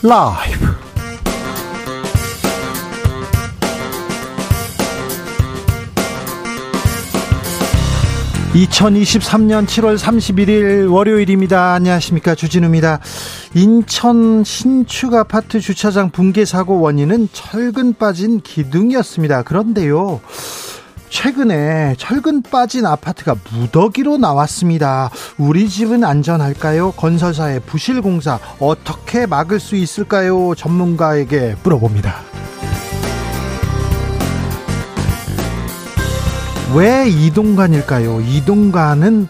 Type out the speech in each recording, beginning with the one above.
라이브 2023년 7월 31일 월요일입니다. 안녕하십니까. 주진우입니다. 인천 신축 아파트 주차장 붕괴 사고 원인은 철근 빠진 기둥이었습니다. 그런데요. 최근에 철근 빠진 아파트가 무더기로 나왔습니다. 우리 집은 안전할까요? 건설사의 부실 공사 어떻게 막을 수 있을까요? 전문가에게 물어봅니다. 왜 이동관일까요? 이동관은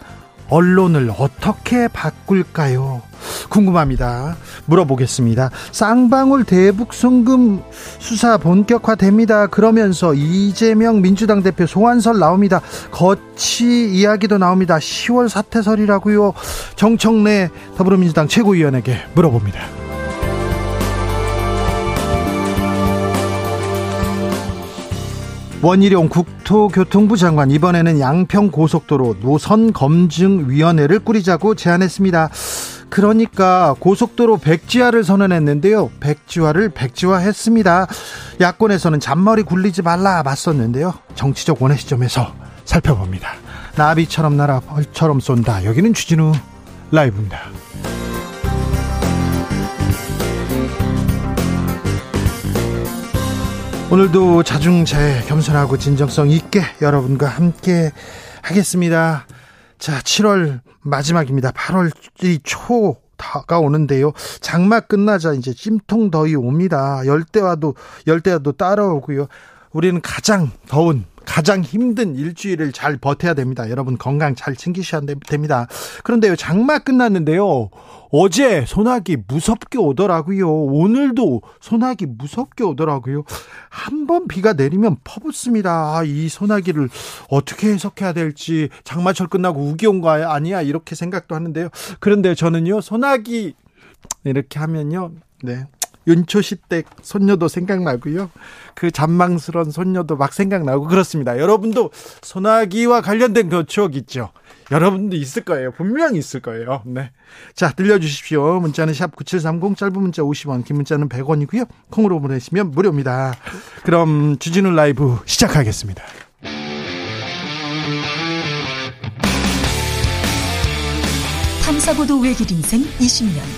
언론을 어떻게 바꿀까요? 궁금합니다. 물어보겠습니다. 쌍방울 대북 송금 수사 본격화됩니다. 그러면서 이재명 민주당 대표 소환설 나옵니다. 거치 이야기도 나옵니다. 10월 사태설이라고요. 정청래 더불어민주당 최고위원에게 물어봅니다. 원희룡 국토교통부 장관 이번에는 양평 고속도로 노선 검증 위원회를 꾸리자고 제안했습니다. 그러니까 고속도로 백지화를 선언했는데요. 백지화를 백지화했습니다. 야권에서는 잔머리 굴리지 말라 맞섰는데요. 정치적 원의 시점에서 살펴봅니다. 나비처럼 날아 벌처럼 쏜다. 여기는 주진우 라이브입니다. 오늘도 자중자애 겸손하고 진정성 있게 여러분과 함께 하겠습니다. 자, 7월 마지막입니다. 8월이 초 다가오는데요. 장마 끝나자 이제 찜통 더위 옵니다. 열대와도 열대와도 따라오고요. 우리는 가장 더운 가장 힘든 일주일을 잘 버텨야 됩니다. 여러분 건강 잘 챙기셔야 됩니다. 그런데요, 장마 끝났는데요. 어제 소나기 무섭게 오더라고요. 오늘도 소나기 무섭게 오더라고요. 한 번 비가 내리면 퍼붓습니다. 아, 이 소나기를 어떻게 해석해야 될지 장마철 끝나고 우기 온 거 아니야 이렇게 생각도 하는데요. 그런데 저는요 소나기 이렇게 하면요, 네 윤초시 댁 손녀도 생각나고요. 그 잔망스러운 손녀도 막 생각나고 그렇습니다. 여러분도 소나기와 관련된 그 추억 있죠? 여러분도 있을 거예요. 분명히 있을 거예요. 네. 자, 들려주십시오. 문자는 샵 9730, 짧은 문자 50원, 긴 문자는 100원이고요. 콩으로 보내시면 무료입니다. 그럼 주진우 라이브 시작하겠습니다. 탐사보도 외길 인생 20년.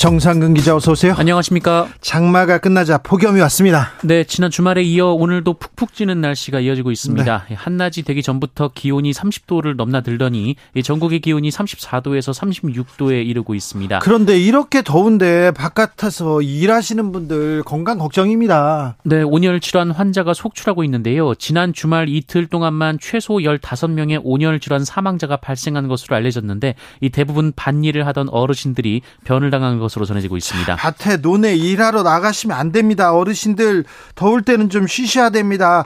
정상근 기자 어서 오세요. 안녕하십니까. 장마가 끝나자 폭염이 왔습니다. 네, 지난 주말에 이어 오늘도 푹푹 찌는 날씨가 이어지고 있습니다. 네. 한낮이 되기 전부터 기온이 30도를 넘나들더니 전국의 기온이 34도에서 36도에 이르고 있습니다. 그런데 이렇게 더운데 바깥에서 일하시는 분들 건강 걱정입니다. 네, 온열 질환 환자가 속출하고 있는데요. 지난 주말 이틀 동안만 최소 15명의 온열 질환 사망자가 발생한 것으로 알려졌는데 이 대부분 반일을 하던 어르신들이 변을 당한 것 것으로 전해지고 있습니다. 밭에 논에 일하러 나가시면 안 됩니다. 어르신들 더울 때는 좀 쉬셔야 됩니다.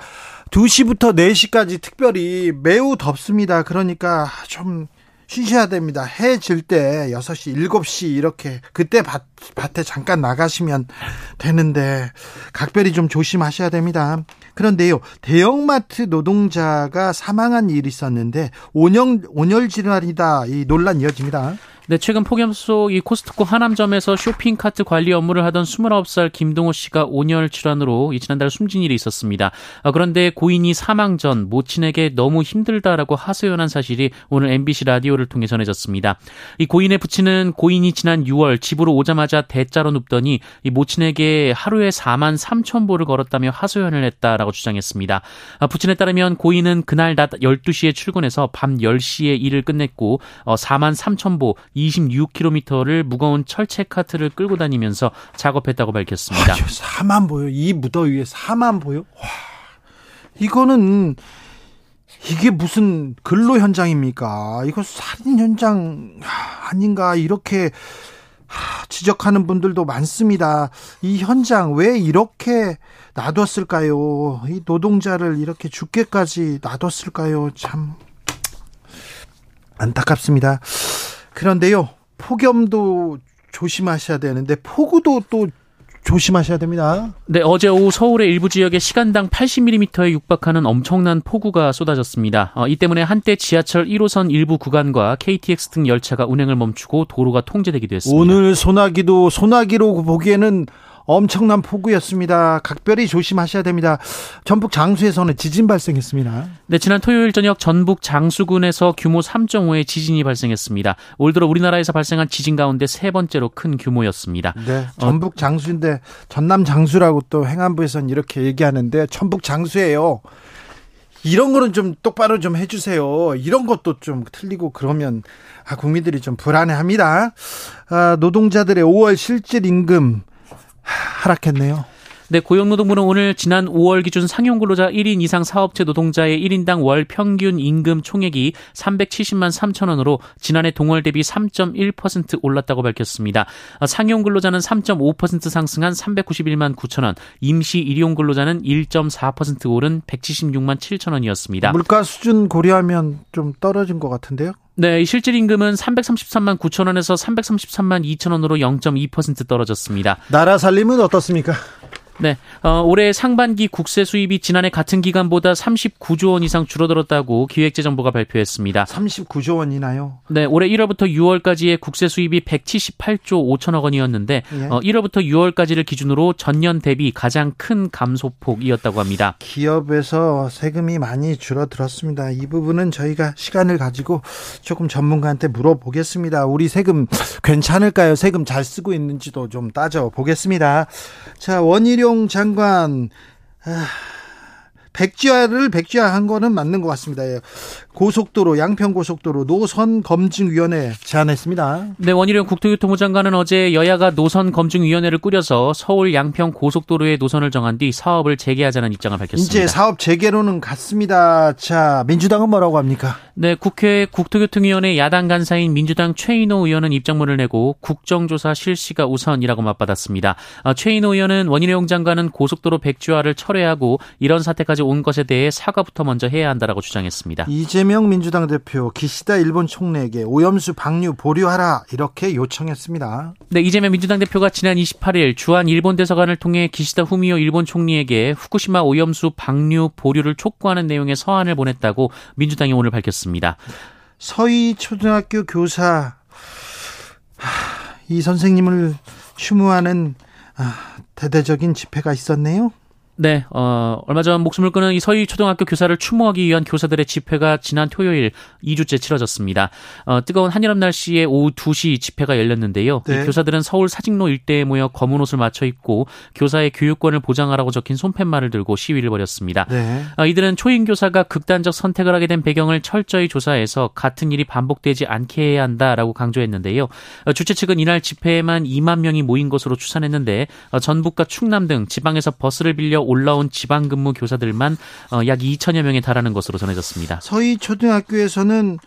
2시부터 4시까지 특별히 매우 덥습니다. 그러니까 좀 쉬셔야 됩니다. 해 질 때 6시, 7시 이렇게 그때 밭, 밭에 잠깐 나가시면 되는데 각별히 좀 조심하셔야 됩니다. 그런데요, 대형마트 노동자가 사망한 일이 있었는데 온열, 온열 질환이다 이 논란 이어집니다. 네, 최근 폭염 속 이 코스트코 하남점에서 쇼핑카트 관리 업무를 하던 29살 김동호 씨가 온열 질환으로 이 지난달 숨진 일이 있었습니다. 아, 그런데 고인이 사망 전 모친에게 너무 힘들다라고 하소연한 사실이 오늘 MBC 라디오를 통해 전해졌습니다. 이 고인의 부친은 고인이 지난 6월 집으로 오자마자 대자로 눕더니 이 모친에게 하루에 4만 3천 보를 걸었다며 하소연을 했다라고 주장했습니다. 아, 부친에 따르면 고인은 그날 낮 12시에 출근해서 밤 10시에 일을 끝냈고 4만 어, 3천 보 26km를 무거운 철책 카트를 끌고 다니면서 작업했다고 밝혔습니다. 아, 4만 보여. 이 무더위에 4만 보여? 와. 이거는 이게 무슨 근로 현장입니까? 이거 살인 현장 아닌가 이렇게 지적하는 분들도 많습니다. 이 현장 왜 이렇게 놔뒀을까요? 이 노동자를 이렇게 죽게까지 놔뒀을까요? 참 안타깝습니다. 그런데요, 폭염도 조심하셔야 되는데 폭우도 또 조심하셔야 됩니다. 네, 어제 오후 서울의 일부 지역에 시간당 80mm에 육박하는 엄청난 폭우가 쏟아졌습니다. 어, 이 때문에 한때 지하철 1호선 일부 구간과 KTX 등 열차가 운행을 멈추고 도로가 통제되기도 했습니다. 오늘 소나기도 소나기로 보기에는 엄청난 폭우였습니다. 각별히 조심하셔야 됩니다. 전북 장수에서는 지진 발생했습니다. 네, 지난 토요일 저녁 전북 장수군에서 규모 3.5의 지진이 발생했습니다. 올 들어 우리나라에서 발생한 지진 가운데 세 번째로 큰 규모였습니다. 네, 전북 장수인데 전남 장수라고 또 행안부에서는 이렇게 얘기하는데 전북 장수예요. 이런 거는 좀 똑바로 좀 해주세요. 이런 것도 좀 틀리고 그러면 아, 국민들이 좀 불안해합니다. 아, 노동자들의 5월 실질 임금 하락했네요. 네, 고용노동부는 오늘 지난 5월 기준 상용근로자 1인 이상 사업체 노동자의 1인당 월 평균 임금 총액이 370만 3천 원으로 지난해 동월 대비 3.1% 올랐다고 밝혔습니다. 상용근로자는 3.5% 상승한 391만 9천 원, 임시 일용근로자는 1.4% 오른 176만 7천 원이었습니다. 물가 수준 고려하면 좀 떨어진 것 같은데요? 네, 실질 임금은 333만 9천 원에서 333만 2천 원으로 0.2% 떨어졌습니다. 나라 살림은 어떻습니까? 네, 어, 올해 상반기 국세 수입이 지난해 같은 기간보다 39조 원 이상 줄어들었다고 기획재정부가 발표했습니다. 39조 원이나요? 네, 올해 1월부터 6월까지의 국세 수입이 178조 5천억 원이었는데 예. 어, 1월부터 6월까지를 기준으로 전년 대비 가장 큰 감소폭이었다고 합니다. 기업에서 세금이 많이 줄어들었습니다. 이 부분은 저희가 시간을 가지고 조금 전문가한테 물어보겠습니다. 우리 세금 괜찮을까요? 세금 잘 쓰고 있는지도 좀 따져 보겠습니다. 자, 원희룡 이재용 장관 아, 백지화를 백지화한 거는 맞는 것 같습니다. 예. 고속도로 양평고속도로 노선 검증위원회 제안했습니다. 네, 원희룡 국토교통부 장관은 어제 여야가 노선 검증위원회를 꾸려서 서울 양평 고속도로의 노선을 정한 뒤 사업을 재개하자는 입장을 밝혔습니다. 이제 사업 재개로는 갔습니다. 자, 민주당은 뭐라고 합니까? 네, 국회 국토교통위원회 야당 간사인 민주당 최인호 의원은 입장문을 내고 국정조사 실시가 우선이라고 맞받았습니다. 아, 최인호 의원은 원희룡 장관은 고속도로 백지화를 철회하고 이런 사태까지 온 것에 대해 사과부터 먼저 해야 한다라고 주장했습니다. 이 재명 민주당 대표 기시다 일본 총리에게 오염수 방류 보류하라 이렇게 요청했습니다. 네, 이재명 민주당 대표가 지난 28일 주한 일본 대사관을 통해 기시다 후미오 일본 총리에게 후쿠시마 오염수 방류 보류를 촉구하는 내용의 서한을 보냈다고 민주당이 오늘 밝혔습니다. 서희 초등학교 교사 이 선생님을 추모하는 아, 대대적인 집회가 있었네요. 네, 어, 얼마 전 목숨을 끊은 이 서희 초등학교 교사를 추모하기 위한 교사들의 집회가 지난 토요일 2주째 치러졌습니다. 어, 뜨거운 한여름 날씨에 오후 2시 집회가 열렸는데요. 네. 교사들은 서울 사직로 일대에 모여 검은 옷을 맞춰 입고 교사의 교육권을 보장하라고 적힌 손팻말을 들고 시위를 벌였습니다. 네. 어, 이들은 초임 교사가 극단적 선택을 하게 된 배경을 철저히 조사해서 같은 일이 반복되지 않게 해야 한다라고 강조했는데요. 어, 주최 측은 이날 집회에만 2만 명이 모인 것으로 추산했는데 어, 전북과 충남 등 지방에서 버스를 빌려 올라온 지방 근무 교사들만 어, 약 2천여 명에 달하는 것으로 전해졌습니다. 서희 초등학교에서는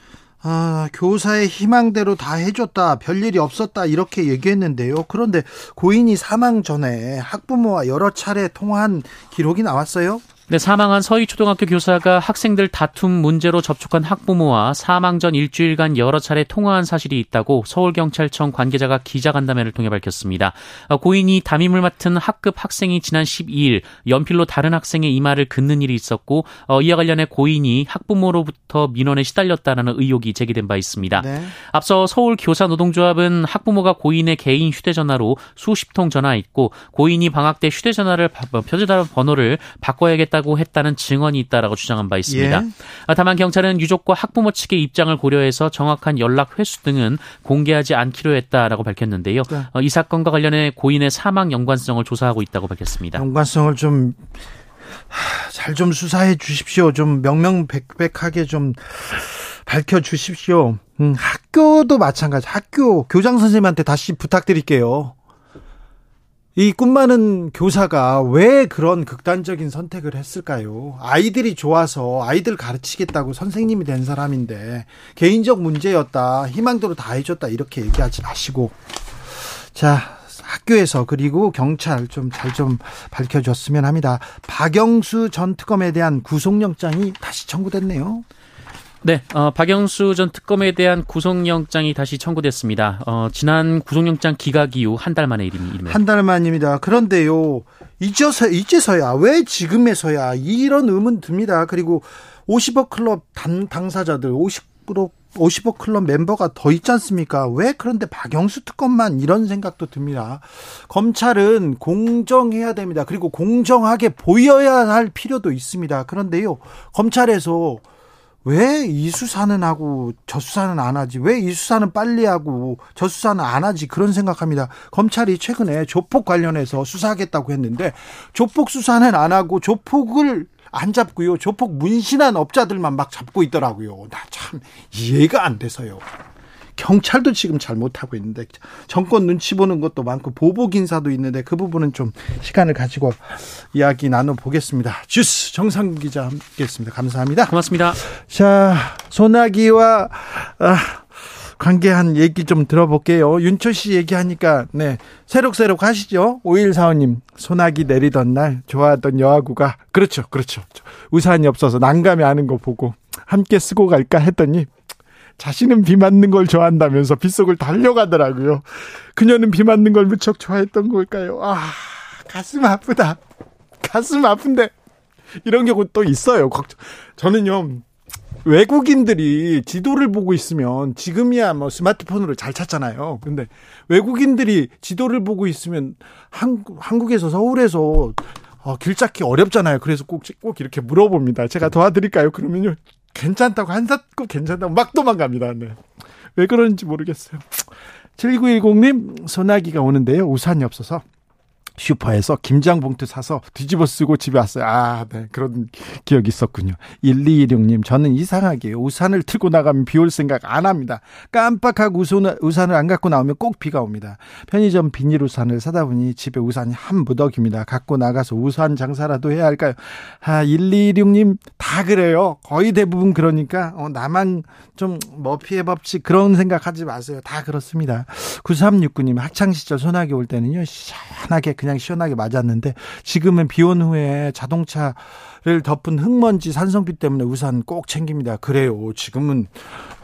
아, 교사의 희망대로 다 해줬다, 별일이 없었다, 이렇게 얘기했는데요. 그런데 고인이 사망 전에 학부모와 여러 차례 통화한 기록이 나왔어요? 네, 사망한 서희초등학교 교사가 학생들 다툼 문제로 접촉한 학부모와 사망 전 일주일간 여러 차례 통화한 사실이 있다고 서울경찰청 관계자가 기자간담회를 통해 밝혔습니다. 어, 고인이 담임을 맡은 학급 학생이 지난 12일 연필로 다른 학생의 이마를 긋는 일이 있었고 어, 이와 관련해 고인이 학부모로부터 민원에 시달렸다는 의혹이 제기된 바 있습니다. 네. 앞서 서울교사노동조합은 학부모가 고인의 개인 휴대전화로 수십 통 전화했고 고인이 방학 때 휴대전화를 표준화 번호를 바꿔야겠다 했다고 했다는 증언이 있다라고 주장한 바 있습니다. 예. 아, 다만 경찰은 유족과 학부모 측의 입장을 고려해서 정확한 연락 횟수 등은 공개하지 않기로 했다라고 밝혔는데요. 네. 어, 이 사건과 관련해 고인의 사망 연관성을 조사하고 있다고 밝혔습니다. 연관성을 좀 잘좀 수사해 주십시오. 좀 명명백백하게 좀 밝혀 주십시오. 음, 학교도 마찬가지. 학교 교장 선생님한테 다시 부탁드릴게요. 이 꿈 많은 교사가 왜 그런 극단적인 선택을 했을까요? 아이들이 좋아서 아이들 가르치겠다고 선생님이 된 사람인데 개인적 문제였다. 희망대로 다 해줬다. 이렇게 얘기하지 마시고 자, 학교에서 그리고 경찰 좀 잘좀 좀 밝혀줬으면 합니다. 박영수 전 특검에 대한 구속영장이 다시 청구됐네요. 네, 어, 박영수 전 특검에 대한 구속영장이 다시 청구됐습니다. 어, 지난 구속영장 기각 이후 한 달 만에 일입니다. 한 달 만입니다. 그런데요, 이제서, 이제서야, 왜 지금에서야, 이런 의문 듭니다. 그리고 50억 클럽 당, 당사자들, 50억 50억 클럽 멤버가 더 있지 않습니까? 왜 그런데 박영수 특검만 이런 생각도 듭니다. 검찰은 공정해야 됩니다. 그리고 공정하게 보여야 할 필요도 있습니다. 그런데요, 검찰에서 왜 이 수사는 하고 저 수사는 안 하지? 왜 이 수사는 빨리 하고 저 수사는 안 하지? 그런 생각합니다. 검찰이 최근에 조폭 관련해서 수사하겠다고 했는데 조폭 수사는 안 하고 조폭을 안 잡고요. 조폭 문신한 업자들만 막 잡고 있더라고요. 나 참 이해가 안 돼서요. 경찰도 지금 잘 못하고 있는데 정권 눈치 보는 것도 많고 보복 인사도 있는데 그 부분은 좀 시간을 가지고 이야기 나눠 보겠습니다. 주스 정상 기자 함께했습니다. 감사합니다. 고맙습니다. 자 소나기와 아, 관계한 얘기 좀 들어볼게요. 윤초 씨 얘기하니까, 네. 새록새록 하시죠? 5145님, 소나기 내리던 날 좋아하던 여아구가, 그렇죠, 그렇죠. 우산이 없어서 난감해 하는 거 보고, 함께 쓰고 갈까 했더니, 자신은 비 맞는 걸 좋아한다면서 빗속을 달려가더라고요. 그녀는 비 맞는 걸 무척 좋아했던 걸까요? 아, 가슴 아프다. 가슴 아픈데. 이런 경우 또 있어요. 저는요, 외국인들이 지도를 보고 있으면 지금이야 뭐 스마트폰으로 잘 찾잖아요. 근데 외국인들이 지도를 보고 있으면 한국, 한국에서 서울에서 어, 길 찾기 어렵잖아요. 그래서 꼭, 꼭 이렇게 물어봅니다. 제가 도와드릴까요? 그러면요. 괜찮다고 한사꼭 괜찮다고 막 도망갑니다. 네. 왜 그런지 모르겠어요. 7910님, 소나기가 오는데요. 우산이 없어서 슈퍼에서 김장 봉투 사서 뒤집어 쓰고 집에 왔어요. 아, 네. 그런 기억이 있었군요. 1216님, 저는 이상하게 우산을 틀고 나가면 비 올 생각 안 합니다. 깜빡하고 우산을, 우산을 안 갖고 나오면 꼭 비가 옵니다. 편의점 비닐 우산을 사다 보니 집에 우산이 한 무더기입니다. 갖고 나가서 우산 장사라도 해야 할까요? 아, 1216님, 다 그래요. 거의 대부분 그러니까, 어, 나만 좀 머피의 법칙 그런 생각 하지 마세요. 다 그렇습니다. 9369님, 학창시절 소나기 올 때는요, 시원하게 그냥 그냥 시원하게 맞았는데 지금은 비 온 후에 자동차를 덮은 흙먼지 산성비 때문에 우산 꼭 챙깁니다. 그래요. 지금은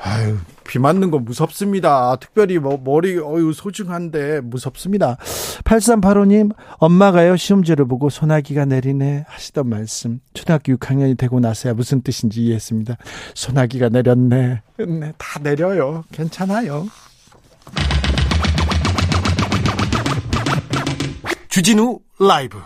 아유, 비 맞는 거 무섭습니다. 특별히 뭐 머리 어유 소중한데 무섭습니다. 8385님, 엄마가요 시험지를 보고 소나기가 내리네 하시던 말씀. 초등학교 6학년이 되고 나서야 무슨 뜻인지 이해했습니다. 소나기가 내렸네. 네, 다 내려요. 괜찮아요. 주진우 라이브.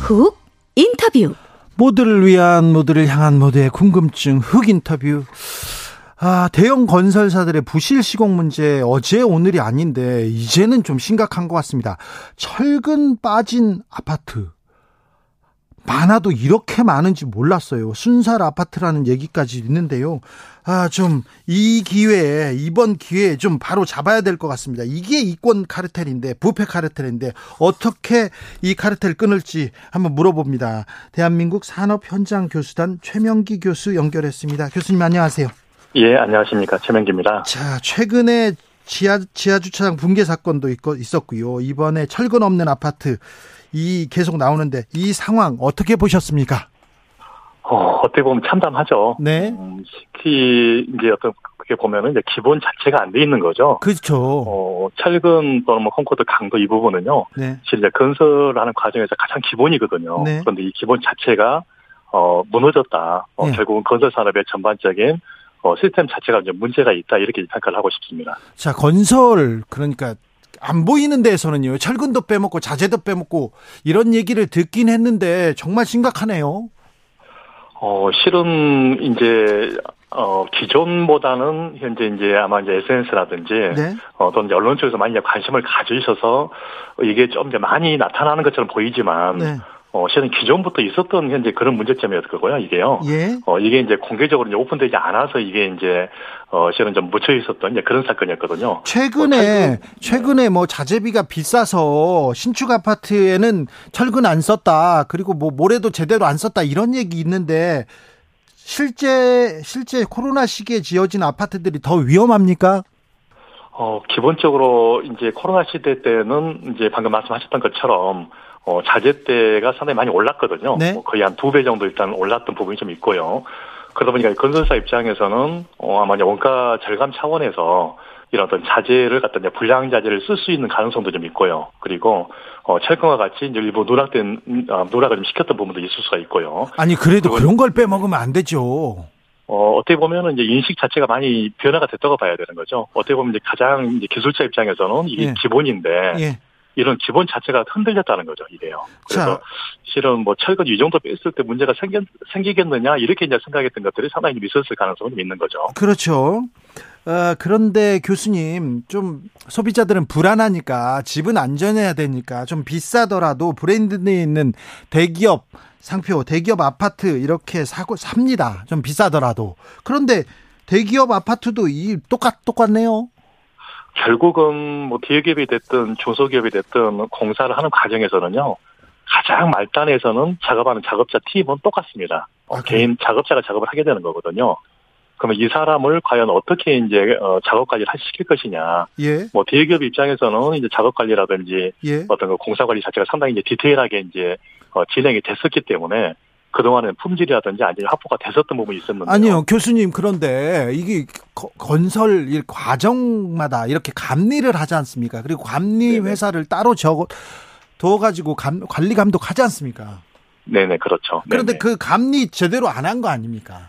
훅 인터뷰. 모두를 위한 모두를 향한 모두의 궁금증 흑 인터뷰. 아, 대형 건설사들의 부실 시공 문제 어제 오늘이 아닌데 이제는 좀 심각한 것 같습니다. 철근 빠진 아파트 많아도 이렇게 많은지 몰랐어요. 순살 아파트라는 얘기까지 있는데요. 아, 좀, 이 기회에, 이번 기회에 좀 바로 잡아야 될 것 같습니다. 이게 이권 카르텔인데, 부패 카르텔인데, 어떻게 이 카르텔 끊을지 한번 물어봅니다. 대한민국 산업 현장 교수단 최명기 교수 연결했습니다. 교수님 안녕하세요. 예, 안녕하십니까. 최명기입니다. 자, 최근에 지하, 지하주차장 붕괴 사건도 있고, 있었고요. 이번에 철근 없는 아파트, 이 계속 나오는데 이 상황 어떻게 보셨습니까? 어, 어떻게 보면 참담하죠. 네. 음, 특히 이제 어떤 그게 보면은 이제 기본 자체가 안 돼 있는 거죠. 그렇죠. 어, 철근 또는 뭐 콘크리트 강도 이 부분은요. 네. 사실 이제 건설하는 과정에서 가장 기본이거든요. 네. 그런데 이 기본 자체가 어, 무너졌다. 어, 네. 결국은 건설 산업의 전반적인 어, 시스템 자체가 이제 문제가 있다 이렇게 평가를 하고 싶습니다. 자, 건설 그러니까 안 보이는 데에서는요. 철근도 빼먹고 자재도 빼먹고 이런 얘기를 듣긴 했는데 정말 심각하네요. 어, 실은 이제 어, 기존보다는 현재 이제 아마 이제 SNS라든지 네. 어, 또 이제 언론 쪽에서 많이 관심을 가지셔서 이게 좀 이제 많이 나타나는 것처럼 보이지만 네. 어, 실은 기존부터 있었던 현재 그런 문제점이었을 거고요, 이게요. 예. 어, 이게 이제 공개적으로 이제 오픈되지 않아서 이게 이제, 어, 실은 좀 묻혀 있었던 이제 그런 사건이었거든요. 최근에 뭐 최근에 뭐 자재비가 비싸서 신축 아파트에는 철근 안 썼다. 그리고 뭐 모래도 제대로 안 썼다. 이런 얘기 있는데 실제 실제 코로나 시기에 지어진 아파트들이 더 위험합니까? 어, 기본적으로 이제 코로나 시대 때는 이제 방금 말씀하셨던 것처럼 어, 자재대가 상당히 많이 올랐거든요. 네. 뭐 거의 한 두 배 정도 일단 올랐던 부분이 좀 있고요. 그러다 보니까 건설사 입장에서는 어, 아마 이제 원가 절감 차원에서 이런 어떤 자재를 갖다 이제 불량 자재를 쓸 수 있는 가능성도 좀 있고요. 그리고 어, 철강과 같이 이제 일부 누락된 음, 아, 누락을 좀 시켰던 부분도 있을 수가 있고요. 아니 그래도 그런 걸 빼먹으면 안 되죠. 어, 어떻게 보면은 이제 인식 자체가 많이 변화가 됐다고 봐야 되는 거죠. 어떻게 보면 이제 가장 이제 기술자 입장에서는 이게 예. 기본인데 예. 이런 기본 자체가 흔들렸다는 거죠, 이게요. 그래서 자. 실은 뭐 철근 이 정도 뺐을 때 문제가 생겨, 생기겠느냐 이렇게 이제 생각했던 것들이 상당히 가능성이 좀 있는 거죠. 그렇죠. 어, 그런데 교수님, 좀 소비자들은 불안하니까 집은 안전해야 되니까 좀 비싸더라도 브랜드에 있는 대기업 상표, 대기업 아파트 이렇게 사고 삽니다. 좀 비싸더라도. 그런데 대기업 아파트도 이 똑같 똑같네요. 결국은 뭐 대기업이 됐든 중소기업이 됐든 공사를 하는 과정에서는요. 가장 말단에서는 작업하는 작업자 팀은 똑같습니다. 어, 아? 개인 작업자가 작업을 하게 되는 거거든요. 그러면 이 사람을 과연 어떻게 이제 어, 작업 관리를 할- 시킬 것이냐. 예, 뭐 대기업 입장에서는 이제 작업 관리라든지 예. 어떤 그 공사 관리 자체가 상당히 이제 디테일하게 이제 어, 진행이 됐었기 때문에 그동안은 품질이라든지 아니면 확보가 됐었던 부분이 있었는데 아니요, 교수님, 그런데 이게 거- 건설 일 과정마다 이렇게 감리를 하지 않습니까? 그리고 감리 네네. 회사를 따로 적어 둬 가지고 감- 관리 감독하지 않습니까? 네네 그렇죠. 그런데 네네. 그 감리 제대로 안 한 거 아닙니까?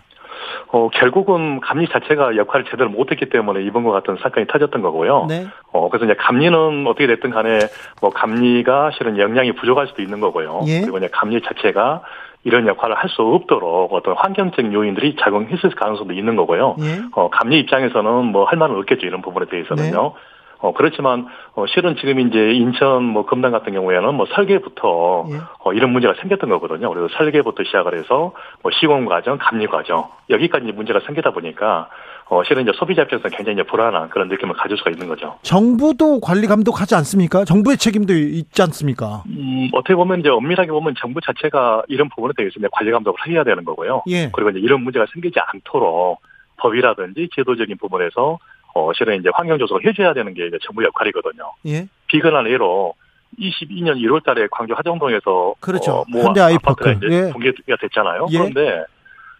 어, 결국은 감리 자체가 역할을 제대로 못했기 때문에 이번 것 같은 사건이 터졌던 거고요. 네. 어, 그래서 이제 감리는 어떻게 됐든 간에 뭐 감리가 실은 역량이 부족할 수도 있는 거고요. 예. 그리고 이제 감리 자체가 이런 역할을 할 수 없도록 어떤 환경적 요인들이 작용했을 가능성도 있는 거고요. 예. 어, 감리 입장에서는 뭐 할 말은 없겠죠. 이런 부분에 대해서는요. 네. 어, 그렇지만, 어, 실은 지금 이제 인천 뭐 금단 같은 경우에는 뭐 설계부터 예. 어, 이런 문제가 생겼던 거거든요. 그래서 설계부터 시작을 해서 뭐 시공 과정, 감리 과정 여기까지 문제가 생기다 보니까 어, 실은 이제 소비자 입장에서 굉장히 이제 불안한 그런 느낌을 가질 수가 있는 거죠. 정부도 관리 감독하지 않습니까? 정부의 책임도 있지 않습니까? 음, 어떻게 보면 이제 엄밀하게 보면 정부 자체가 이런 부분에 대해서 이제 관리 감독을 해야 되는 거고요. 예. 그리고 이제 이런 문제가 생기지 않도록 법이라든지 제도적인 부분에서 어, 실은 이제 환경 조성을 해줘야 되는 게 이제 정부 역할이거든요. 예. 비근한 예로 22년 1월 달에 광주 화정동에서 그렇죠. 어, 모 현대 아이파크. 아파트가 이제 예. 공개가 됐잖아요. 예. 그런데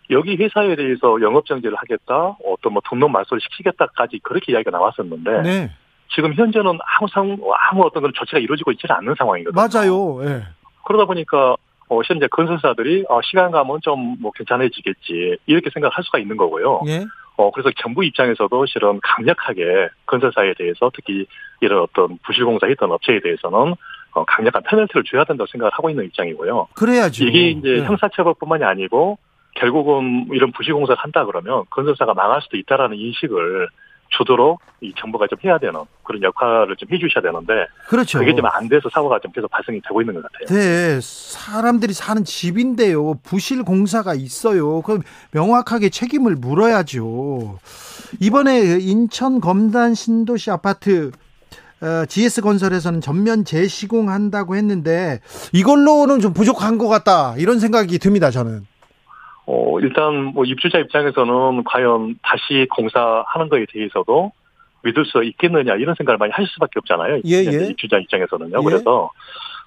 여기 회사에 대해서 영업 정지를 하겠다, 어떤 뭐 등록 말소를 시키겠다까지 그렇게 이야기가 나왔었는데 네. 지금 현재는 아무 상 아무 어떤 그런 조치가 이루어지고 있지는 않는 상황이거든요. 맞아요. 예. 그러다 보니까 어, 이제 건설사들이 어, 시간 가면 좀 뭐 괜찮아지겠지 이렇게 생각할 수가 있는 거고요. 예. 어, 그래서 정부 입장에서도 실은 강력하게 건설사에 대해서 특히 이런 어떤 부실공사 했던 업체에 대해서는 어, 강력한 페널티를 줘야 된다고 생각을 하고 있는 입장이고요. 그래야죠. 이게 이제 예. 형사처벌뿐만이 아니고 결국은 이런 부실공사를 한다 그러면 건설사가 망할 수도 있다라는 인식을 주도록 이 정부가 좀 해야 되는 그런 역할을 좀 해주셔야 되는데 그렇죠. 그게 좀 안 돼서 사고가 좀 계속 발생이 되고 있는 것 같아요. 네, 사람들이 사는 집인데요. 부실 공사가 있어요. 그럼 명확하게 책임을 물어야죠. 이번에 인천 검단 신도시 아파트 어, GS 건설에서는 전면 재시공한다고 했는데 이걸로는 좀 부족한 것 같다 이런 생각이 듭니다. 저는. 어, 일단 뭐 입주자 입장에서는 과연 다시 공사하는 거에 대해서도 믿을 수 있겠느냐 이런 생각을 많이 하실 수밖에 없잖아요. 예, 이제 예. 입주자 입장에서는요. 예. 그래서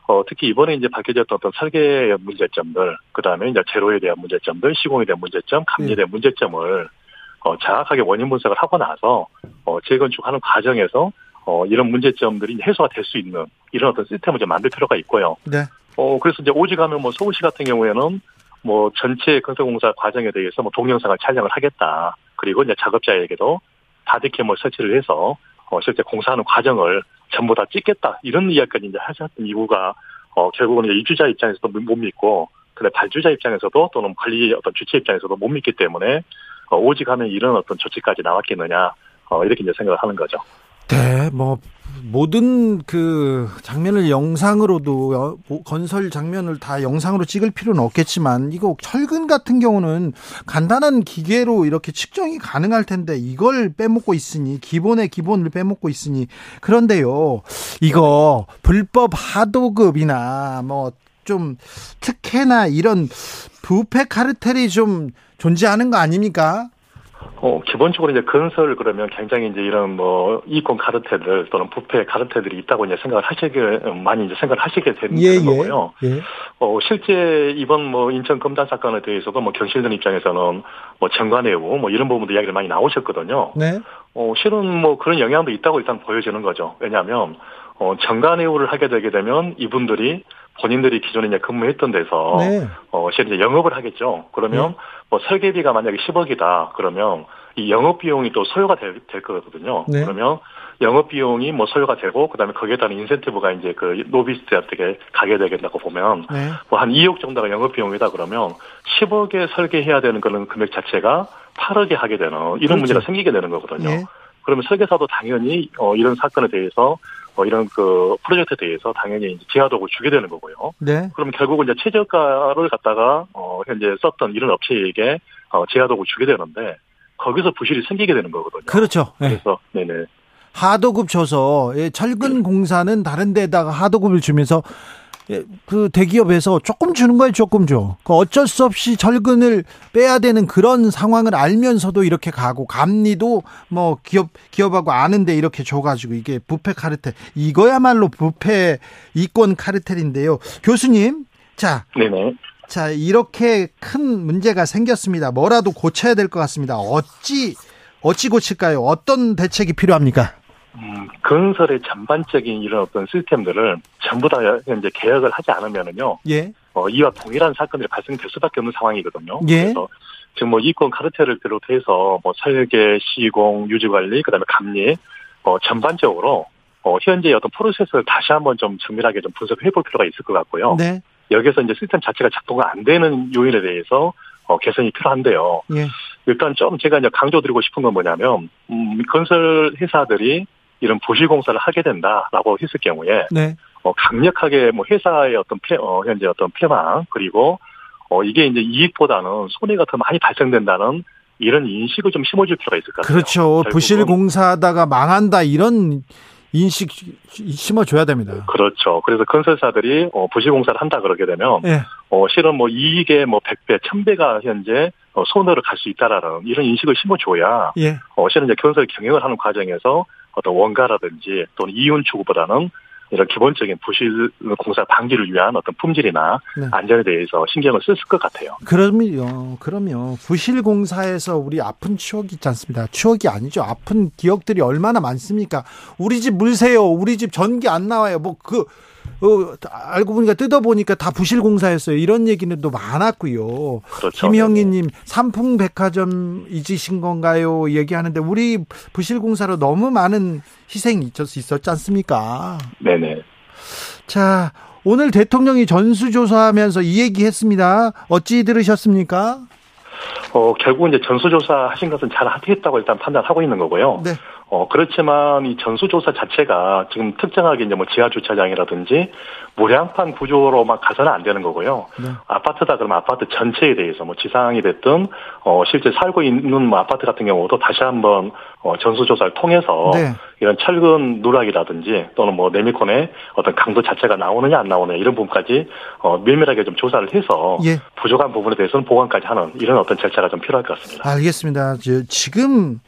어, 특히 이번에 이제 밝혀졌던 어떤 설계의 문제점들, 그 다음에 이제 제로에 대한 문제점들, 시공에 대한 문제점, 감리에 예. 대한 문제점을 어, 정확하게 원인 분석을 하고 나서 어, 재건축하는 과정에서 어, 이런 문제점들이 이제 해소가 될 수 있는 이런 어떤 시스템을 좀 만들 필요가 있고요. 네. 어, 그래서 이제 오직 하면 뭐 서울시 같은 경우에는 뭐 전체 건설공사 과정에 대해서 뭐 동영상을 촬영을 하겠다. 그리고 이제 작업자에게도 바디캠을 설치를 해서 어, 실제 공사하는 과정을 전부 다 찍겠다. 이런 이야기까지 이제 하셨던 이유가 어, 결국은 이제 입주자 입장에서도 못 믿고 근데 발주자 입장에서도 또는 관리 어떤 주체 입장에서도 못 믿기 때문에 어, 오직 하면 이런 어떤 조치까지 나왔겠느냐. 어, 이렇게 이제 생각을 하는 거죠. 네, 뭐 모든 그 장면을 영상으로도 건설 장면을 다 영상으로 찍을 필요는 없겠지만 이거 철근 같은 경우는 간단한 기계로 이렇게 측정이 가능할 텐데 이걸 빼먹고 있으니 기본의 기본을 빼먹고 있으니 그런데요 이거 불법 하도급이나 뭐 좀 특혜나 이런 부패 카르텔이 좀 존재하는 거 아닙니까? 어, 기본적으로 이제 건설 그러면 굉장히 이제 이런 뭐 이권 카르텔들 또는 부패 카르텔들이 있다고 이제 생각을 하시게 많이 이제 생각을 하시게 되는 예, 예, 거고요. 예. 어, 실제 이번 뭐 인천 검단 사건에 대해서도 뭐 경실련 입장에서는 뭐 정관예우 뭐 이런 부분도 이야기를 많이 나오셨거든요. 네. 어, 실은 뭐 그런 영향도 있다고 일단 보여지는 거죠. 왜냐하면 어, 정관예우를 하게 되게 되면 이분들이 본인들이 기존에 이제 근무했던 데서 네. 어 실제 영업을 하겠죠. 그러면 네. 뭐 설계비가 만약에 10억이다 그러면 이 영업 비용이 또 소요가 될, 될 거거든요. 네. 그러면 영업 비용이 뭐 소요가 되고 그다음에 거기에 따른 인센티브가 이제 그 로비스트한테 가게 되겠다고 보면 네. 뭐한 2억 정도가 영업 비용이다 그러면 10억에 설계해야 되는 그런 금액 자체가 8억에 하게 되는 이런 그렇죠. 문제가 생기게 되는 거거든요. 네. 그러면 설계사도 당연히 어 이런 사건에 대해서 뭐 이런 그 프로젝트에 대해서 당연히 이제 제하도을 주게 되는 거고요. 네. 그러면 결국은 이제 최저가를 갖다가 어 현재 썼던 이런 업체에게 어 제하도을 주게 되는데 거기서 부실이 생기게 되는 거거든요. 그렇죠. 네. 그래서 네네. 하도급 줘서 예, 철근 공사는 다른 데다가 하도급을 주면서 예, 그 대기업에서 조금 주는 거예요, 조금 줘. 그 어쩔 수 없이 절근을 빼야 되는 그런 상황을 알면서도 이렇게 가고 감리도 뭐 기업 기업하고 아는데 이렇게 줘가지고 이게 부패 카르텔 이거야말로 부패 이권 카르텔인데요, 교수님. 자, 네네. 자 이렇게 큰 문제가 생겼습니다. 뭐라도 고쳐야 될 것 같습니다. 어찌 어찌 고칠까요? 어떤 대책이 필요합니까? 음, 건설의 전반적인 이런 어떤 시스템들을 전부 다 이제 개혁을 하지 않으면은요. 예. 어, 이와 동일한 사건들이 발생될 수밖에 없는 상황이거든요. 예. 그래서 지금 뭐 이권 카르텔을 비롯해서 뭐 설계, 시공, 유지 관리, 그다음에 감리, 어, 전반적으로 어, 현재 어떤 프로세스를 다시 한번 좀 정밀하게 좀 분석해 볼 필요가 있을 것 같고요. 네. 여기서 이제 시스템 자체가 작동을 안 되는 요인에 대해서 어, 개선이 필요한데요. 예. 일단 좀 제가 이제 강조드리고 싶은 건 뭐냐면, 음, 건설 회사들이 이런 부실 공사를 하게 된다라고 했을 경우에 네. 어, 강력하게 뭐 회사의 어떤 폐, 어, 현재 어떤 폐망 그리고 어, 이게 이제 이익보다는 손해가 더 많이 발생된다는 이런 인식을 좀 심어줄 필요가 있을 것 같아요. 그렇죠. 부실 공사하다가 망한다 이런 인식 심어줘야 됩니다. 그렇죠. 그래서 건설사들이 어, 부실 공사를 한다 그러게 되면 네. 어, 실은 뭐 이익의 뭐 100배, 1000배가 현재 어, 손해로 갈수 있다라는 이런 인식을 심어줘야 예. 어, 실은 이제 건설 경영을 하는 과정에서 어떤 원가라든지 또는 이윤 추구보다는 이런 기본적인 부실 공사 방지를 위한 어떤 품질이나 네. 안전에 대해서 신경을 쓸 것 같아요. 그럼요. 그럼요. 부실 공사에서 우리 아픈 추억이 있지 않습니다. 추억이 아니죠. 아픈 기억들이 얼마나 많습니까? 우리 집 물세요. 우리 집 전기 안 나와요. 뭐 그 어, 알고 보니까 뜯어보니까 다 부실공사였어요. 이런 얘기는 또 많았고요. 그렇죠. 김영희님, 삼풍백화점 잊으신 건가요? 얘기하는데, 우리 부실공사로 너무 많은 희생이 있었지 않습니까? 네네. 자, 오늘 대통령이 전수조사하면서 이 얘기 했습니다. 어찌 들으셨습니까? 어, 결국 이제 전수조사 하신 것은 잘 하겠다고 일단 판단하고 있는 거고요. 네. 어, 그렇지만 이 전수조사 자체가 지금 특정하게 이제 뭐 지하주차장이라든지 무량판 구조로만 가서는 안 되는 거고요. 네. 아파트다 그러면 아파트 전체에 대해서 뭐 지상이 됐든, 어, 실제 살고 있는 뭐 아파트 같은 경우도 다시 한번, 어, 전수조사를 통해서 네. 이런 철근 누락이라든지 또는 뭐 네미콘의 어떤 강도 자체가 나오느냐 안 나오느냐 이런 부분까지, 어, 밀밀하게 좀 조사를 해서 예. 부족한 부분에 대해서는 보완까지 하는 이런 어떤 절차가 좀 필요할 것 같습니다. 알겠습니다. 지금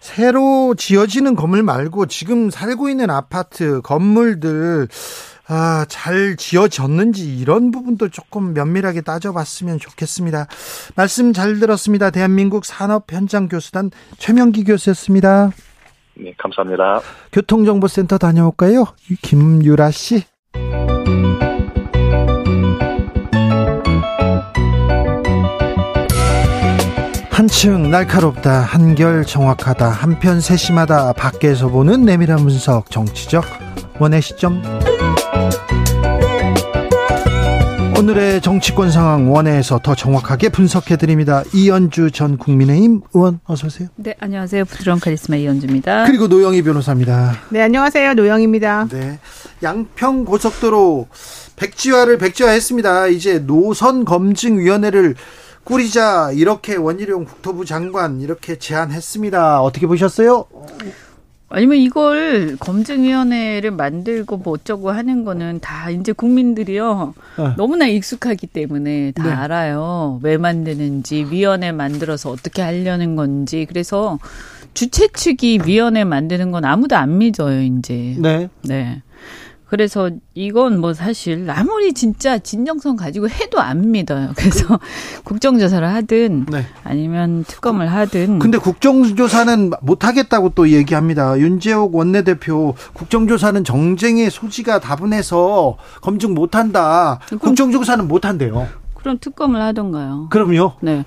새로 지어지는 건물 말고 지금 살고 있는 아파트 건물들 아, 잘 지어졌는지 이런 부분도 조금 면밀하게 따져봤으면 좋겠습니다. 말씀 잘 들었습니다. 대한민국 산업현장교수단 최명기 교수였습니다. 네, 감사합니다. 교통정보센터 다녀올까요? 김유라 씨. 한층 날카롭다, 한결 정확하다, 한편 세심하다, 밖에서 보는 내밀한 분석, 정치적 원의 시점. 오늘의 정치권 상황 원회에서 더 정확하게 분석해 드립니다. 이연주 전 국민의힘 의원 어서 오세요. 네, 안녕하세요. 부드러운 카리스마 이연주입니다. 그리고 노영희 변호사입니다. 네, 안녕하세요. 노영입니다. 네. 양평 고속도로 백지화를 백지화했습니다. 이제 노선 검증 위원회를 꾸리자 이렇게 원희룡 국토부 장관 이렇게 제안했습니다. 어떻게 보셨어요? 아니면 이걸 검증위원회를 만들고 뭐 어쩌고 하는 거는 다 이제 국민들이요 네. 너무나 익숙하기 때문에 다 네. 알아요 왜 만드는지 위원회 만들어서 어떻게 하려는 건지 그래서 주최 측이 위원회 만드는 건 아무도 안 믿어요 이제 네. 네. 그래서 이건 뭐 사실 아무리 진짜 진정성 가지고 해도 안 믿어요. 그래서 국정조사를 하든 네. 아니면 특검을 하든 근데 국정조사는 못하겠다고 또 얘기합니다. 윤재옥 원내대표 국정조사는 정쟁의 소지가 다분해서 검증 못한다. 국정조사는 못한대요. 그럼 특검을 하던가요. 그럼요. 네.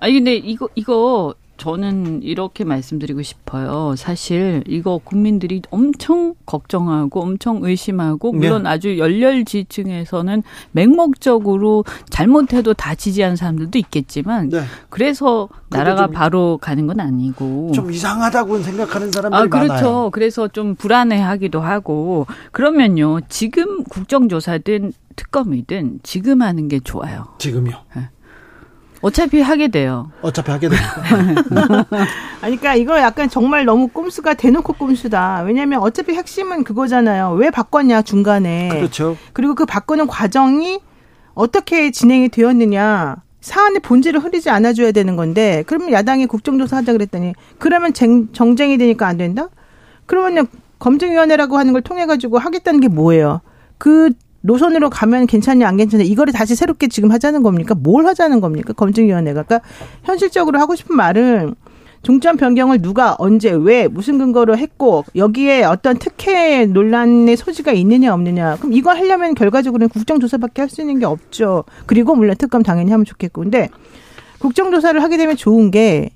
아니 근데 이거 이거 저는 이렇게 말씀드리고 싶어요. 사실 이거 국민들이 엄청 걱정하고 엄청 의심하고 물론 아주 열렬 지층에서는 맹목적으로 잘못해도 다 지지하는 사람들도 있겠지만 네. 그래서 나라가 좀- 바로 가는 건 아니고 좀 이상하다고 생각하는 사람들이 아, 그렇죠. 많아요. 그래서 좀 불안해하기도 하고 그러면요. 지금 국정조사든 특검이든 지금 하는 게 좋아요. 지금요. 어차피 하게 돼요. 어차피 하게 됩니다. 아니, 그러니까 이거 약간 정말 너무 꼼수가 대놓고 꼼수다. 왜냐면 어차피 핵심은 그거잖아요. 왜 바꿨냐, 중간에. 그렇죠. 그리고 그 바꾸는 과정이 어떻게 진행이 되었느냐. 사안의 본질을 흐리지 않아줘야 되는 건데, 그러면 야당이 국정조사 하자 그랬더니, 그러면 쟁- 정쟁이 되니까 안 된다? 그러면 검증위원회라고 하는 걸 통해가지고 하겠다는 게 뭐예요? 그 노선으로 가면 괜찮냐, 안 괜찮냐, 이거를 다시 새롭게 지금 하자는 겁니까? 뭘 하자는 겁니까? 검증위원회가. 그러니까 현실적으로 하고 싶은 말은 종점 변경을 누가 언제 왜 무슨 근거로 했고 여기에 어떤 특혜 논란의 소지가 있느냐 없느냐 그럼 이거 하려면 결과적으로는 국정조사밖에 할 수 있는 게 없죠 그리고 물론 특검 당연히 하면 좋겠고 근데 국정조사를 하게 되면 좋은 게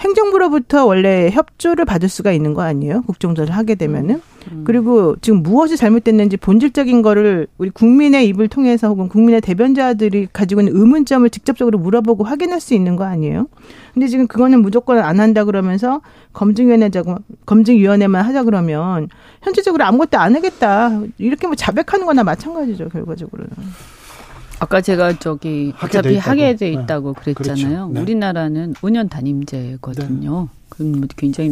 행정부로부터 원래 협조를 받을 수가 있는 거 아니에요 국정조사를 하게 되면은 그리고 지금 무엇이 잘못됐는지 본질적인 거를 우리 국민의 입을 통해서 혹은 국민의 대변자들이 가지고 있는 의문점을 직접적으로 물어보고 확인할 수 있는 거 아니에요? 근데 지금 그거는 무조건 안 한다 그러면서 검증위원회자고 검증위원회만 하자 그러면 현실적으로 아무것도 안 하겠다 이렇게 뭐 자백하는 거나 마찬가지죠 결과적으로는. 아까 제가 저기 어차피 있다고. 하게 돼 네. 있다고 그랬잖아요. 그렇죠. 네. 우리나라는 5년 단임제거든요. 그럼 뭐 굉장히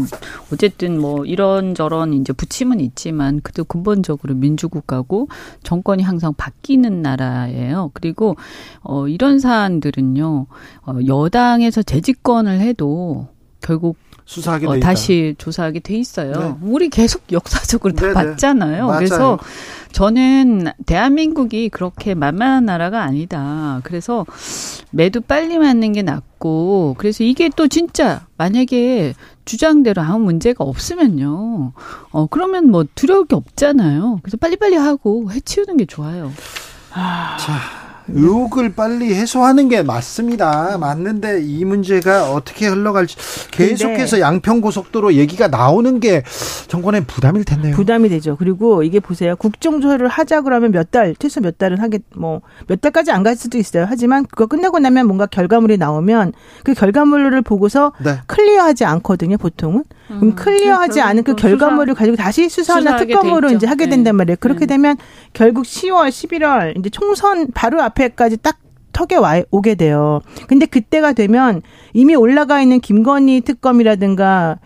어쨌든 뭐 이런저런 이제 부침은 있지만 그래도 근본적으로 민주국가고 정권이 항상 바뀌는 나라예요. 그리고 어 이런 사안들은요. 어 여당에서 재집권을 해도 결국 수사하게 돼 어, 있다. 다시 조사하게 돼 있어요. 네. 우리 계속 역사적으로 다 네네. 봤잖아요. 맞아요. 그래서 저는 대한민국이 그렇게 만만한 나라가 아니다. 그래서 매도 빨리 맞는 게 낫고 그래서 이게 또 진짜 만약에 주장대로 아무 문제가 없으면요. 어 그러면 뭐 두려울 게 없잖아요. 그래서 빨리빨리 하고 해치우는 게 좋아요. 자, 의혹을 빨리 해소하는 게 맞습니다. 맞는데 이 문제가 어떻게 흘러갈지 계속해서 양평 고속도로 얘기가 나오는 게 정권의 부담일 텐데요. 부담이 되죠. 그리고 이게 보세요. 국정조사를 하자 그러면 몇 달, 최소 몇 달은 하겠, 뭐, 몇 달까지 안 갈 수도 있어요. 하지만 그거 끝나고 나면 뭔가 결과물이 나오면 그 결과물을 보고서 네. 클리어하지 않거든요, 보통은. 그럼 음, 클리어하지 않은 그뭐 수사- 결과물을 가지고 다시 수사나 특검으로. 이제 하게 네. 된단 말이에요. 그렇게 네. 되면 결국 10월, 11월 이제 총선 바로 앞 에까지 딱 턱에 와 오게 돼요. 근데 그때가 되면 이미 올라가 있는 김건희 특검이라든가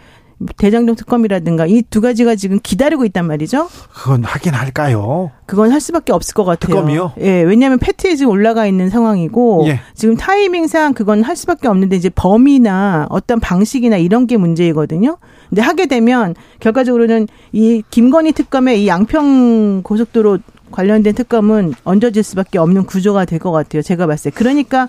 대장동 특검이라든가 이 두 가지가 지금 기다리고 있단 말이죠. 그건 하긴 할까요? 그건 할 수밖에 없을 것 같아요. 특검이요? 예, 왜냐하면 패트에 지금 올라가 있는 상황이고 예. 지금 타이밍상 그건 할 수밖에 없는데 이제 범위나 어떤 방식이나 이런 게 문제이거든요. 근데 하게 되면 결과적으로는 이 김건희 특검의 이 양평 고속도로 관련된 특검은 얹어질 수밖에 없는 구조가 될 것 같아요. 제가 봤을 때. 그러니까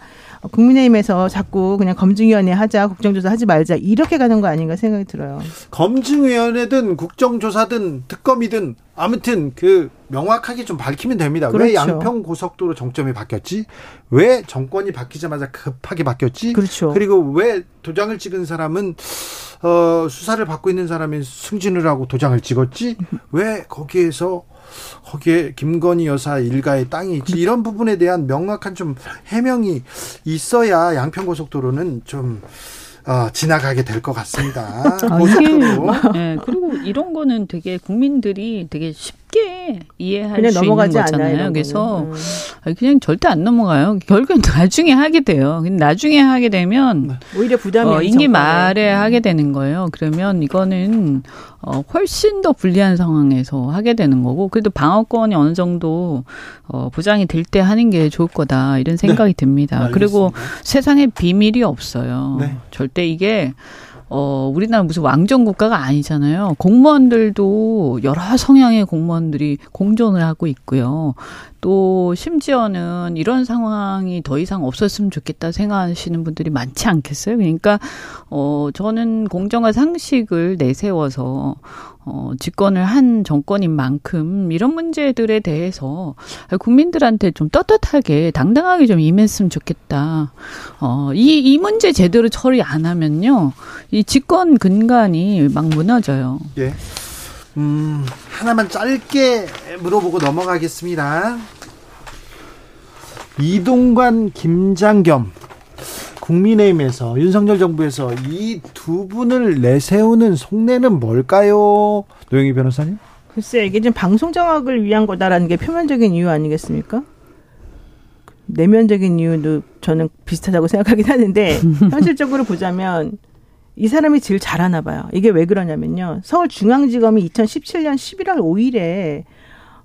국민의힘에서 자꾸 그냥 검증위원회 하자, 국정조사 하지 말자 이렇게 가는 거 아닌가 생각이 들어요. 검증위원회든 국정조사든 특검이든 아무튼 그 명확하게 좀 밝히면 됩니다. 왜 그렇죠. 양평 고속도로 정점이 바뀌었지? 왜 정권이 바뀌자마자 급하게 바뀌었지? 그렇죠. 그리고 왜 도장을 찍은 사람은 어, 수사를 받고 있는 사람이 승진을 하고 도장을 찍었지? 왜 거기에서 거기에 김건희 여사 일가의 땅이 있지? 이런 부분에 대한 명확한 좀 해명이 있어야 양평 고속도로는 좀 어, 지나가게 될 것 같습니다. 아, 고속도로. 네, 그리고 이런 거는 되게 국민들이 되게 쉽 게 이해할 수 있는 거잖아요. 않아요. 그래서. 음. 그냥 절대 안 넘어가요. 결국엔 나중에 하게 돼요. 나중에 하게 되면 오히려 부담이 어, 임기. 말에 하게 되는 거예요. 그러면 이거는 어, 훨씬 더 불리한 상황에서 하게 되는 거고, 그래도 방어권이 어느 정도 어, 보장이 될 때 하는 게 좋을 거다 이런 생각이 듭니다. 그리고 알겠습니다. 세상에 비밀이 없어요. 네. 절대 이게 어, 우리나라 무슨 왕정 국가가 아니잖아요. 공무원들도 여러 성향의 공무원들이 공존을 하고 있고요. 또 심지어는 이런 상황이 더 이상 없었으면 좋겠다 생각하시는 분들이 많지 않겠어요. 그러니까 어 저는 공정과 상식을 내세워서 어 집권을 한 정권인 만큼 이런 문제들에 대해서 국민들한테 좀 떳떳하게 당당하게 좀 임했으면 좋겠다. 어이 이 문제 제대로 처리 안 하면요. 이 집권 근간이 막 무너져요. 예. 음, 하나만 짧게 물어보고 넘어가겠습니다. 이동관, 김장겸, 국민의힘에서 윤석열 정부에서 이 두 분을 내세우는 속내는 뭘까요? 노영희 변호사님? 글쎄 이게 좀 방송 정악을 위한 거다라는 게 표면적인 이유 아니겠습니까? 내면적인 이유도 저는 비슷하다고 생각하긴 하는데 현실적으로 보자면 이 사람이 제일 잘하나 봐요. 이게 왜 그러냐면요. 서울중앙지검이 2017년 11월 5일에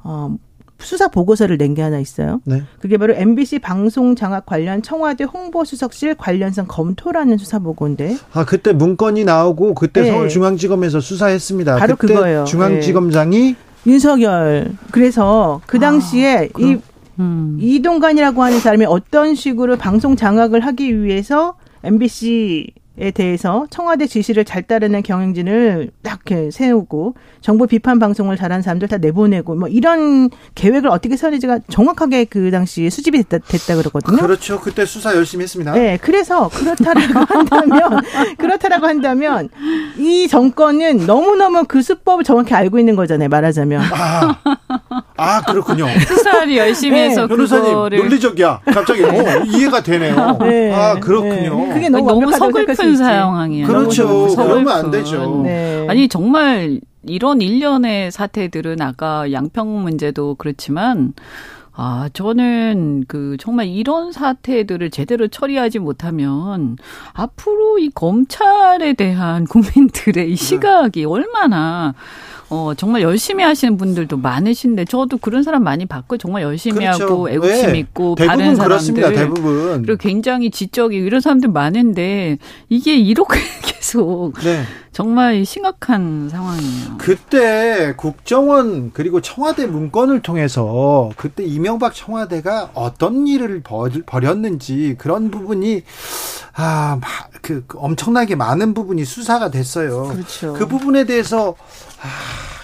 어, 수사 보고서를 낸 게 하나 있어요. 네. 그게 바로 MBC 방송 장악 관련 청와대 홍보수석실 관련성 검토라는 수사 보고인데 아, 그때 문건이 나오고 그때 네. 서울중앙지검에서 수사했습니다. 바로 그때 그거예요. 중앙지검장이 윤석열 그래서 그 당시에 이 음. 이동관이라고 하는 사람이 어떤 식으로 방송 장악을 하기 위해서 MBC 에 대해서 청와대 지시를 잘 따르는 경영진을 딱 이렇게 세우고 정부 비판 방송을 잘하는 사람들 다 내보내고 뭐 이런 계획을 어떻게 세우는지가 정확하게 그 당시에 수집이 됐다, 됐다 그러거든요. 그렇죠. 그때 수사 열심히 했습니다. 네, 그래서 그렇다라고 한다면 그렇다라고 한다면 이 정권은 너무너무 그 수법을 정확히 알고 있는 거잖아요. 말하자면. 아, 아 그렇군요. 수사를 열심히 네, 해서 변호사님 그거를 논리적이야. 갑자기 어, 이해가 되네요. 네, 아 그렇군요. 네. 그게 너무, 너무, 완벽하다고 생각할 수 서글픈 있지. 상황이에요. 그렇죠. 그러면 안 되죠. 네. 아니 정말 이런 일련의 사태들은 아까 양평 문제도 그렇지만 아 저는 그 정말 이런 사태들을 제대로 처리하지 못하면 앞으로 이 검찰에 대한 국민들의 이 시각이 얼마나 어 정말 열심히 하시는 분들도 많으신데 저도 그런 사람 많이 봤고 정말 열심히 하고 애국심 네. 있고 대부분 바른 그렇습니다. 사람들 대부분. 그리고 굉장히 지적이고 이런 사람들 많은데 이게 이렇게 계속 네. 정말 심각한 상황이에요. 그때 국정원 그리고 청와대 문건을 통해서 그때 이명박 청와대가 어떤 일을 벌- 벌였는지 그런 부분이 아, 마- 그, 그 엄청나게 많은 부분이 수사가 됐어요. 그렇죠. 그 부분에 대해서 아,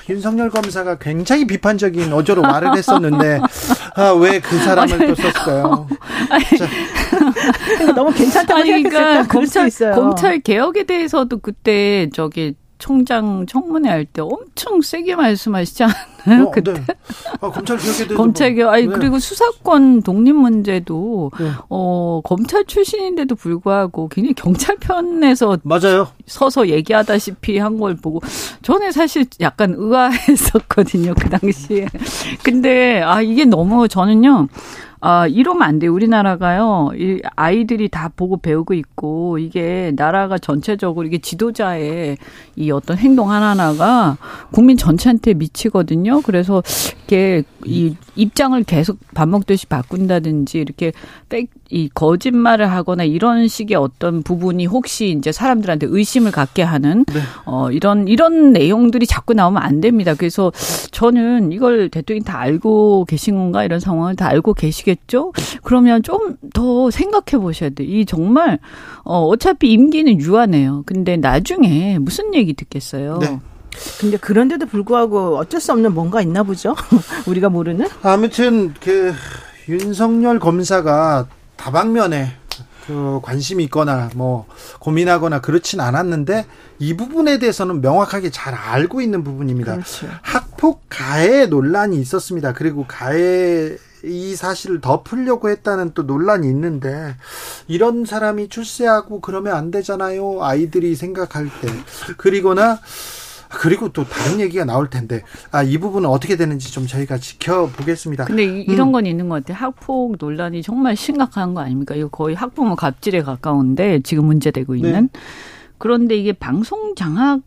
윤석열 검사가 굉장히 비판적인 어조로 말을 했었는데 아, 왜 그 사람을 또 썼을까요? 자, 그러니까 너무 괜찮다고 아니 생각했을까? 그러니까 검찰 있어요. 검찰 개혁에 대해서도 그때 저기 총장 청문회 할 때 엄청 세게 말씀하시지 않았나요? 어, 그때 네. 아, 검찰 개혁에 대해서 검찰 개혁 아니 네. 그리고 수사권 독립 문제도 네. 어 검찰 출신인데도 불구하고 굉장히 경찰 편에서 맞아요. 서서 얘기하다시피 한 걸 보고 저는 사실 약간 의아했었거든요 그 당시에 근데 아 이게 너무 저는요 아 이러면 안 돼요. 우리나라가요 이 아이들이 다 보고 배우고 있고 이게 나라가 전체적으로 이게 지도자의 이 어떤 행동 하나하나가 국민 전체한테 미치거든요. 그래서 이렇게 이 입장을 계속 밥 먹듯이 바꾼다든지 이렇게 백 이 거짓말을 하거나 이런 식의 어떤 부분이 혹시 이제 사람들한테 의심을 갖게 하는 네. 어 이런 이런 내용들이 자꾸 나오면 안 됩니다. 그래서 저는 이걸 대통령이 다 알고 계신 건가 이런 상황을 다 알고 계시겠죠? 그러면 좀 더 생각해 보셔야 돼. 이 정말 어 어차피 임기는 유한해요. 근데 나중에 무슨 얘기 듣겠어요? 네. 근데 그런데도 불구하고 어쩔 수 없는 뭔가 있나 보죠. 우리가 모르는. 아무튼 그 윤석열 검사가 다방면에 그 관심이 있거나 뭐 고민하거나 그렇진 않았는데 이 부분에 대해서는 명확하게 잘 알고 있는 부분입니다. 그렇죠. 학폭 가해 논란이 있었습니다. 그리고 가해 이 사실을 덮으려고 했다는 또 논란이 있는데 이런 사람이 출세하고 그러면 안 되잖아요. 아이들이 생각할 때. 그리고나 그리고 또 다른 얘기가 나올 텐데 아 이 부분은 어떻게 되는지 좀 저희가 지켜보겠습니다. 근데 이, 이런 음. 건 있는 것 같아요. 학폭 논란이 정말 심각한 거 아닙니까? 이거 거의 학부모 갑질에 가까운데 지금 문제되고 있는. 네. 그런데 이게 방송 장악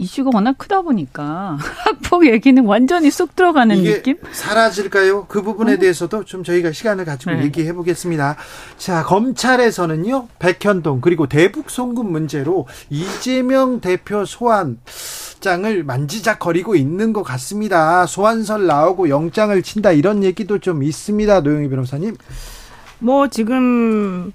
이슈가 워낙 크다 보니까 학폭 얘기는 완전히 쏙 들어가는 느낌? 사라질까요? 그 부분에 대해서도 좀 저희가 시간을 가지고 네. 얘기해 보겠습니다. 자, 검찰에서는요, 백현동 그리고 대북 송금 문제로 이재명 대표 소환 장을 만지작거리고 있는 것 같습니다. 소환설 나오고 영장을 친다 이런 얘기도 좀 있습니다. 노영희 변호사님. 뭐 지금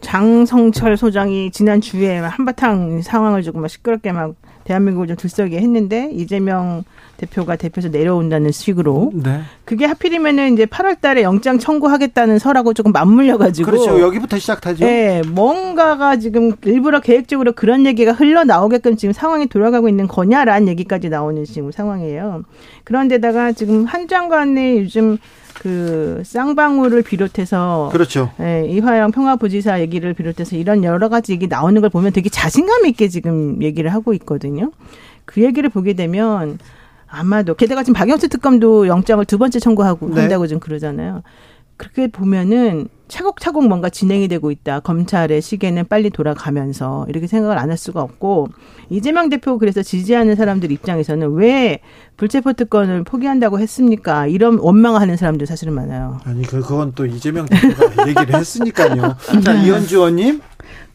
장성철 소장이 지난 주에 한바탕 상황을 조금 막 시끄럽게 막 대한민국을 좀 들썩이게 했는데 이재명 대표가 대표에서 내려온다는 식으로 네. 그게 하필이면은 이제 8월 달에 영장 청구하겠다는 설하고 조금 맞물려 가지고 그렇죠. 여기부터 시작하죠. 예, 뭔가가 지금 일부러 계획적으로 그런 얘기가 흘러나오게끔 지금 상황이 돌아가고 있는 거냐라는 얘기까지 나오는 지금 상황이에요. 그런데다가 지금 한 장관의 요즘 그 쌍방울을 비롯해서 그렇죠. 예, 이화영 평화부지사 얘기를 비롯해서 이런 여러 가지 얘기 나오는 걸 보면 되게 자신감 있게 지금 얘기를 하고 있거든요. 그 얘기를 보게 되면 아마도 게다가 지금 박영수 특검도 영장을 두 번째 청구하고 네. 한다고 좀 그러잖아요. 그렇게 보면은 차곡차곡 뭔가 진행이 되고 있다. 검찰의 시계는 빨리 돌아가면서 이렇게 생각을 안 할 수가 없고 이재명 대표 그래서 지지하는 사람들 입장에서는 왜 불체포 특권을 포기한다고 했습니까? 이런 원망하는 사람들 사실은 많아요. 아니 그 그건 또 이재명 대표가 얘기를 했으니까요. 자, 이현주 의원님.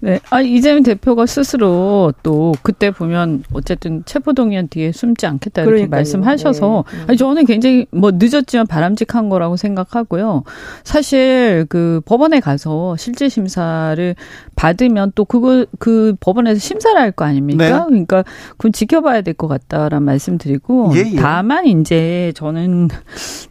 네. 아, 이재명 대표가 스스로 또 그때 보면 어쨌든 체포동의안 뒤에 숨지 않겠다 이렇게 그러니까요. 말씀하셔서 네. 아니, 저는 굉장히 뭐 늦었지만 바람직한 거라고 생각하고요. 사실 그 법원에 가서 실질 심사를 받으면 또 그거 그 법원에서 심사를 할 거 아닙니까? 네. 그러니까 그건 지켜봐야 될 것 같다라는 말씀드리고 예, 예. 다만 이제 저는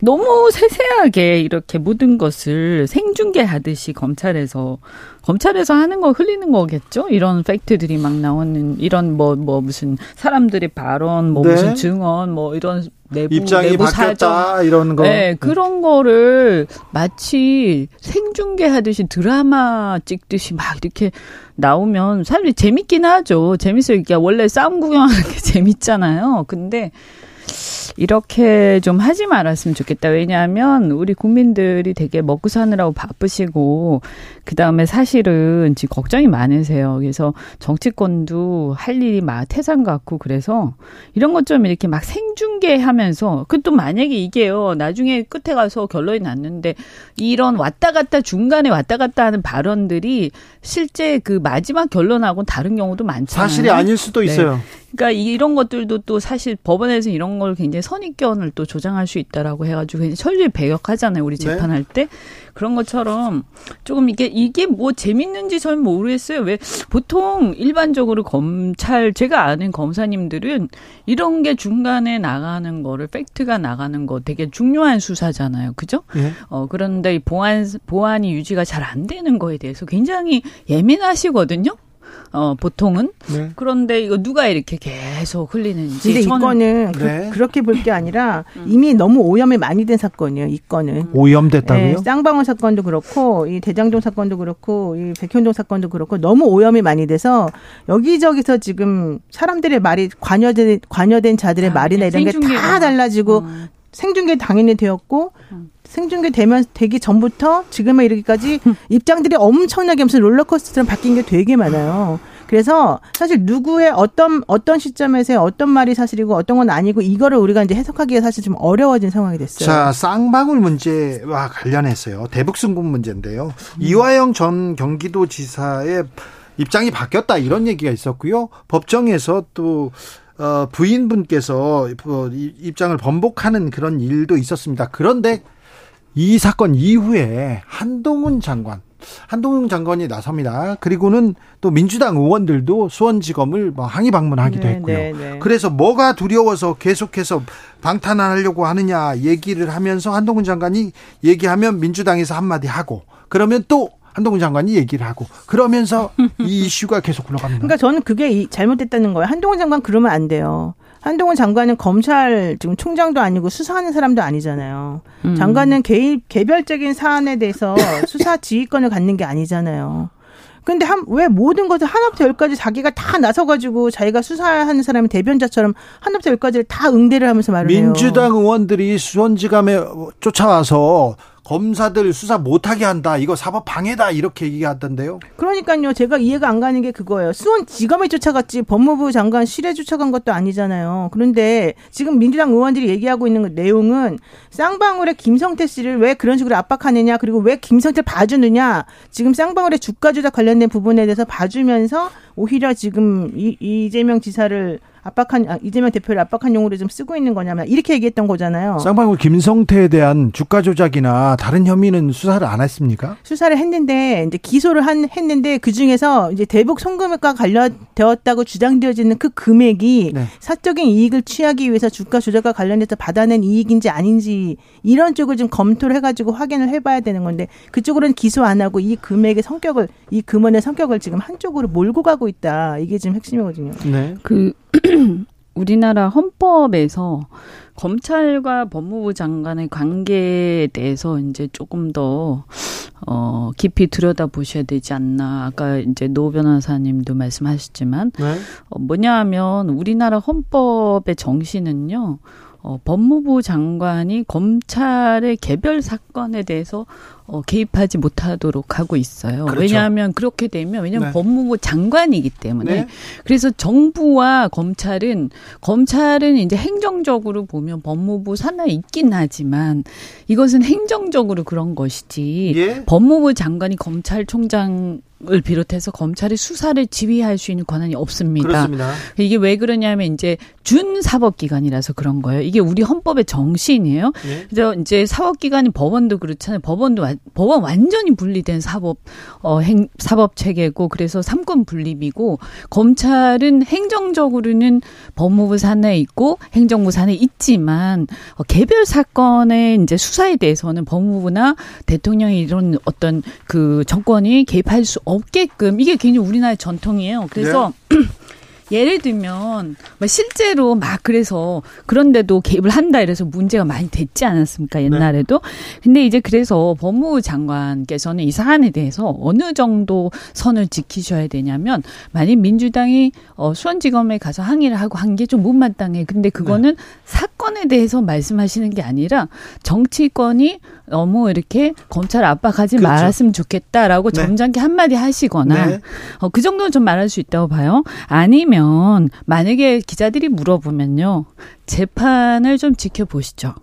너무 세세하게 이렇게 모든 것을 생중계하듯이 검찰에서 검찰에서 하는 거 흘리는 거겠죠? 이런 팩트들이 막 나오는 이런 뭐뭐 무슨 사람들의 발언, 뭐 네. 무슨 증언, 뭐 이런 내부 입장이 내부. 바뀌었다 이런 거. 네, 그런 거를 마치 생중계하듯이 드라마 찍듯이 막 이렇게 나오면 사람들이 재밌긴 하죠. 재밌어요. 이게 원래 싸움 구경하는 게 재밌잖아요. 근데 이렇게 좀 하지 말았으면 좋겠다. 왜냐하면 우리 국민들이 되게 먹고 사느라고 바쁘시고 그 다음에 사실은 지금 걱정이 많으세요. 그래서 정치권도 할 일이 막 태산 같고 그래서 이런 것 좀 이렇게 막 생중계하면서 그 또 만약에 이게요 나중에 끝에 가서 결론이 났는데 이런 왔다 갔다 중간에 왔다 갔다 하는 발언들이 실제 그 마지막 결론하고 다른 경우도 많잖아요. 사실이 아닐 수도 네. 있어요. 그러니까 이- 이런 것들도 또 사실 법원에서 이런 걸 굉장히 선입견을 또 조장할 수 있다라고 해가지고 철저히 배격하잖아요 우리 네. 재판할 때 그런 것처럼 조금 이게 이게 뭐 재밌는지 저는 모르겠어요 왜 보통 일반적으로 검찰 제가 아는 검사님들은 이런 게 중간에 나가는 거를 팩트가 나가는 거 되게 중요한 수사잖아요 그죠? 예. 어, 그런데 이 보안, 보안이 유지가 잘 안 되는 거에 대해서 굉장히 예민하시거든요? 어, 보통은. 네. 그런데 이거 누가 이렇게 계속 흘리는지. 근데 저는 이거는 네. 그, 렇게 볼 게 아니라 이미 너무 오염이 많이 된 사건이에요. 이 건은. 오염됐다고요? 예, 쌍방울 사건도 그렇고 이 대장동 사건도 그렇고 이 백현동 사건도 그렇고 너무 오염이 많이 돼서 여기저기서 지금 사람들의 말이 관여된 관여된 자들의 아, 말이나 이런 게. 다 달라지고 음. 생중계 당연히 되었고 생중계 되면 되기 전부터 지금에 이르기까지 입장들이 엄청나게 무슨 롤러코스터처럼 바뀐 게 되게 많아요. 그래서 사실 누구의 어떤 어떤 시점에서 어떤 말이 사실이고 어떤 건 아니고 이거를 우리가 이제 해석하기가 사실 좀 어려워진 상황이 됐어요. 자, 쌍방울 문제와 관련해서요. 대북승군 문제인데요. 음. 이화영 전 경기도지사의 입장이 바뀌었다 이런 얘기가 있었고요. 법정에서 또 어, 부인분께서 어, 이- 입장을 번복하는 그런 일도 있었습니다. 그런데 이 사건 이후에 한동훈 장관, 한동훈 장관이 나섭니다. 그리고는 또 민주당 의원들도 수원지검을 뭐 항의 방문하기도 네, 했고요. 네, 네. 그래서 뭐가 두려워서 계속해서 방탄하려고 하느냐 얘기를 하면서 한동훈 장관이 얘기하면 민주당에서 한마디 하고 그러면 또 한동훈 장관이 얘기를 하고 그러면서 이 이슈가 계속 흘러갑니다. 그러니까 저는 그게 이- 잘못됐다는 거예요. 한동훈 장관 그러면 안 돼요. 한동훈 장관은 검찰 지금 총장도 아니고 수사하는 사람도 아니잖아요. 음. 장관은 개, 개별적인 사안에 대해서 수사 지휘권을 갖는 게 아니잖아요. 근데 한, 왜 모든 것을 하나부터 열까지 자기가 다 나서가지고 자기가 수사하는 사람이 대변자처럼 하나부터 열까지를 다 응대를 하면서 말을 해요. 민주당 의원들이 수원지감에 쫓아와서 검사들 수사 못하게 한다. 이거 사법 방해다. 이렇게 얘기하던데요. 그러니까요. 제가 이해가 안 가는 게 그거예요. 수원 지검에 쫓아갔지 법무부 장관 실에 쫓아간 것도 아니잖아요. 그런데 지금 민주당 의원들이 얘기하고 있는 그 내용은 쌍방울의 김성태 씨를 왜 그런 식으로 압박하느냐 그리고 왜 김성태를 봐주느냐 지금 쌍방울의 주가 조작 관련된 부분에 대해서 봐주면서 오히려 지금 이, 이재명 지사를 압박한 아, 이재명 대표를 압박한 용어로 좀 쓰고 있는 거냐면 이렇게 얘기했던 거잖아요. 쌍방울 김성태에 대한 주가 조작이나 다른 혐의는 수사를 안 했습니까? 수사를 했는데 이제 기소를 한 했는데 그 중에서 이제 대북 송금액과 관련되었다고 주장되어지는 그 금액이 네. 사적인 이익을 취하기 위해서 주가 조작과 관련해서 받아낸 이익인지 아닌지 이런 쪽을 좀 검토를 해가지고 확인을 해봐야 되는 건데 그쪽으로는 기소 안 하고 이 금액의 성격을 이 금원의 성격을 지금 한쪽으로 몰고 가고 있다 이게 지금 핵심이거든요. 네. 그 우리나라 헌법에서 검찰과 법무부 장관의 관계에 대해서 이제 조금 더 어, 깊이 들여다 보셔야 되지 않나. 아까 이제 노 변호사님도 말씀하셨지만 네. 어, 뭐냐 하면 우리나라 헌법의 정신은요. 어, 법무부 장관이 검찰의 개별 사건에 대해서 어, 개입하지 못하도록 하고 있어요. 그렇죠. 왜냐하면 그렇게 되면 왜냐하면 네. 법무부 장관이기 때문에 네. 그래서 정부와 검찰은 검찰은 이제 행정적으로 보면 법무부 산하에 있긴 하지만 이것은 행정적으로 그런 것이지 예. 법무부 장관이 검찰총장 을 비롯해서 검찰의 수사를 지휘할 수 있는 권한이 없습니다. 그렇습니다. 이게 왜 그러냐면 이제 준 사법기관이라서 그런 거예요. 이게 우리 헌법의 정신이에요. 예. 그래서 이제 사법기관이 법원도 그렇잖아요. 법원도 완- 법원 완전히 분리된 사법 어 행 사법 체계고 그래서 삼권 분립이고 검찰은 행정적으로는 법무부 산하에 있고 행정부 산하에 있지만 어, 개별 사건의 이제 수사에 대해서는 법무부나 대통령이 이런 어떤 그 정권이 개입할 수 없게끔. 이게 굉장히 우리나라의 전통이에요. 그래서 예를 들면 뭐 실제로 막 그래서 그런데도 개입을 한다 이래서 문제가 많이 됐지 않았습니까? 옛날에도? 근데 이제 그래서 법무부 장관께서는 이 사안에 대해서 어느 정도 선을 지키셔야 되냐면 만약 민주당이 어 수원지검에 가서 항의를 하고 한 게 좀 못마땅해. 근데 그거는 사건에 대해서 말씀하시는 게 아니라 정치권이 너무 이렇게 검찰 압박하지 그렇죠. 말았으면 좋겠다라고 네. 점잖게 한마디 하시거나 네. 어, 그 정도는 좀 말할 수 있다고 봐요. 아니면 만약에 기자들이 물어보면요. 재판을 좀 지켜보시죠.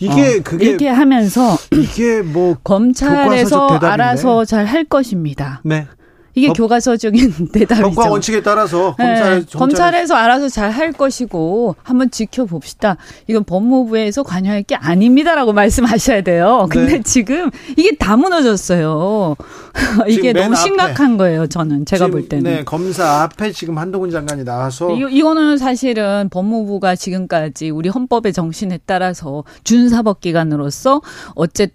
이게 어, 그게 이렇게 하면서 이게 뭐 검찰에서. 알아서 잘 할 것입니다. 네. 이게 법- 교과서적인 대답이죠. 법과 원칙에 따라서 네, 검찰 검찰 검찰에서 알아서 잘 할 것이고 한번 지켜봅시다. 이건 법무부에서 관여할 게 아닙니다라고 말씀하셔야 돼요. 근데 네. 지금 이게 다 무너졌어요. 이게 너무 앞에. 심각한 거예요. 저는 제가 지금, 볼 때는. 네, 검사 앞에 지금 한동훈 장관이 나와서 이거, 이거는 사실은 법무부가 지금까지 우리 헌법의 정신에 따라서 준사법기관으로서 어쨌든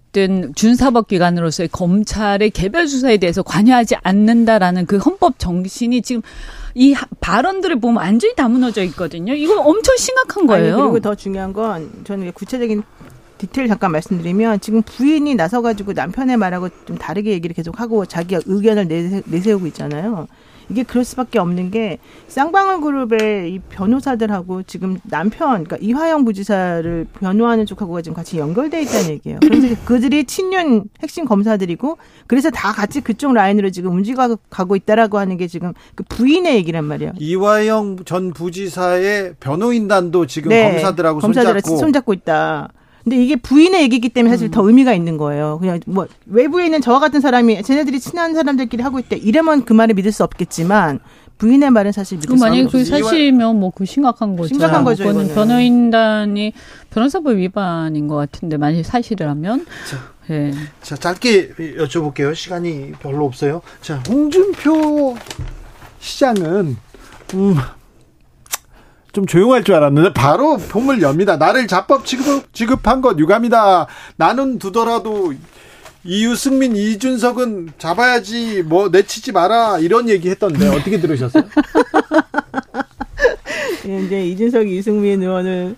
준사법기관으로서의 검찰의 개별 수사에 대해서 관여하지 않는다라는 그 헌법 정신이 지금 이 하- 발언들을 보면 완전히 다 무너져 있거든요. 이거 엄청 심각한 거예요. 아니, 그리고 더 중요한 건 저는 구체적인 디테일 잠깐 말씀드리면 지금 부인이 나서가지고 남편의 말하고 좀 다르게 얘기를 계속 하고 자기 의견을 내세, 내세우고 있잖아요. 이게 그럴 수밖에 없는 게 쌍방울 그룹의 이 변호사들하고 지금 남편, 그러니까 이화영 부지사를 변호하는 쪽하고가 지금 같이 연결돼 있다는 얘기예요. 그래서 그들이 친윤 핵심 검사들이고 그래서 다 같이 그쪽 라인으로 지금 움직여가고 있다라고 하는 게 지금 그 부인의 얘기란 말이에요. 이화영 전 부지사의 변호인단도 지금 네, 검사들하고 검사들하고 손잡고 손잡고 있다. 근데 이게 부인의 얘기이기 때문에 사실 더 의미가 있는 거예요. 그냥 뭐 외부에 있는 저와 같은 사람이 쟤네들이 친한 사람들끼리 하고 있대. 이러면 그 말을 믿을 수 없겠지만 부인의 말은 사실 믿을 그수 만약에 없는 그게 거죠. 사실이면 뭐 그 심각한 거죠. 심각한 거죠, 그거는 이거는. 변호인단이 변호사법 위반인 것 같은데 만약 사실이라면 예. 자, 짧게 여쭤볼게요. 시간이 별로 없어요. 자, 홍준표 시장은 음, 좀 조용할 줄 알았는데 바로 폼을 엽니다. 나를 자법 지급, 지급한 것 유감이다. 나는 두더라도 이유승민, 이준석은 잡아야지 뭐 내치지 마라 이런 얘기 했던데 어떻게 들으셨어요? 예, 이제 이준석, 이승민 의원을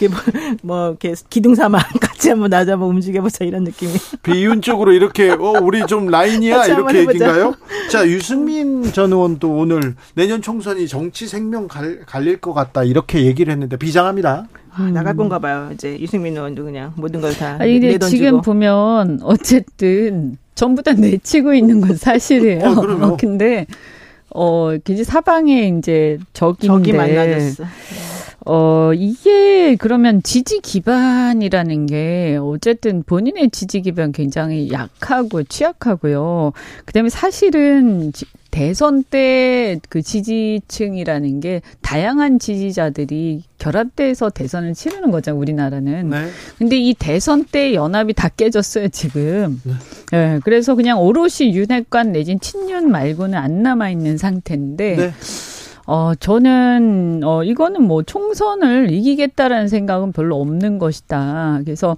이렇게 뭐, 뭐 이렇게 기둥 삼아 같이 한번 나도 한번 움직여보자 이런 느낌이. 비윤 쪽으로 이렇게 어 우리 좀 라인이야 이렇게. 얘기인가요? 자 유승민 전 의원도 오늘 내년 총선이 정치 생명 갈, 갈릴 것 같다 이렇게 얘기를 했는데 비장합니다. 아, 나갈 건가 봐요. 이제 이승민 의원도 그냥 모든 걸 다 아니 근데 내던지고. 지금 보면 어쨌든 전부 다 내치고 있는 건 사실이에요. 어, 그럼요. 근데 어 굉장히 사방에 이제 적인데 적이 많아졌어. 어, 이게 그러면 지지 기반이라는 게 어쨌든 본인의 지지 기반 굉장히 약하고 취약하고요. 그 다음에 사실은 지- 대선 때 그 지지층이라는 게 다양한 지지자들이 결합돼서 대선을 치르는 거죠, 우리나라는. 네. 근데 이 대선 때 연합이 다 깨졌어요, 지금. 예, 그래서 그냥 오롯이 윤핵관 내진 친윤 말고는 안 남아 있는 상태인데. 네. 어, 저는, 어, 이거는 뭐 총선을 이기겠다라는 생각은 별로 없는 것이다. 그래서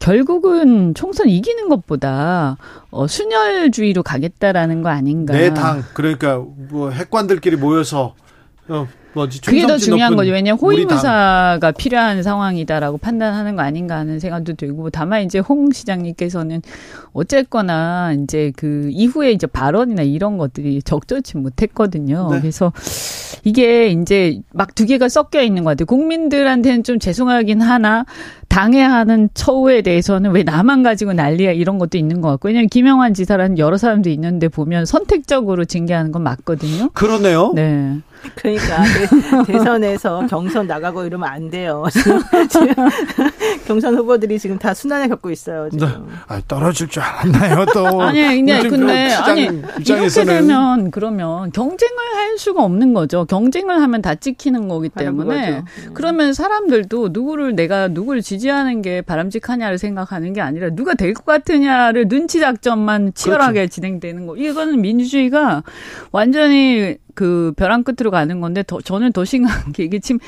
결국은 총선 이기는 것보다, 어, 순혈주의로 가겠다라는 거 아닌가. 내 당 그러니까 뭐 핵관들끼리 모여서 어 뭐지 그게 더 중요한 거죠. 왜냐하면. 호위무사가 필요한 상황이다라고 판단하는 거 아닌가 하는 생각도 들고, 다만 이제 홍 시장님께서는 어쨌거나 이제 그 이후에 이제 발언이나 이런 것들이 적절치 못했거든요. 네. 그래서 이게 이제 막 두 개가 섞여 있는 것 같아요. 국민들한테는 좀 죄송하긴 하나, 당해 하는 처우에 대해서는 왜 나만 가지고 난리야 이런 것도 있는 것 같고, 왜냐면 김영환 지사라는 여러 사람도 있는데 보면 선택적으로 징계하는 건 맞거든요. 그러네요. 네. 그러니까 대, 대선에서 경선 나가고 이러면 안 돼요. 지금, 지금 경선 후보들이 지금 다 순환을 겪고 있어요. 지금. 네. 아, 떨어질 줄 알았나요 또? 아니, 근데, 요즘 근데, 그 시장 아니, 이렇게 입장에서는 되면, 그러면, 경쟁을 할 수가 없는 거죠. 경쟁을 하면 다 찍히는 거기 때문에. 음. 그러면 사람들도 누구를, 내가 누구를 지지하는 게 바람직하냐를 생각하는 게 아니라, 누가 될 것 같으냐를 눈치 작전만 치열하게 그렇죠. 진행되는 거. 이거는 민주주의가 완전히 그 벼랑 끝으로 가는 건데, 더, 저는 더 심각한 게, 이게 지금,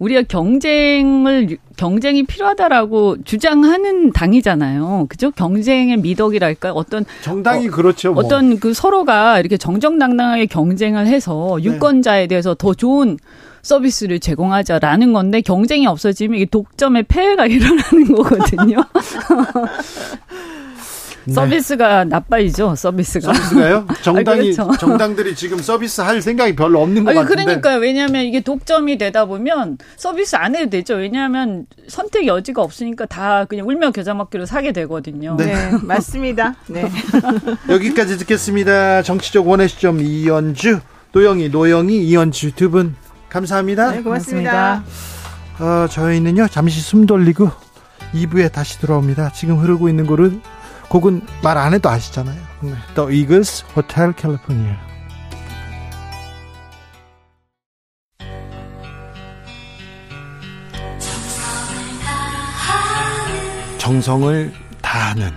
우리가 경쟁을 경쟁이 필요하다라고 주장하는 당이잖아요. 그죠? 경쟁의 미덕이랄까 어떤 정당이 어, 그렇죠. 뭐. 어떤 그 서로가 이렇게 정정당당하게 경쟁을 해서 네. 유권자에 대해서 더 좋은 서비스를 제공하자라는 건데 경쟁이 없어지면 이게 독점의 폐해가 일어나는 거거든요. 네. 서비스가 나빠이죠. 서비스가. 서비스가요? 정당이 그렇죠. 정당들이 지금 서비스 할 생각이 별로 없는 것 아니, 같은데. 그러니까요. 왜냐하면 이게 독점이 되다 보면 서비스 안 해도 되죠. 왜냐하면 선택 여지가 없으니까 다 그냥 울며 겨자 먹기로 사게 되거든요. 네. 네, 맞습니다. 네. 여기까지 듣겠습니다. 정치적 원의 시점 이연주, 노영희, 노영희, 이연주 두 분 감사합니다. 네, 고맙습니다. 어, 저희는요 잠시 숨 돌리고 2부에 다시 돌아옵니다. 지금 흐르고 있는 곡은 곡은 말 안 해도 아시잖아요. 네. The Eagles Hotel California. 정성을 다하는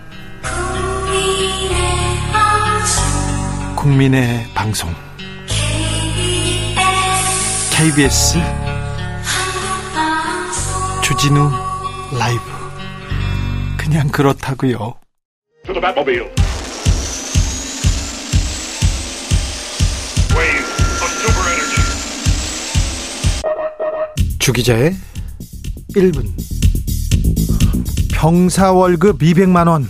국민의 방송 KBS 주진우 라이브 그냥 그렇다고요. Batmobile. Wave of super energy. 주기자의 1분 병사 월급 200만 원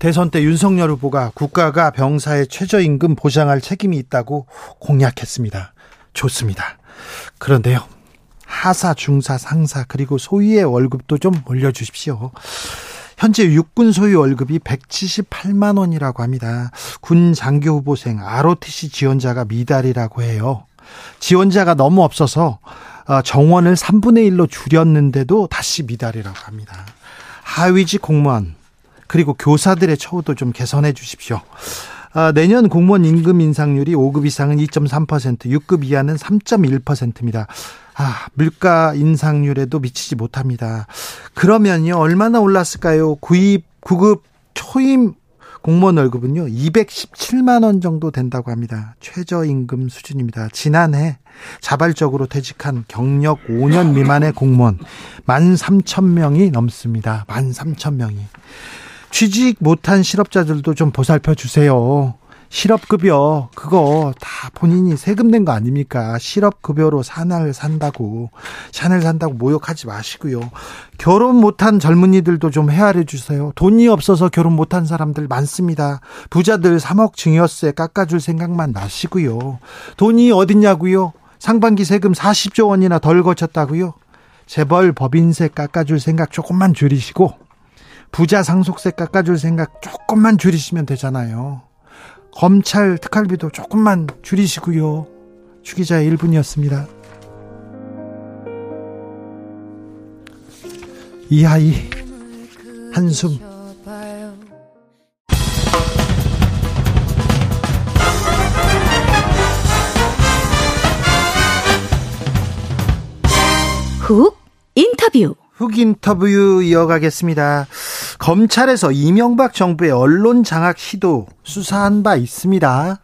대선 때 윤석열 후보가 국가가 병사의 최저임금 보장할 책임이 있다고 공약했습니다. 좋습니다. 그런데요. 하사, 중사, 상사 그리고 소위의 월급도 좀 올려주십시오. 현재 육군 소위 월급이 178만 원이라고 합니다. 군 장교 후보생 ROTC 지원자가 미달이라고 해요. 지원자가 너무 없어서 어, 정원을 3분의 1로 줄였는데도 다시 미달이라고 합니다. 하위직 공무원 그리고 교사들의 처우도 좀 개선해 주십시오. 아, 내년 공무원 임금 인상률이 5급 이상은 2.3%, 6급 이하는 3.1%입니다. 아, 물가 인상률에도 미치지 못합니다. 그러면요, 얼마나 올랐을까요? 구입, 9급 초임 공무원 월급은요, 217만 원 정도 된다고 합니다. 최저임금 수준입니다. 지난해 자발적으로 퇴직한 경력 5년 미만의 공무원 13,000명이 넘습니다. 13,000명이. 취직 못한 실업자들도 좀 보살펴 주세요. 실업급여 그거 다 본인이 세금 낸 거 아닙니까? 실업급여로 샤넬 산다고 샤넬 산다고 모욕하지 마시고요. 결혼 못한 젊은이들도 좀 헤아려 주세요. 돈이 없어서 결혼 못한 사람들 많습니다. 부자들 3억 증여세 깎아줄 생각만 마시고요. 돈이 어딨냐고요? 상반기 세금 40조 원이나 덜 거쳤다고요? 재벌 법인세 깎아줄 생각 조금만 줄이시고 부자 상속세 깎아줄 생각 조금만 줄이시면 되잖아요. 검찰 특활비도 조금만 줄이시고요. 주기자의 1분이었습니다. 이하이 한숨 훅 인터뷰. 훅 인터뷰 이어가겠습니다. 검찰에서 이명박 정부의 언론 장악 시도 수사한 바 있습니다.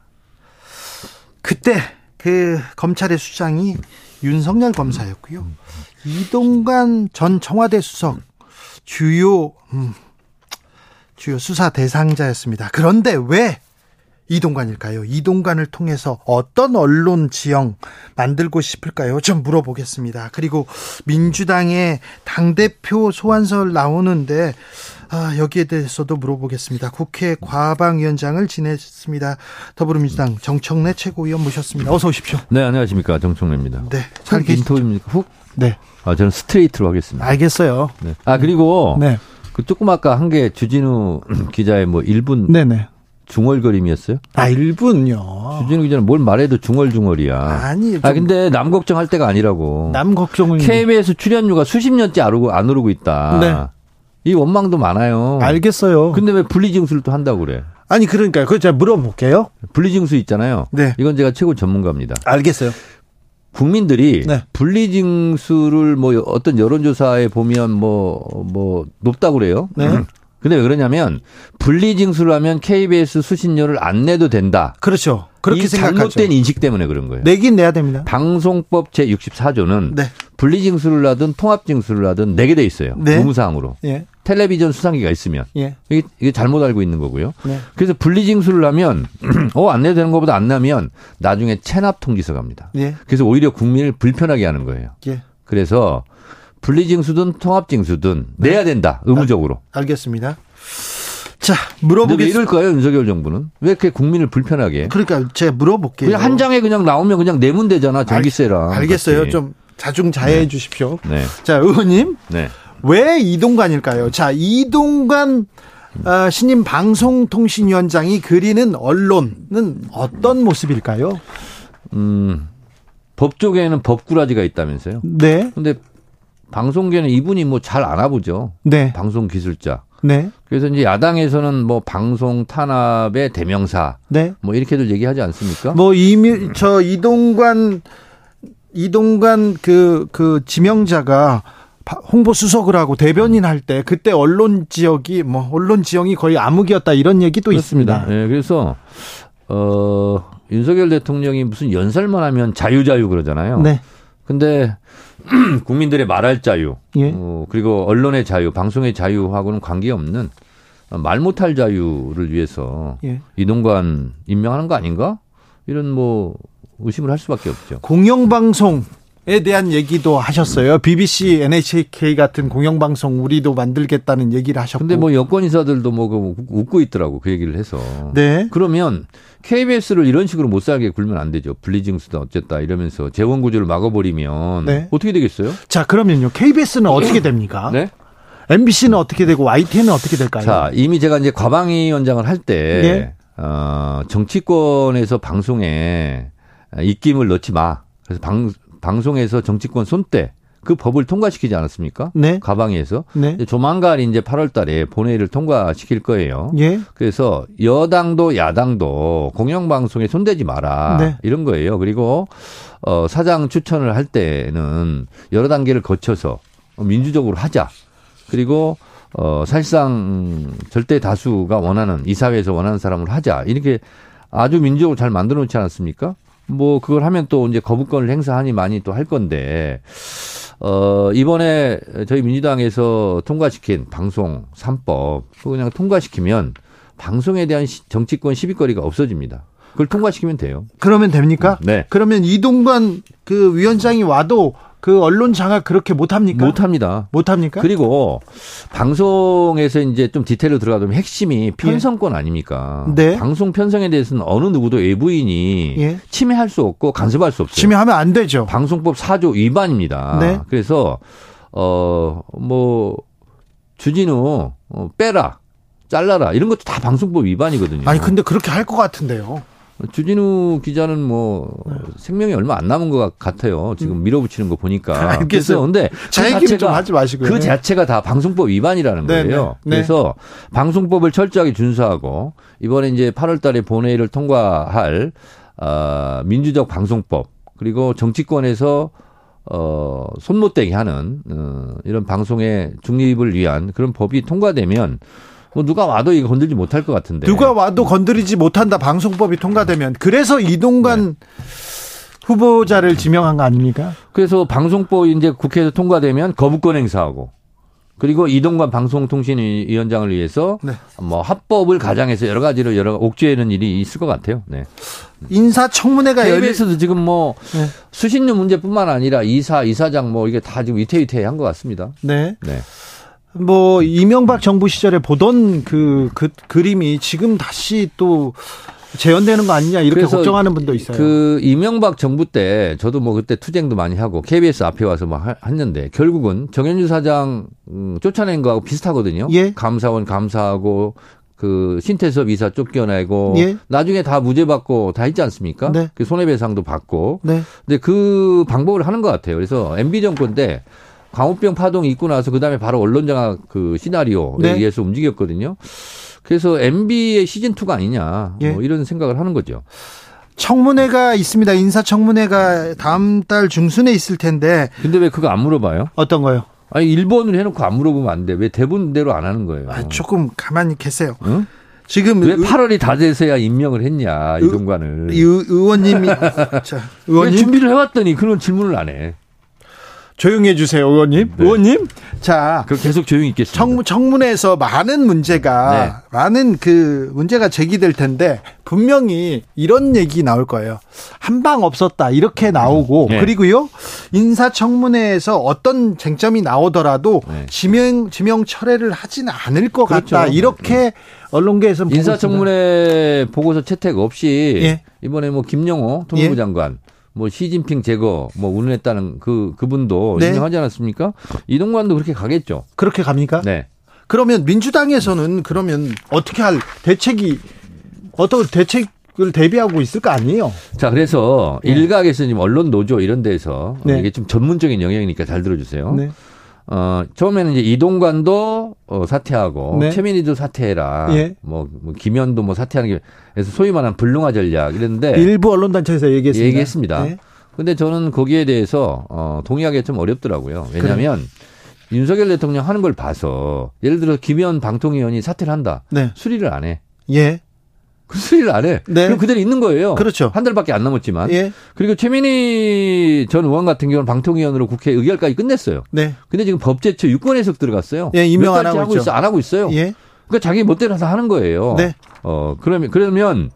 그때 그 검찰의 수장이 윤석열 검사였고요. 이동관 전 청와대 수석 주요 음, 주요 수사 대상자였습니다. 그런데 왜 이동관일까요? 이동관을 통해서 어떤 언론 지형 만들고 싶을까요? 좀 물어보겠습니다. 그리고 민주당의 당대표 소환설 나오는데 아, 여기에 대해서도 물어보겠습니다. 국회 과방위원장을 지냈습니다. 더불어민주당 정청래 최고위원 모셨습니다. 어서 오십시오. 네, 안녕하십니까. 정청래입니다. 네, 잘훅 계시. 인터뷰입니까? 훅? 네, 아, 저는 스트레이트로 하겠습니다. 알겠어요. 네. 아, 그리고 네, 그 조금 아까 한 게 주진우 기자의 뭐 1분 네, 네. 중얼거림이었어요? 아, 1분요. 주진우 기자는 뭘 말해도 중얼중얼이야. 아니, 좀 아, 근데 남 걱정할 때가 아니라고. 남 걱정은 KBS 출연료가 수십 년째 안 오르고, 안 오르고 있다. 네. 이 원망도 많아요. 알겠어요. 근데 왜 분리징수를 또 한다고 그래? 아니 그러니까요. 그거 제가 물어볼게요. 분리징수 있잖아요. 네. 이건 제가 최고 전문가입니다. 알겠어요. 국민들이 네. 분리징수를 뭐 어떤 여론조사에 보면 뭐, 뭐, 높다고 그래요. 네. 근데 왜 그러냐면 분리징수를 하면 KBS 수신료를 안 내도 된다. 그렇죠. 그렇게 이 생각하죠. 잘못된 인식 때문에 그런 거예요. 내긴 내야 됩니다. 방송법 제 64조는 네. 분리징수를 하든 통합징수를 하든 내게 돼 있어요. 네. 의무사항으로. 예. 텔레비전 수상기가 있으면 예. 이게, 이게 잘못 알고 있는 거고요. 네. 그래서 분리징수를 하면 어 안 내도 되는 것보다 안 나면 나중에 체납 통지서 갑니다. 예. 그래서 오히려 국민을 불편하게 하는 거예요. 예. 그래서 분리징수든 통합징수든 내야 된다. 의무적으로. 알겠습니다. 자, 물어보겠습니다. 이럴까요, 윤석열 정부는? 왜 이렇게 국민을 불편하게? 해? 그러니까 제가 물어볼게요. 그냥 한 장에 그냥 나오면 그냥 내면 되잖아, 전기세랑. 알 겠어요. 같이. 좀 자중자애해 주십시오. 네. 자, 의원님. 네. 왜 이동관일까요? 자, 이동관 어, 신임 방송통신위원장이 그리는 언론은 어떤 모습일까요? 음, 법조계에는 법꾸라지가 있다면서요? 네, 근데 방송계는 이분이 뭐 잘 알아보죠. 네, 방송 기술자. 네, 그래서 이제 야당에서는 뭐 방송 탄압의 대명사 네. 뭐 이렇게들 얘기하지 않습니까? 뭐 이미 저 이동관 이동관 그그 지명자가 바- 홍보 수석을 하고 대변인 할 때 그때 언론 지역이 뭐 언론 지형이 거의 암흑이었다 이런 얘기도 있습니다. 예, 그래서 어 윤석열 대통령이 무슨 연설만 하면 자유자유 그러잖아요. 네, 근데 국민들의 말할 자유, 예. 어, 그리고 언론의 자유, 방송의 자유하고는 관계없는 말 못할 자유를 위해서 예. 이동관 임명하는 거 아닌가? 이런 뭐 의심을 할 수밖에 없죠. 공영방송에 대한 얘기도 하셨어요. BBC, NHK 같은 공영방송 우리도 만들겠다는 얘기를 하셨고. 근데 뭐 여권 인사들도 뭐그 웃고 있더라고 그 얘기를 해서. 네. 그러면 KBS를 이런 식으로 못 살게 굴면 안 되죠. 분리징수다 어쨌다 이러면서 재원 구조를 막아버리면 네. 어떻게 되겠어요? 자, 그러면요. KBS는 어떻게 됩니까? 네. MBC는 어떻게 되고 YTN은 어떻게 될까요? 자 이미 제가 이제 과방위 원장을 할때 네. 어, 정치권에서 방송에 입김을 넣지 마. 그래서 방 방송에서 정치권 손대 그 법을 통과시키지 않았습니까? 네. 과방위에서 네. 조만간 이제 8월 달에 본회의를 통과시킬 거예요. 예. 그래서 여당도 야당도 공영방송에 손대지 마라 네. 이런 거예요. 그리고 어, 사장 추천을 할 때는 여러 단계를 거쳐서 민주적으로 하자. 그리고 어, 사실상 절대 다수가 원하는 이 사회에서 원하는 사람을 하자. 이렇게 아주 민주적으로 잘 만들어 놓지 않았습니까? 뭐 그걸 하면 또 이제 거부권을 행사하니 많이 또 할 건데 어, 이번에 저희 민주당에서 통과시킨 방송 3법, 그거 그냥 통과시키면 방송에 대한 시- 정치권 시비거리가 없어집니다. 그걸 통과시키면 돼요. 그러면 됩니까? 네. 그러면 이동관 그 위원장이 와도 그 언론 장악 그렇게 못 합니까? 못 합니다. 못 합니까? 그리고 방송에서 이제 좀 디테일로 들어가면 핵심이 편성권 아닙니까? 네. 방송 편성에 대해서는 어느 누구도 외부인이 예. 침해할 수 없고 간섭할 수 없어요. 침해하면 안 되죠. 방송법 4조 위반입니다. 네. 그래서 어뭐 주진우 어, 빼라. 잘라라. 이런 것도 다 방송법 위반이거든요. 아니 근데 그렇게 할 것 같은데요. 주진우 기자는 뭐 네. 생명이 얼마 안 남은 것 같아요. 지금 밀어붙이는 거 보니까. 음. 알겠어요. 근데 자그 자체가- 하지 마시고요. 그 자체가 다 방송법 위반이라는 네, 거예요. 네, 네. 그래서 방송법을 철저하게 준수하고 이번에 이제 8월 달에 본회의를 통과할 아, 민주적 방송법 그리고 정치권에서 어, 손 못 대게 하는 어, 이런 방송의 중립을 위한 그런 법이 통과되면 뭐 누가 와도 이거 건들지 못할 것 같은데. 누가 와도 건드리지 못한다. 방송법이 통과되면 그래서 이동관 후보자를 지명한 거 아닙니까? 그래서 방송법이 이제 국회에서 통과되면 거부권 행사하고 그리고 이동관 방송통신위원장을 위해서 네. 뭐 합법을 가장해서 여러 가지로 여러 옥죄는 일이 있을 것 같아요. 네. 인사청문회가 열릴 KBS도 지금 뭐 네. 수신료 문제뿐만 아니라 이사, 이사장 뭐 이게 다 지금 위태위태한 것 같습니다. 네. 네. 뭐 이명박 정부 시절에 보던 그, 그 그림이 지금 다시 또 재현되는 거 아니냐 이렇게 걱정하는 분도 있어요. 그 이명박 정부 때 저도 뭐 그때 투쟁도 많이 하고 KBS 앞에 와서 막 하- 했는데 결국은 정현주 사장 음, 쫓아낸 거하고 비슷하거든요. 예. 감사원 감사하고 그 신태섭 이사 쫓겨내고 예. 나중에 다 무죄 받고 다 있지 않습니까? 네. 그 손해배상도 받고. 네. 근데 그 방법을 하는 것 같아요. 그래서 MB 정권 때 광우병 파동이 있고 나서 그 다음에 바로 언론장악 그 시나리오에 네. 의해서 움직였거든요. 그래서 MB의 시즌 2가 아니냐 예. 뭐 이런 생각을 하는 거죠. 청문회가 있습니다. 인사청문회가 다음 달 중순에 있을 텐데 근데 왜 그거 안 물어봐요? 어떤 거요? 아니 1번으로 해놓고 안 물어보면 안 돼. 왜 대본대로 안 하는 거예요? 아, 조금 가만히 계세요. 응? 지금 왜 의- 8월이 다 돼서야 임명을 했냐 이동관을. 이 의- 의원님이 자, 왜 의원님 준비를 해왔더니 그런 질문을 안 해. 조용히 해주세요, 의원님. 네. 의원님, 자 그 계속 조용히 있겠습니다. 청, 청문회에서 많은 문제가 네. 많은 그 문제가 제기될 텐데 분명히 이런 얘기 나올 거예요. 한 방 없었다 이렇게 나오고 네. 그리고요 인사청문회에서 어떤 쟁점이 나오더라도 네. 지명 지명 철회를 하지는 않을 것 그렇죠. 같다 이렇게 언론계에서는 보고 있습니다. 인사청문회 보고서 채택 없이 예. 이번에 뭐 김영호 통일부 예. 장관 뭐 시진핑 제거 뭐 운운했다는 그 그분도 네. 임명하지 않았습니까? 이동관도 그렇게 가겠죠. 그렇게 갑니까? 네. 그러면 민주당에서는 그러면 어떻게 할 대책이 어떤 대책을 대비하고 있을 거 아니에요? 자, 그래서 네. 일각에서 지금 언론 노조 이런 데서 네. 이게 좀 전문적인 영역이니까 잘 들어주세요. 네. 어, 처음에는 이제 이동관도 어, 사퇴하고 네. 최민희도 사퇴해라. 예. 뭐, 뭐 김현도 뭐 사퇴하는 게 그래서 소위 말하는 불능화 전략 이랬는데 일부 언론 단체에서 얘기했습니다. 얘기했습니다. 네. 근데 저는 거기에 대해서 어, 동의하기 좀 어렵더라고요. 왜냐하면 윤석열 대통령 하는 걸 봐서 예를 들어 김현 방통위원이 사퇴를 한다. 네. 수리를 안 해. 예. 그 수리를 안 해. 네. 그럼 그대로 있는 거예요. 그렇죠. 한 달밖에 안 남았지만. 예. 그리고 최민희 전 의원 같은 경우는 방통위원으로 국회 의결까지 끝냈어요. 네. 근데 지금 법제처 유권 해석 들어갔어요. 예, 임명 몇안 하고 있죠. 있어, 안 하고 있어요. 예. 그러니까 자기 멋대로 다 하는 거예요. 네. 어, 그러면 그러면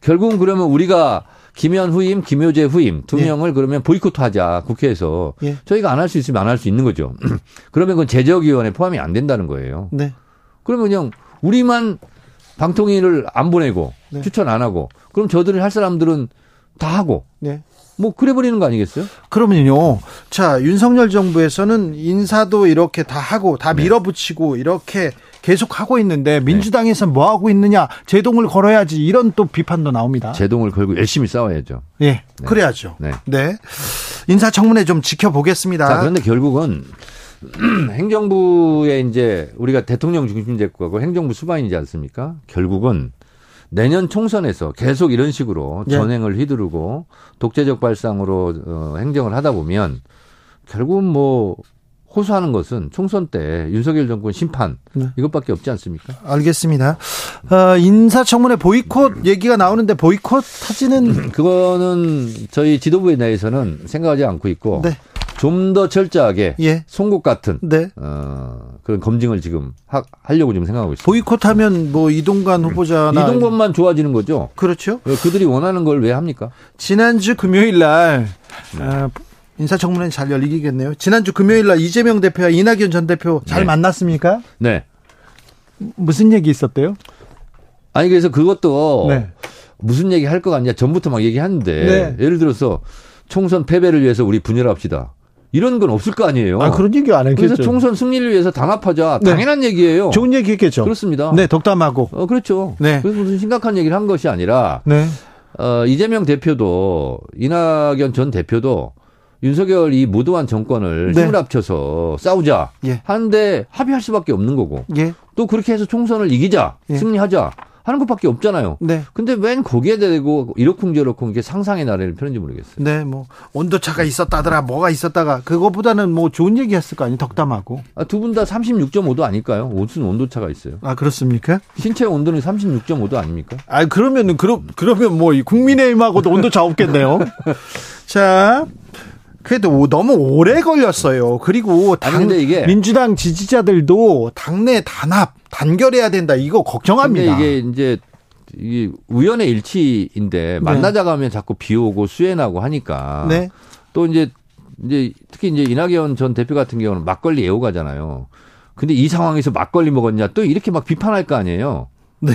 결국은 그러면 우리가 김현 후임, 김효재 후임 두 예. 명을 그러면 보이콧하자 국회에서 예. 저희가 안 할 수 있으면 안 할 수 있는 거죠. 그러면 그건 제적위원회 포함이 안 된다는 거예요. 네. 그러면 그냥 우리만 방통위를 안 보내고 네. 추천 안 하고 그럼 저들을 할 사람들은 다 하고 네. 뭐 그래 버리는 거 아니겠어요? 그러면요. 자, 윤석열 정부에서는 인사도 이렇게 다 하고 다 네. 밀어붙이고 이렇게 계속 하고 있는데 민주당에서는 뭐 하고 있느냐? 제동을 걸어야지 이런 또 비판도 나옵니다. 제동을 걸고 열심히 싸워야죠. 예. 그래야죠. 네. 네. 인사청문회 좀 지켜보겠습니다. 자, 그런데 결국은 행정부에 이제 우리가 대통령 중심 제국하고 행정부 수반이지 않습니까? 결국은 내년 총선에서 계속 이런 식으로 예. 전행을 휘두르고 독재적 발상으로 어, 행정을 하다 보면 결국은 뭐 호소하는 것은 총선 때 윤석열 정권 심판 네. 이것밖에 없지 않습니까? 알겠습니다. 어, 인사청문회 보이콧 얘기가 나오는데 보이콧 하지는 그거는 저희 지도부에 대해서는 생각하지 않고 있고 네. 좀 더 철저하게 예. 송곳 같은 네. 어, 그런 검증을 지금 하, 하려고 지금 생각하고 있습니다. 보이콧하면 뭐 이동관 후보자나 이동건만 좋아지는 거죠. 그렇죠. 왜 그들이 원하는 걸 왜 합니까? 지난주 금요일 날 네. 아, 인사청문회 잘 열리겠네요. 지난주 금요일 날 이재명 대표와 이낙연 전 대표 잘 네. 만났습니까? 네. 무슨 얘기 있었대요? 아니 그래서 그것도 네. 무슨 얘기 할 것 같냐 전부터 막 얘기하는데 네. 예를 들어서 총선 패배를 위해서 우리 분열합시다. 이런 건 없을 거 아니에요. 아 그런 얘기 안 그래서 했겠죠. 총선 승리를 위해서 단합하자. 네. 당연한 얘기예요. 좋은 얘기 했겠죠. 그렇습니다. 네, 덕담하고. 어, 그렇죠. 네. 그래서 무슨 심각한 얘기를 한 것이 아니라 네. 어, 이재명 대표도 이낙연 전 대표도 윤석열 이 무도한 정권을 네. 힘을 합쳐서 싸우자 예. 하는데 합의할 수밖에 없는 거고 예. 또 그렇게 해서 총선을 이기자 예. 승리하자 하는 것밖에 없잖아요. 네. 근데 웬 거기에 대고 이러쿵저러쿵 이게 상상의 나래를 펴는지 모르겠어요. 네, 뭐 온도차가 있었다더라, 뭐가 있었다가 그거보다는 뭐 좋은 얘기 했을 거 아니에요, 덕담하고. 아, 두 분 다 36.5도 아닐까요? 무슨 온도차가 있어요? 아 그렇습니까? 신체 온도는 36.5도 아닙니까? 아 그러면은 그러, 그러면 뭐이 국민의힘하고도 온도차 없겠네요. 자. 그래도 오- 너무 오래 걸렸어요. 그리고 당, 이게- 민주당 지지자들도 당내 단합, 단결해야 된다. 이거 걱정합니다. 이게 이제 이게 우연의 일치인데 만나자고 하면 자꾸 비 오고 수해나고 하니까 네. 또 이제 이제 특히 이제 이낙연 전 대표 같은 경우는 막걸리 애호가잖아요. 근데 이 상황에서 막걸리 먹었냐 또 이렇게 막 비판할 거 아니에요. 네.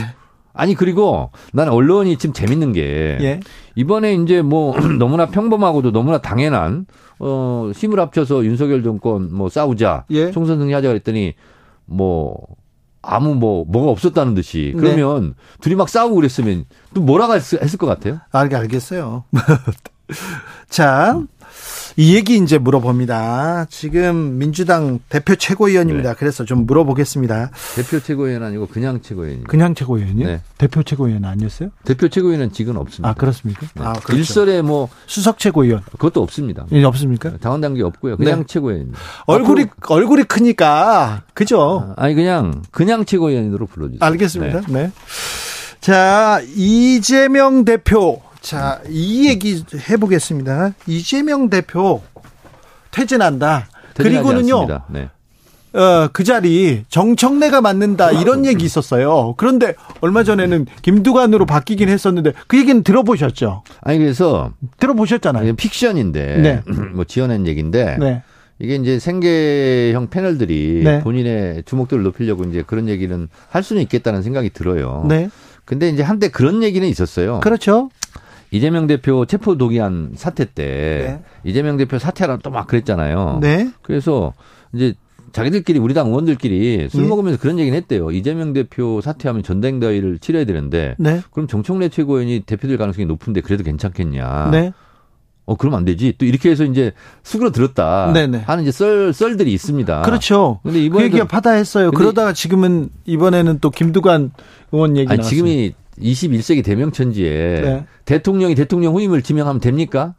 아니 그리고 난 언론이 지금 재밌는 게 예. 이번에 이제 뭐 너무나 평범하고도 너무나 당연한 어 힘을 합쳐서 윤석열 정권 뭐 싸우자 예. 총선 승리하자 그랬더니 뭐 아무 뭐 뭐가 없었다는 듯이 네. 그러면 둘이 막 싸우고 그랬으면 또 뭐라고 했을, 것 같아요? 알, 알겠어요. 자, 이 얘기 이제 물어봅니다. 지금 민주당 대표 최고위원입니다. 네. 그래서 좀 물어보겠습니다. 대표 최고위원 아니고 그냥 최고위원. 그냥 최고위원이요? 네. 대표 최고위원 아니었어요? 대표 최고위원은 지금 없습니다. 아, 그렇습니까? 네. 아, 그렇죠. 일설에 뭐 수석 최고위원. 그것도 없습니다. 예, 없습니까? 당원 단계 없고요. 그냥 네. 최고위원입니다. 얼굴이, 얼굴이 크니까. 그죠? 아, 아니 그냥 그냥 최고위원으로 불러 주세요. 알겠습니다. 네. 자, 이재명 대표. 자, 이 얘기 해보겠습니다. 이재명 대표 퇴진한다. 그리고는요. 네. 어, 그 자리 정청래가 맡는다 이런 얘기 있었어요. 그런데 얼마 전에는 김두관으로 바뀌긴 했었는데 그 얘기는 들어보셨죠? 아니 그래서 들어보셨잖아요. 픽션인데 네. 뭐 지어낸 얘기인데 네. 이게 이제 생계형 패널들이 네. 본인의 주목도를 높이려고 이제 그런 얘기는 할 수는 있겠다는 생각이 들어요. 네. 근데 이제 한때 그런 얘기는 있었어요. 그렇죠. 이재명 대표 체포 동의안 사태 때 이재명 대표 사퇴하라 또 막 그랬잖아요. 네. 그래서 이제 자기들끼리 우리 당 의원들끼리 술 예. 먹으면서 그런 얘기는 했대요. 이재명 대표 사퇴하면 전당대회를 치러야 되는데 네. 그럼 정청래 최고위원이 대표될 가능성이 높은데 그래도 괜찮겠냐? 네. 어 그러면 안 되지. 또 이렇게 해서 이제 수그러 들었다 네네. 하는 이제 썰 썰들이 있습니다. 그렇죠. 근데 그 이번에 얘기가 파다했어요. 그러다가 지금은 이번에는 또 김두관 의원 얘기 나왔어요. 지금이 21세기 대명천지에 네. 대통령이 대통령 후임을 지명하면 됩니까?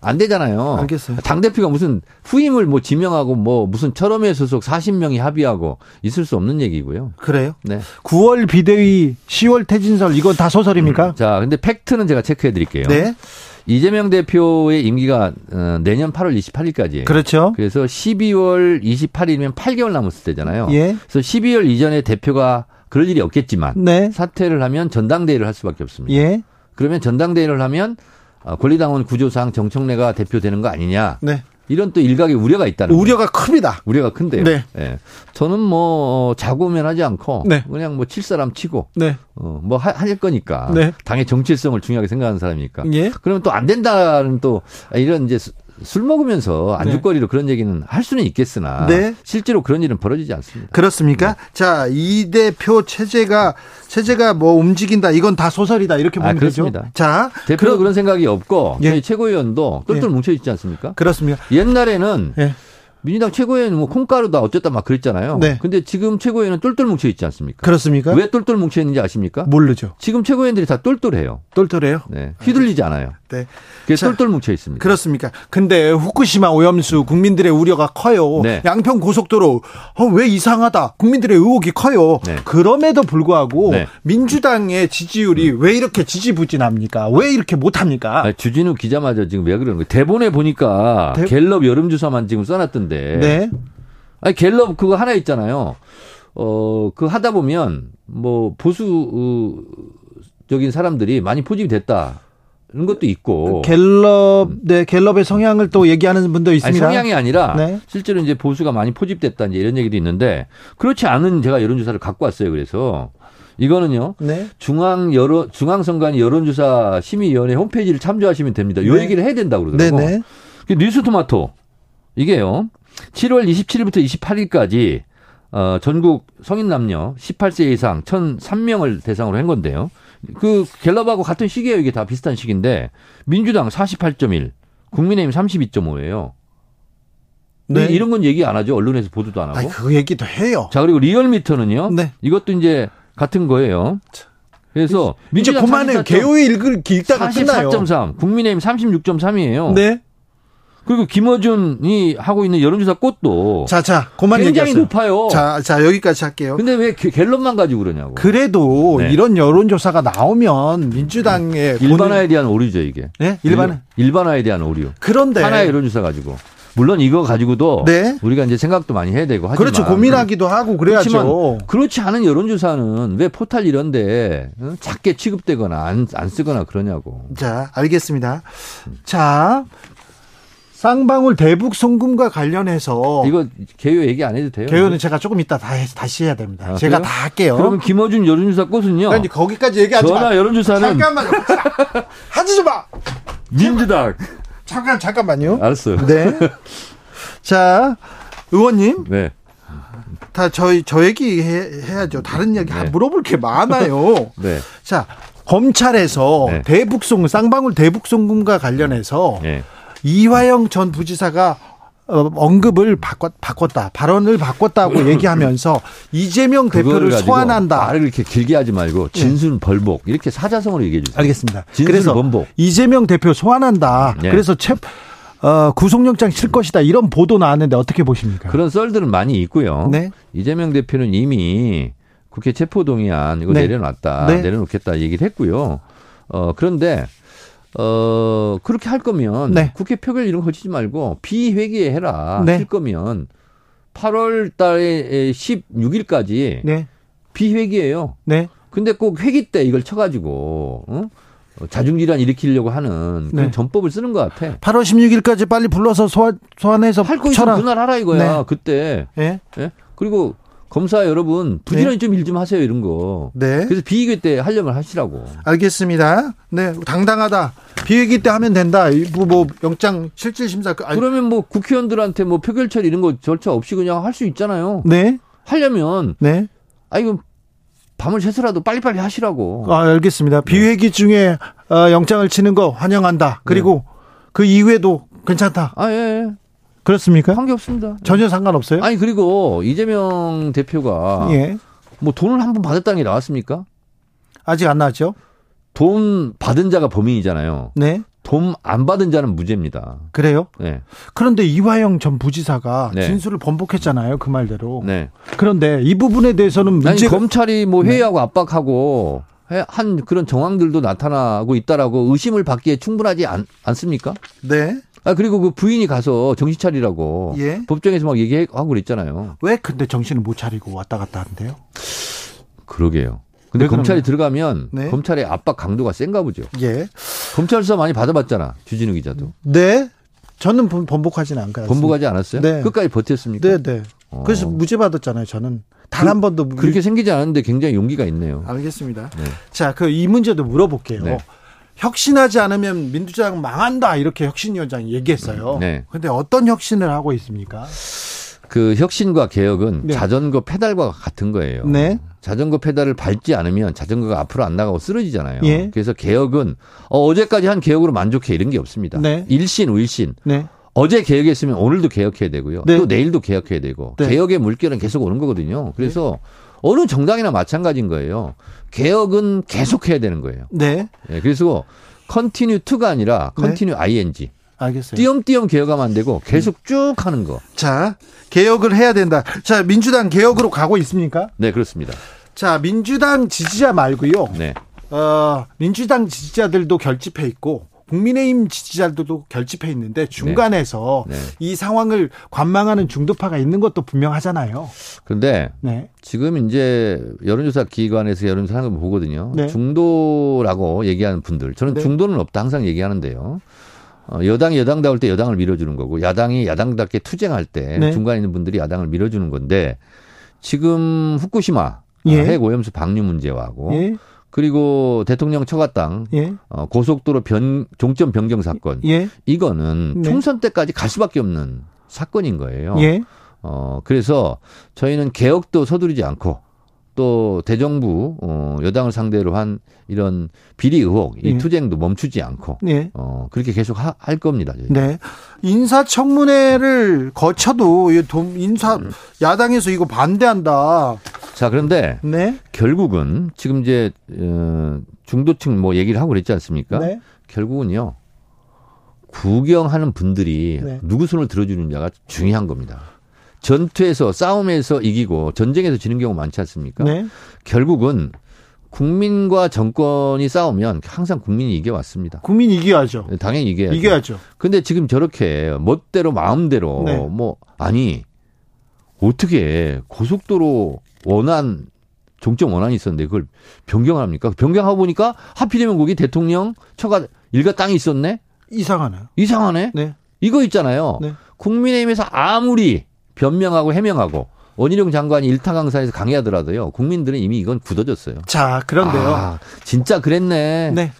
안 되잖아요. 알겠어요. 당 대표가 무슨 후임을 뭐 지명하고 뭐 무슨 철험회 소속 40명이 합의하고 있을 수 없는 얘기고요. 그래요? 네. 9월 비대위, 10월 퇴진설 이건 다 소설입니까? 자, 근데 팩트는 제가 체크해 드릴게요. 네. 이재명 대표의 임기가 어, 내년 8월 28일까지예요. 그렇죠. 그래서 12월 28일이면 8개월 남았을 때잖아요. 예. 그래서 12월 이전에 대표가 그럴 일이 없겠지만 네. 사퇴를 하면 전당대회를 할 수밖에 없습니다. 예. 그러면 전당대회를 하면 어, 권리당원 구조상 정청래가 대표되는 거 아니냐. 네. 이런 또 일각의 우려가 있다는 거예요. 우려가 큽니다. 우려가 큰데요. 네. 예. 저는 뭐 어, 자고면 하지 않고 네. 그냥 뭐 칠 사람 치고 네. 어, 뭐 하- 할 거니까 네. 당의 정체성을 중요하게 생각하는 사람이니까. 예. 그러면 또 안 된다는 또 이런 이제 수- 술 먹으면서 안주거리로 그런 얘기는 할 수는 있겠으나 네. 실제로 그런 일은 벌어지지 않습니다. 그렇습니까? 자, 이 대표 체제가 체제가 뭐 움직인다. 이건 다 소설이다. 이렇게 보면 아, 그렇습니다. 되죠. 자, 대표도 그럼- 그런 생각이 없고 예. 저희 최고위원도 똘똘 예. 뭉쳐 있지 않습니까? 그렇습니다. 옛날에는 예. 민주당 최고위원은 뭐 콩가루다 어쨌다 막 그랬잖아요. 네. 근데 지금 최고위원은 똘똘 뭉쳐 있지 않습니까? 그렇습니까? 왜 똘똘 뭉쳐 있는지 아십니까? 모르죠. 지금 최고위원들이 다 똘똘해요. 똘똘해요. 네. 휘둘리지 않아요. 네. 그래서 자, 똘똘 뭉쳐 있습니다. 그렇습니까? 근데 후쿠시마 오염수 국민들의 우려가 커요. 네. 양평 고속도로 어, 왜 이상하다. 국민들의 의혹이 커요. 네. 그럼에도 불구하고 네. 민주당의 지지율이 왜 이렇게 지지부진합니까? 왜 이렇게 못합니까? 아, 주진우 기자마저 지금 왜 그러는 거예요? 대본에 보니까 대- 갤럽 여론조사만 지금 써놨던 데. 네. 아니, 갤럽 그거 하나 있잖아요. 어, 그 하다 보면 뭐 보수적인 사람들이 많이 포집이 됐다. 이런 것도 있고. 갤럽, 네, 갤럽의 성향을 또 얘기하는 분도 아니, 있습니다. 성향이 아니라 네. 실제로 이제 보수가 많이 포집됐다 이제 이런 얘기도 있는데 그렇지 않은 제가 여론조사를 갖고 왔어요. 그래서 이거는요. 네. 중앙 여론 중앙선관위 여론조사 심의위원회 홈페이지를 참조하시면 됩니다. 요 네. 얘기를 해야 된다고 그러더라고. 네네. 그 뉴스토마토 이게요. 7월 27일부터 28일까지 어, 전국 성인 남녀 18세 이상 1,003명을 대상으로 한 건데요. 그 갤럽하고 같은 시기예요. 이게 다 비슷한 시기인데 민주당 48.1, 국민의힘 32.5예요. 네. 이런 건 얘기 안 하죠. 언론에서 보도도 안 하고. 아, 그 얘기도 해요. 자 그리고 리얼미터는요. 네. 이것도 이제 같은 거예요. 그래서 민주당 그만해요. 44.3, 개요일 읽을 읽다가 끝나요. 44.3, 국민의힘 36.3이에요. 네. 그리고 김어준이 하고 있는 여론조사 꽃도 자, 자, 그만 굉장히 얘기하세요. 높아요. 자, 자, 여기까지 할게요. 근데 왜 갤- 갤럽만 가지고 그러냐고. 그래도 네. 이런 여론조사가 나오면 민주당의 일반화에 대한 오류죠 이게. 네? 일반 일반화에 대한 오류. 그런데 하나의 여론조사 가지고. 물론 이거 가지고도 네. 우리가 이제 생각도 많이 해야 되고 하지만 그렇죠. 고민하기도 하고 그래야죠. 그렇지만 그렇지 않은 여론조사는 왜 포탈 이런데 어? 작게 취급되거나 안, 안 쓰거나 그러냐고. 자, 알겠습니다. 자, 쌍방울 대북 송금과 관련해서 이거 개요 얘기 안 해도 돼요? 개요는 제가 조금 이따 다, 해- 다시 해야 됩니다. 아, 제가 그래요? 다 할게요. 그러면 김어준 여론조사 꽃은요. 아니, 거기까지 얘기하지 전화 마. 여론조사는 잠깐만요. 하지 좀 마. 민주당. 잠깐 잠깐만요. 알았어요. 네. 자, 의원님, 네. 다 저희 저 얘기 해, 해야죠. 다른 얘기 네. 물어볼 게 많아요. 네. 자, 검찰에서 네. 대북송 쌍방울 대북송금과 관련해서 네. 이화영 전 부지사가 어, 언급을 바꿨, 바꿨다 발언을 바꿨다고 얘기하면서 이재명 그거를 대표를 소환한다. 말을 이렇게 길게 하지 말고 진순 벌복 이렇게 사자성어로 얘기해 주세요. 알겠습니다. 그래서 번복. 이재명 대표 소환한다. 네. 그래서 채, 어, 구속영장 칠 것이다. 이런 보도 나왔는데 어떻게 보십니까? 그런 썰들은 많이 있고요. 네. 이재명 대표는 이미 국회 체포동의안 이거 네. 내려놨다. 네. 내려놓겠다 얘기를 했고요. 어, 그런데 어, 그렇게 할 거면 네. 국회 표결 이런 거 거치지 말고 비회기에 해라. 네. 할 거면 8월 달에 16일까지 네. 비회기예요. 네. 근데 꼭 회기 때 이걸 쳐가지고 어? 어, 자중질환 일으키려고 하는 그런 네. 전법을 쓰는 것 같아. 8월 16일까지 빨리 불러서 소환, 소환해서 할거 쳐라. 있으면 그날 하라 이거야. 네. 그때. 예? 예? 그리고 검사 여러분 부지런히 좀 일좀 하세요 이런 거. 네. 그래서 비의회 때 하려면 하시라고. 알겠습니다. 네, 당당하다. 비회기 때 하면 된다. 이 뭐, 뭐 영장 실질 심사 그- 아니, 그러면 뭐 국회의원들한테 뭐 표결 처리 이런 거 절차 없이 그냥 할 수 있잖아요. 네. 하려면 네. 아 이거 밤을 새서라도 빨리빨리 하시라고. 아, 알겠습니다. 비회기 중에 어, 영장을 치는 거 환영한다. 그리고 네. 그 이후에도 괜찮다. 아 예. 그렇습니까? 관계 없습니다. 전혀 상관없어요? 아니 그리고 이재명 대표가 예. 뭐 돈을 한 번 받았다는 게 나왔습니까? 아직 안 나왔죠? 돈 받은 자가 범인이잖아요. 네. 돈 안 받은 자는 무죄입니다. 그래요? 네. 그런데 이화영 전 부지사가 네. 진술을 번복했잖아요. 그 말대로. 네. 그런데 이 부분에 대해서는 아니 문제가 검찰이 뭐 회의하고 압박하고 해- 한 그런 정황들도 나타나고 있다라고 의심을 받기에 충분하지 않, 않습니까? 네. 아 그리고 그 부인이 가서 정신 차리라고 예. 법정에서 막 얘기하고 그랬잖아요. 왜 근데 정신을 못 차리고 왔다 갔다 한대요? 그러게요. 근데 왜 검찰이? 들어가면 네. 검찰의 압박 강도가 센가 보죠. 예. 검찰 수사 많이 받아봤잖아. 주진우 기자도. 네. 저는 번- 번복하지는 않고. 번복하지 않았어요? 네. 끝까지 버텼습니까? 네, 네. 어. 그래서 무죄 받았잖아요. 저는 단한 번도 무- 그렇게 생기지 않았는데 굉장히 용기가 있네요. 알겠습니다. 네. 자, 그 이 문제도 물어볼게요. 네. 혁신하지 않으면 민주당 망한다 이렇게 혁신위원장이 얘기했어요. 네. 근데 어떤 혁신을 하고 있습니까? 그 혁신과 개혁은 네. 자전거 페달과 같은 거예요. 네. 자전거 페달을 밟지 않으면 자전거가 앞으로 안 나가고 쓰러지잖아요. 예. 그래서 개혁은 어, 어제까지 한 개혁으로 만족해 이런 게 없습니다. 네. 일신 우일신. 네. 어제 개혁했으면 오늘도 개혁해야 되고요. 네. 또 내일도 개혁해야 되고 네. 개혁의 물결은 계속 오는 거거든요. 그래서 어느 정당이나 마찬가지인 거예요. 개혁은 계속해야 되는 거예요. 네. 예, 그래서 continue to가 아니라 네. continue ing. 알겠어요. 띄엄띄엄 개혁하면 안 되고 계속 쭉 하는 거. 자, 개혁을 해야 된다. 자, 민주당 개혁으로 가고 있습니까? 네, 그렇습니다. 자, 민주당 지지자 말고요. 네. 어, 민주당 지지자들도 결집해 있고 국민의힘 지지자들도 결집해 있는데 중간에서 네. 이 상황을 관망하는 중도파가 있는 것도 분명하잖아요. 그런데 네. 지금 이제 여론조사 기관에서 여론조사 하는 거 보거든요. 네. 중도라고 얘기하는 분들. 저는 네. 중도는 없다 항상 얘기하는데요. 어, 여당이 여당다울 때 여당을 밀어주는 거고 야당이 야당답게 투쟁할 때 네. 중간에 있는 분들이 야당을 밀어주는 건데 지금 후쿠시마 예. 아, 핵 오염수 방류 문제하고 예. 그리고 대통령 처갓당 예. 어, 고속도로 변 종점 변경 사건 예. 이거는 네. 총선 때까지 갈 수밖에 없는 사건인 거예요. 예. 어, 그래서 저희는 개혁도 서두르지 않고 또 대정부, 어, 여당을 상대로 한 이런 비리 의혹, 이 예. 투쟁도 멈추지 않고, 예. 어, 그렇게 계속 하- 할 겁니다. 저희. 네. 인사청문회를 거쳐도 인사 야당에서 이거 반대한다. 자, 그런데 네. 결국은 지금 이제, 어, 중도층 뭐 얘기를 하고 그랬지 않습니까? 네. 결국은요, 구경하는 분들이 네. 누구 손을 들어주느냐가 중요한 겁니다. 전투에서 싸움에서 이기고 전쟁에서 지는 경우 많지 않습니까? 네. 결국은 국민과 정권이 싸우면 항상 국민이 이겨왔습니다. 국민 이겨야죠. 당연히 이겨야죠. 이겨야죠. 근데 지금 저렇게 멋대로 마음대로 네. 뭐 아니 어떻게 고속도로 원안 종점 원안이 있었는데 그걸 변경을 합니까? 변경하고 보니까 하필이면 거기 대통령 처가 일가 땅이 있었네. 이상하네요. 이상하네. 네. 이거 있잖아요. 네. 국민의힘에서 아무리 변명하고 해명하고 원희룡 장관이 일타 강사에서 강의하더라도요. 국민들은 이미 이건 굳어졌어요. 자, 그런데요. 아, 진짜 그랬네. 네.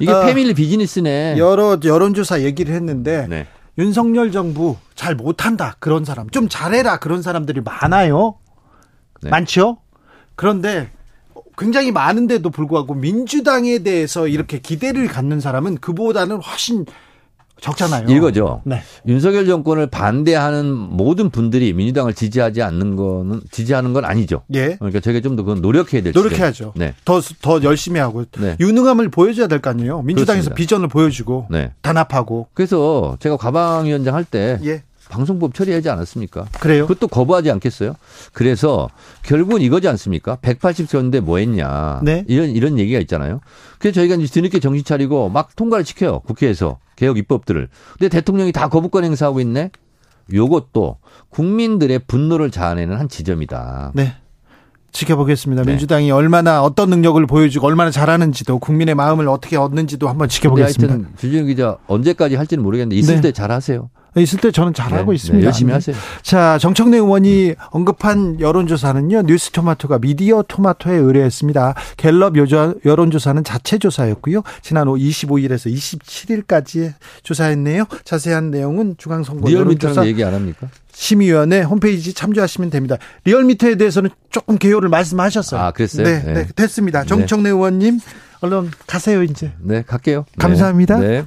이게 어, 패밀리 비즈니스네. 여러 여론조사 얘기를 했는데 네. 윤석열 정부 잘 못한다 그런 사람 좀 잘해라 그런 사람들이 많아요. 네. 많죠. 그런데 굉장히 많은데도 불구하고 민주당에 대해서 이렇게 기대를 갖는 사람은 그보다는 훨씬 적잖아요. 이거죠. 네. 윤석열 정권을 반대하는 모든 분들이 민주당을 지지하지 않는 거는 지지하는 건 아니죠. 예. 그러니까 저희가 좀더 그건 노력해야 될 노력해야죠. 네. 더, 더 열심히 하고 네. 유능함을 보여줘야 될 거 아니에요. 민주당에서 그렇습니다. 비전을 보여주고 네. 단합하고 그래서 제가 과방위원장 할때 예 방송법 처리하지 않았습니까? 그래요. 그것도 거부하지 않겠어요? 그래서 결국은 이거지 않습니까? 180세였는데 뭐 했냐. 네. 이런, 이런 얘기가 있잖아요. 그래서 저희가 이제 뒤늦게 정신 차리고 막 통과를 시켜요. 국회에서. 개혁 입법들을. 근데 대통령이 다 거부권 행사하고 있네? 요것도 국민들의 분노를 자아내는 한 지점이다. 네. 지켜보겠습니다. 네. 민주당이 얼마나 어떤 능력을 보여주고 얼마나 잘하는지도 국민의 마음을 어떻게 얻는지도 한번 지켜보겠습니다. 하여튼 주진우 기자 언제까지 할지는 모르겠는데 있을 네. 때 잘하세요. 있을 때 저는 잘하고 네, 있습니다. 네, 열심히 네. 하세요. 자, 정청래 의원이 언급한 여론조사는요, 뉴스 토마토가 미디어 토마토에 의뢰했습니다. 갤럽 여론조사는 자체 조사였고요. 지난 25일에서 27일까지 조사했네요. 자세한 내용은 중앙선거 여론조사 얘기 안 합니까? 심의위원회 홈페이지 참조하시면 됩니다. 리얼미터에 대해서는 조금 개요를 말씀하셨어요. 아, 그랬어요? 네, 네. 네, 됐습니다. 정청래 의원님, 얼른 가세요, 이제. 네, 갈게요. 네. 감사합니다. 네.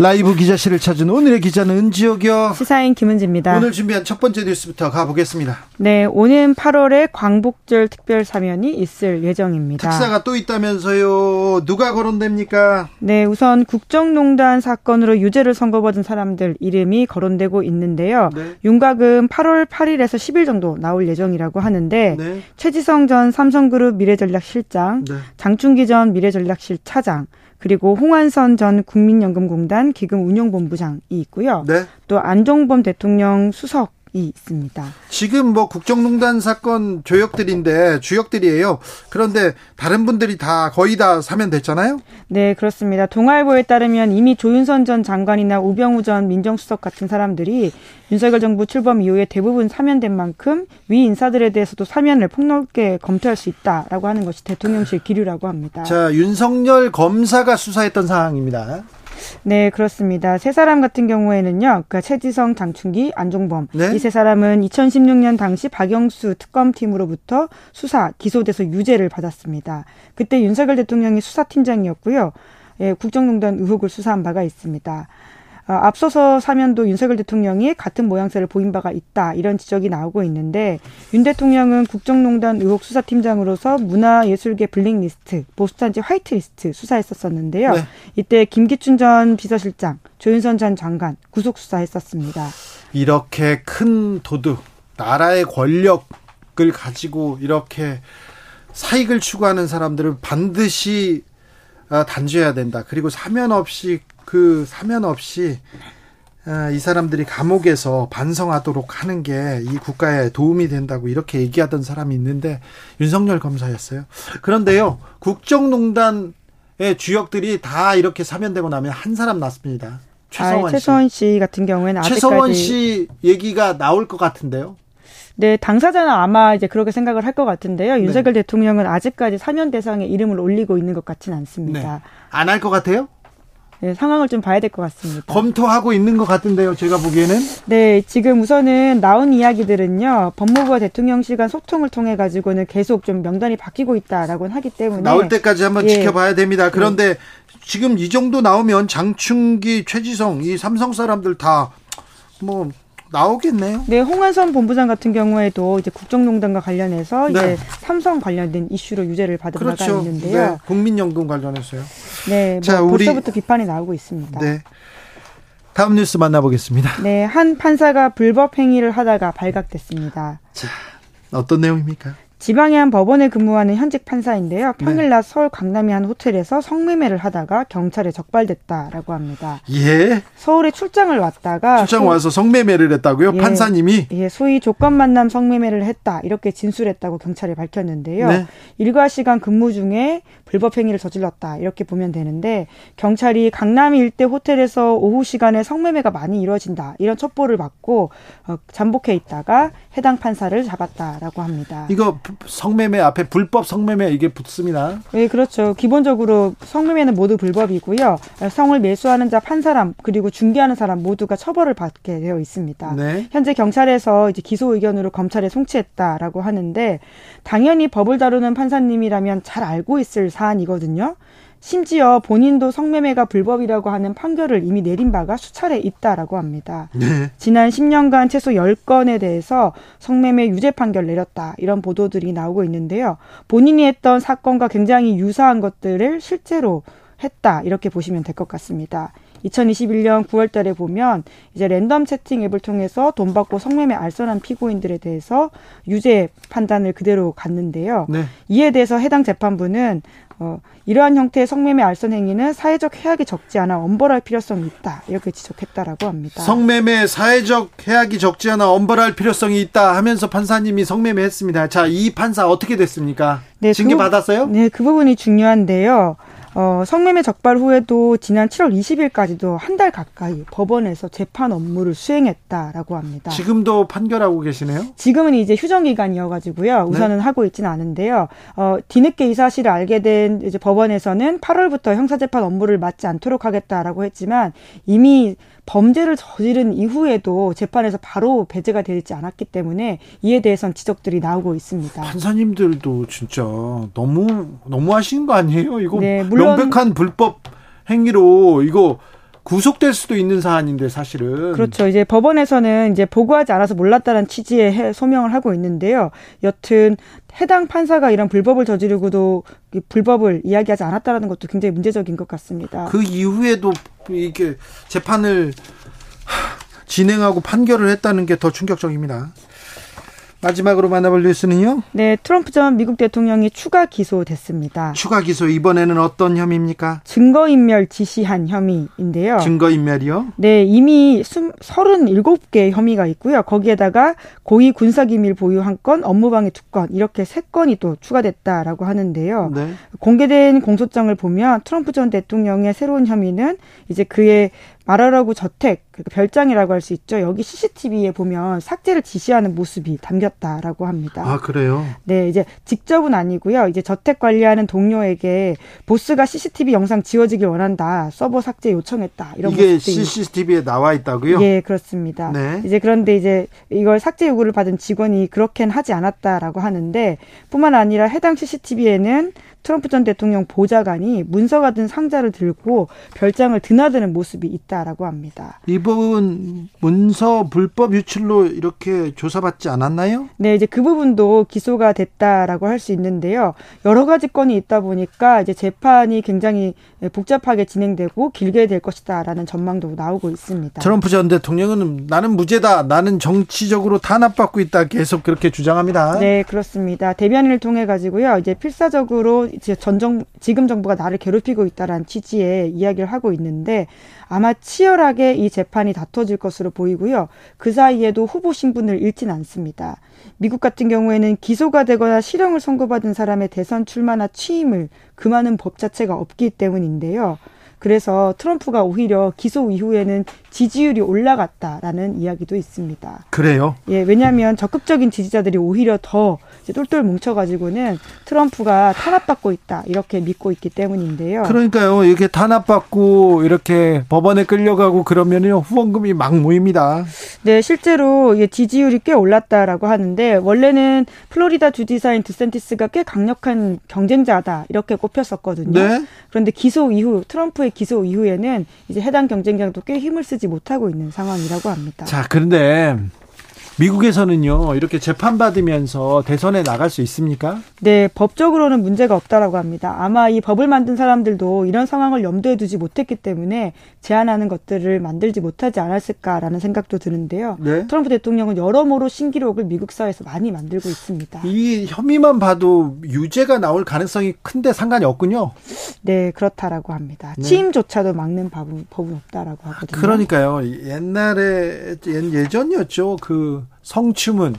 라이브 기자실을 찾은 오늘의 기자는 은지옥이요. 시사인 김은지입니다. 오늘 준비한 첫 번째 뉴스부터 가보겠습니다. 네, 오는 8월에 광복절 특별 사면이 있을 예정입니다. 특사가 또 있다면서요. 누가 거론됩니까? 네, 우선 국정농단 사건으로 유죄를 선고받은 사람들 이름이 거론되고 있는데요. 네. 윤곽은 8월 8일에서 10일 정도 나올 예정이라고 하는데 네. 최지성 전 삼성그룹 미래전략실장, 네. 장충기 전 미래전략실 차장, 그리고 홍한선 전 국민연금공단 기금운용본부장이 있고요. 네. 또 안종범 대통령 수석 있습니다. 지금 뭐 국정농단 사건 조역들인데 주역들이에요. 그런데 다른 분들이 다 거의 다 사면 됐잖아요. 네, 그렇습니다. 동아일보에 따르면 이미 조윤선 전 장관이나 우병우 전 민정수석 같은 사람들이 윤석열 정부 출범 이후에 대부분 사면된 만큼 위 인사들에 대해서도 사면을 폭넓게 검토할 수 있다라고 하는 것이 대통령실 기류라고 합니다. 자, 윤석열 검사가 수사했던 사항입니다. 네, 그렇습니다. 세 사람 같은 경우에는요, 그러니까 최지성, 장충기, 안종범 네. 이세 사람은 2016년 당시 박영수 특검팀으로부터 수사 기소돼서 유죄를 받았습니다. 그때 윤석열 대통령이 수사팀장이었고요. 예, 국정농단 의혹을 수사한 바가 있습니다. 어, 앞서서 사면도 윤석열 대통령이 같은 모양새를 보인 바가 있다 이런 지적이 나오고 있는데 윤 대통령은 국정농단 의혹 수사팀장으로서 문화예술계 블랙리스트, 보수단지 화이트리스트 수사했었었는데요. 네. 이때 김기춘 전 비서실장, 조윤선 전 장관 구속 수사했었습니다. 이렇게 큰 도둑, 나라의 권력을 가지고 이렇게 사익을 추구하는 사람들은 반드시 아, 단죄해야 된다. 그리고 사면 없이 그 사면 없이 아, 이 사람들이 감옥에서 반성하도록 하는 게 이 국가에 도움이 된다고 이렇게 얘기하던 사람이 있는데 윤석열 검사였어요. 그런데요, 국정농단의 주역들이 다 이렇게 사면되고 나면 한 사람 났습니다. 최서원 아, 씨. 최서원 씨 같은 경우에는 최서원 아직까지 씨 얘기가 나올 것 같은데요. 네, 당사자는 아마 이제 그렇게 생각을 할 것 같은데요. 네. 윤석열 대통령은 아직까지 사면 대상에 이름을 올리고 있는 것 같지는 않습니다. 안할 것 같아요? 네, 상황을 좀 봐야 될 것 같습니다. 검토하고 있는 것 같은데요. 제가 보기에는 네, 지금 우선은 나온 이야기들은요, 법무부와 대통령실 간 소통을 통해 가지고는 계속 좀 명단이 바뀌고 있다라고는 하기 때문에 나올 때까지 한번 예. 지켜봐야 됩니다. 그런데 지금 이 정도 나오면 장충기, 최지성 이 삼성 사람들 다 뭐 나오겠네요. 네, 홍한선 본부장 같은 경우에도 이제 국정농단과 관련해서 네. 이제 삼성 관련된 이슈로 유죄를 받은 바가 그렇죠. 있는데요. 네, 국민연금 관련해서요. 네, 뭐 자, 우리- 벌써부터 비판이 나오고 있습니다. 네. 다음 뉴스 만나보겠습니다. 네, 한 판사가 불법 행위를 하다가 발각됐습니다. 어떤 내용입니까? 지방의 한 법원에 근무하는 현직 판사인데요. 네. 평일날 서울 강남의 한 호텔에서 성매매를 하다가 경찰에 적발됐다라고 합니다. 예. 서울에 출장을 왔다가 출장 소- 와서 성매매를 했다고요? 예. 판사님이 예, 소위 조건 만남 성매매를 했다 이렇게 진술했다고 경찰에 밝혔는데요. 네. 일과 시간 근무 중에 불법 행위를 저질렀다 이렇게 보면 되는데 경찰이 강남 일대 호텔에서 오후 시간에 성매매가 많이 이루어진다 이런 첩보를 받고 어, 잠복해 있다가 해당 판사를 잡았다라고 합니다. 이거 부- 성매매 앞에 불법 성매매 이게 붙습니다. 네, 그렇죠. 기본적으로 성매매는 모두 불법이고요. 성을 매수하는 자한 사람 그리고 중개하는 사람 모두가 처벌을 받게 되어 있습니다. 네. 현재 경찰에서 이제 기소 의견으로 검찰에 송치했다라고 하는데 당연히 법을 다루는 판사님이라면 잘 알고 있을 사안이거든요. 심지어 본인도 성매매가 불법이라고 하는 판결을 이미 내린 바가 수차례 있다라고 합니다. 네. 지난 10년간 최소 10건에 대해서 성매매 유죄 판결 내렸다. 이런 보도들이 나오고 있는데요. 본인이 했던 사건과 굉장히 유사한 것들을 실제로 했다. 이렇게 보시면 될 것 같습니다. 2021년 9월 달에 보면 이제 랜덤 채팅 앱을 통해서 돈 받고 성매매 알선한 피고인들에 대해서 유죄 판단을 그대로 갔는데요. 네. 이에 대해서 해당 재판부는 어, 이러한 형태의 성매매 알선 행위는 사회적 해악이 적지 않아 엄벌할 필요성이 있다. 이렇게 지적했다라고 합니다. 성매매 사회적 해악이 적지 않아 엄벌할 필요성이 있다 하면서 판사님이 성매매 했습니다. 자, 이 판사 어떻게 됐습니까? 네, 징계 그- 받았어요? 네, 그 부분이 중요한데요. 어, 성매매 적발 후에도 지난 7월 20일까지도 한 달 가까이 법원에서 재판 업무를 수행했다라고 합니다. 지금도 판결하고 계시네요? 지금은 이제 휴정 기간이어가지고요. 우선은 하고 있지는 않은데요. 어, 뒤늦게 이 사실을 알게 된 이제 법원에서는 8월부터 형사재판 업무를 맡지 않도록 하겠다라고 했지만 이미 범죄를 저지른 이후에도 재판에서 바로 배제가 되지 않았기 때문에 이에 대해선 지적들이 나오고 있습니다. 판사님들도 진짜 너무 너무 하신 거 아니에요? 이거 네, 명백한 불법 행위로 이거 구속될 수도 있는 사안인데 사실은 그렇죠. 이제 법원에서는 이제 보고하지 않아서 몰랐다는 취지의 해- 소명을 하고 있는데요. 여튼 해당 판사가 이런 불법을 저지르고도 이 불법을 이야기하지 않았다라는 것도 굉장히 문제적인 것 같습니다. 그 이후에도 이게 재판을 하, 진행하고 판결을 했다는 게 더 충격적입니다. 마지막으로 만나볼 뉴스는요. 네, 트럼프 전 미국 대통령이 추가 기소됐습니다. 추가 기소 이번에는 어떤 혐의입니까? 증거인멸 지시한 혐의인데요. 증거인멸이요? 네, 이미 37개 혐의가 있고요. 거기에다가 고위 군사기밀 보유 한 건, 업무방해 두 건, 이렇게 세 건이 또 추가됐다라고 하는데요. 네. 공개된 공소장을 보면 트럼프 전 대통령의 새로운 혐의는 이제 그의 말하라고 저택 그러니까 별장이라고 할 수 있죠. 여기 CCTV에 보면 삭제를 지시하는 모습이 담겼다라고 합니다. 아 그래요? 네, 이제 직접은 아니고요. 이제 저택 관리하는 동료에게 보스가 CCTV 영상 지워지길 원한다. 서버 삭제 요청했다. 이런 이게 모습들이 CCTV에 나와 있다고요? 예, 그렇습니다. 네. 이제 그런데 이제 이걸 삭제 요구를 받은 직원이 그렇게는 하지 않았다라고 하는데 뿐만 아니라 해당 CCTV에는 트럼프 전 대통령 보좌관이 문서 같은 상자를 들고 별장을 드나드는 모습이 있다라고 합니다. 이분 문서 불법 유출로 이렇게 조사받지 않았나요? 네, 이제 그 부분도 기소가 됐다라고 할 수 있는데요. 여러 가지 건이 있다 보니까 이제 재판이 굉장히 복잡하게 진행되고 길게 될 것이다라는 전망도 나오고 있습니다. 트럼프 전 대통령은 나는 무죄다. 나는 정치적으로 탄압받고 있다. 계속 그렇게 주장합니다. 네, 그렇습니다. 대변인을 통해 가지고요. 이제 필사적으로 이제 전정 지금 정부가 나를 괴롭히고 있다라는 취지의 이야기를 하고 있는데 아마 치열하게 이 재판이 다퉈질 것으로 보이고요. 그 사이에도 후보 신분을 잃진 않습니다. 미국 같은 경우에는 기소가 되거나 실형을 선고받은 사람의 대선 출마나 취임을 금하는 법 자체가 없기 때문인데요. 그래서 트럼프가 오히려 기소 이후에는 지지율이 올라갔다라는 이야기도 있습니다. 그래요? 예, 왜냐하면 적극적인 지지자들이 오히려 더 똘똘 뭉쳐가지고는 트럼프가 탄압받고 있다 이렇게 믿고 있기 때문인데요. 그러니까요. 이렇게 탄압받고 이렇게 법원에 끌려가고 그러면요 후원금이 막 모입니다. 네, 실제로 예, 지지율이 꽤 올랐다라고 하는데 원래는 플로리다 주지사인 드센티스가 꽤 강력한 경쟁자다 이렇게 꼽혔었거든요. 네. 그런데 기소 이후 트럼프의 기소 이후에는 이제 해당 경쟁자도 꽤 힘을 쓰지 못하고 있는 상황이라고 합니다. 자, 그런데 미국에서는요 이렇게 재판 받으면서 대선에 나갈 수 있습니까? 네, 법적으로는 문제가 없다라고 합니다. 아마 이 법을 만든 사람들도 이런 상황을 염두에 두지 못했기 때문에 제한하는 것들을 만들지 못하지 않았을까라는 생각도 드는데요. 네. 트럼프 대통령은 여러모로 신기록을 미국 사회에서 많이 만들고 있습니다. 이 혐의만 봐도 유죄가 나올 가능성이 큰데 상관이 없군요. 네, 그렇다라고 합니다. 네. 취임조차도 막는 법은, 법은 없다라고 하거든요. 그러니까요. 옛날에 예- 예전이었죠. 그 성추문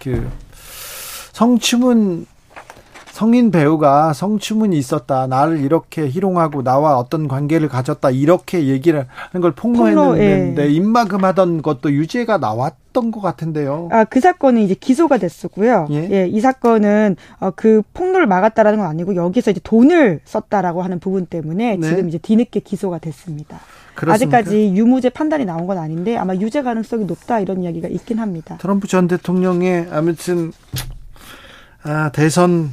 그 성추문 성인 배우가 성추문이 있었다. 나를 이렇게 희롱하고 나와 어떤 관계를 가졌다. 이렇게 얘기를 하는 걸 폭로했는데 폭로, 예. 입막음하던 것도 유죄가 나왔던 것 같은데요. 아, 그 사건은 이제 기소가 됐었고요. 예? 예, 이 사건은 어, 그 폭로를 막았다라는 건 아니고 여기서 이제 돈을 썼다라고 하는 부분 때문에 네. 지금 이제 뒤늦게 기소가 됐습니다. 그렇습니까? 아직까지 유무죄 판단이 나온 건 아닌데 아마 유죄 가능성이 높다 이런 이야기가 있긴 합니다. 트럼프 전 대통령의 아무튼 아, 대선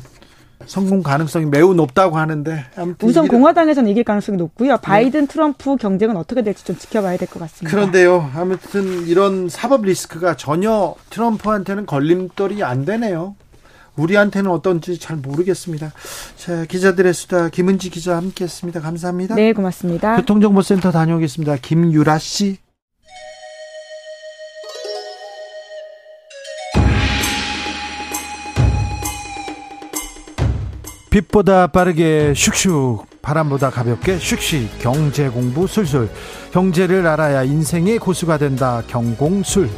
성공 가능성이 매우 높다고 하는데 아무튼 우선 이런- 공화당에서는 이길 가능성이 높고요. 바이든 트럼프 경쟁은 어떻게 될지 좀 지켜봐야 될 것 같습니다. 그런데요, 아무튼 이런 사법 리스크가 전혀 트럼프한테는 걸림돌이 안 되네요. 우리한테는 어떤지 잘 모르겠습니다. 자, 기자들의 수다 김은지 기자 함께했습니다. 감사합니다. 네, 고맙습니다. 교통정보센터 다녀오겠습니다. 김유라 씨. 빛보다 빠르게 슉슉 바람보다 가볍게 슉슉 경제 공부 술술 경제를 알아야 인생의 고수가 된다 경공술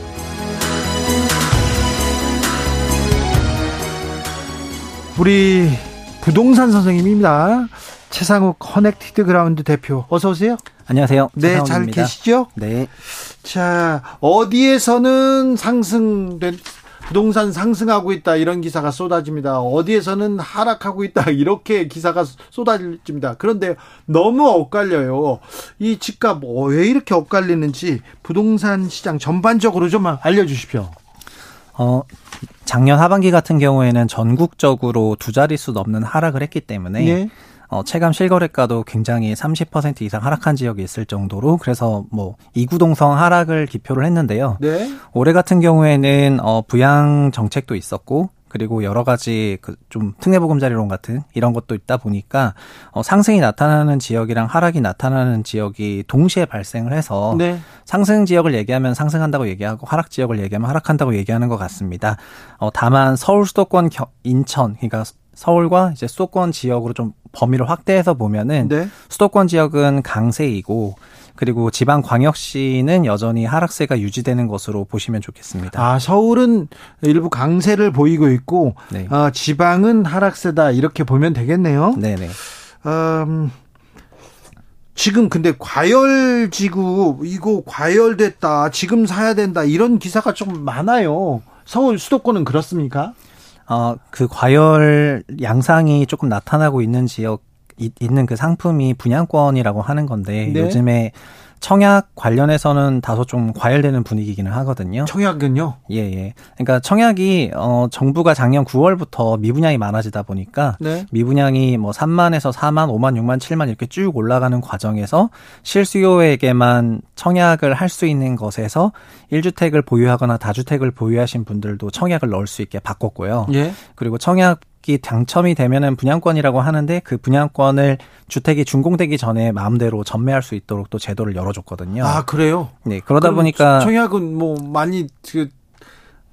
우리 부동산 선생님입니다 최상욱 Connected Ground 대표 어서 오세요 안녕하세요. 네 잘. 계시죠 네. 자 어디에서는 상승된 부동산 상승하고 있다 이런 기사가 쏟아집니다. 어디에서는 하락하고 있다 이렇게 기사가 쏟아집니다. 그런데 너무 엇갈려요. 이 집값 어, 왜 이렇게 엇갈리는지 부동산 시장 전반적으로 좀 알려주십시오. 어, 작년 하반기 같은 경우에는 전국적으로 두 자릿수 넘는 하락을 했기 때문에 예. 어, 체감 실거래가도 굉장히 30% 이상 하락한 지역이 있을 정도로 그래서 뭐 이구동성 하락을 기표를 했는데요. 네. 올해 같은 경우에는 어, 부양 정책도 있었고 그리고 여러 가지 그 좀 특례보금자리론 같은 이런 것도 있다 보니까 어, 상승이 나타나는 지역이랑 하락이 나타나는 지역이 동시에 발생을 해서 네. 상승 지역을 얘기하면 상승한다고 얘기하고 하락 지역을 얘기하면 하락한다고 얘기하는 것 같습니다. 어, 다만 서울 수도권 겨- 인천 그러니까 서울과 이제 수도권 지역으로 좀 범위를 확대해서 보면은 네. 수도권 지역은 강세이고 그리고 지방 광역시는 여전히 하락세가 유지되는 것으로 보시면 좋겠습니다. 아, 서울은 일부 강세를 보이고 있고 네. 어, 지방은 하락세다 이렇게 보면 되겠네요. 네 네. 음, 지금 근데 과열 지구 이거 과열됐다. 지금 사야 된다. 이런 기사가 좀 많아요. 서울 수도권은 그렇습니까? 어, 그 과열 양상이 조금 나타나고 있는 지역, 이- 있는 그 상품이 분양권이라고 하는 건데, 네. 요즘에 청약 관련해서는 다소 좀 과열되는 분위기기는 하거든요. 청약은요? 예, 예. 그러니까 청약이, 어, 정부가 작년 9월부터 미분양이 많아지다 보니까, 네. 미분양이 뭐 3만에서 4만, 5만, 6만, 7만 이렇게 쭉 올라가는 과정에서 실수요에게만 청약을 할 수 있는 것에서 1주택을 보유하거나 다주택을 보유하신 분들도 청약을 넣을 수 있게 바꿨고요. 예. 그리고 청약 이 당첨이 되면은 분양권이라고 하는데 그 분양권을 주택이 준공되기 전에 마음대로 전매할 수 있도록 또 제도를 열어줬거든요. 아, 그래요? 네, 그러다 보니까 청약은 뭐 많이 그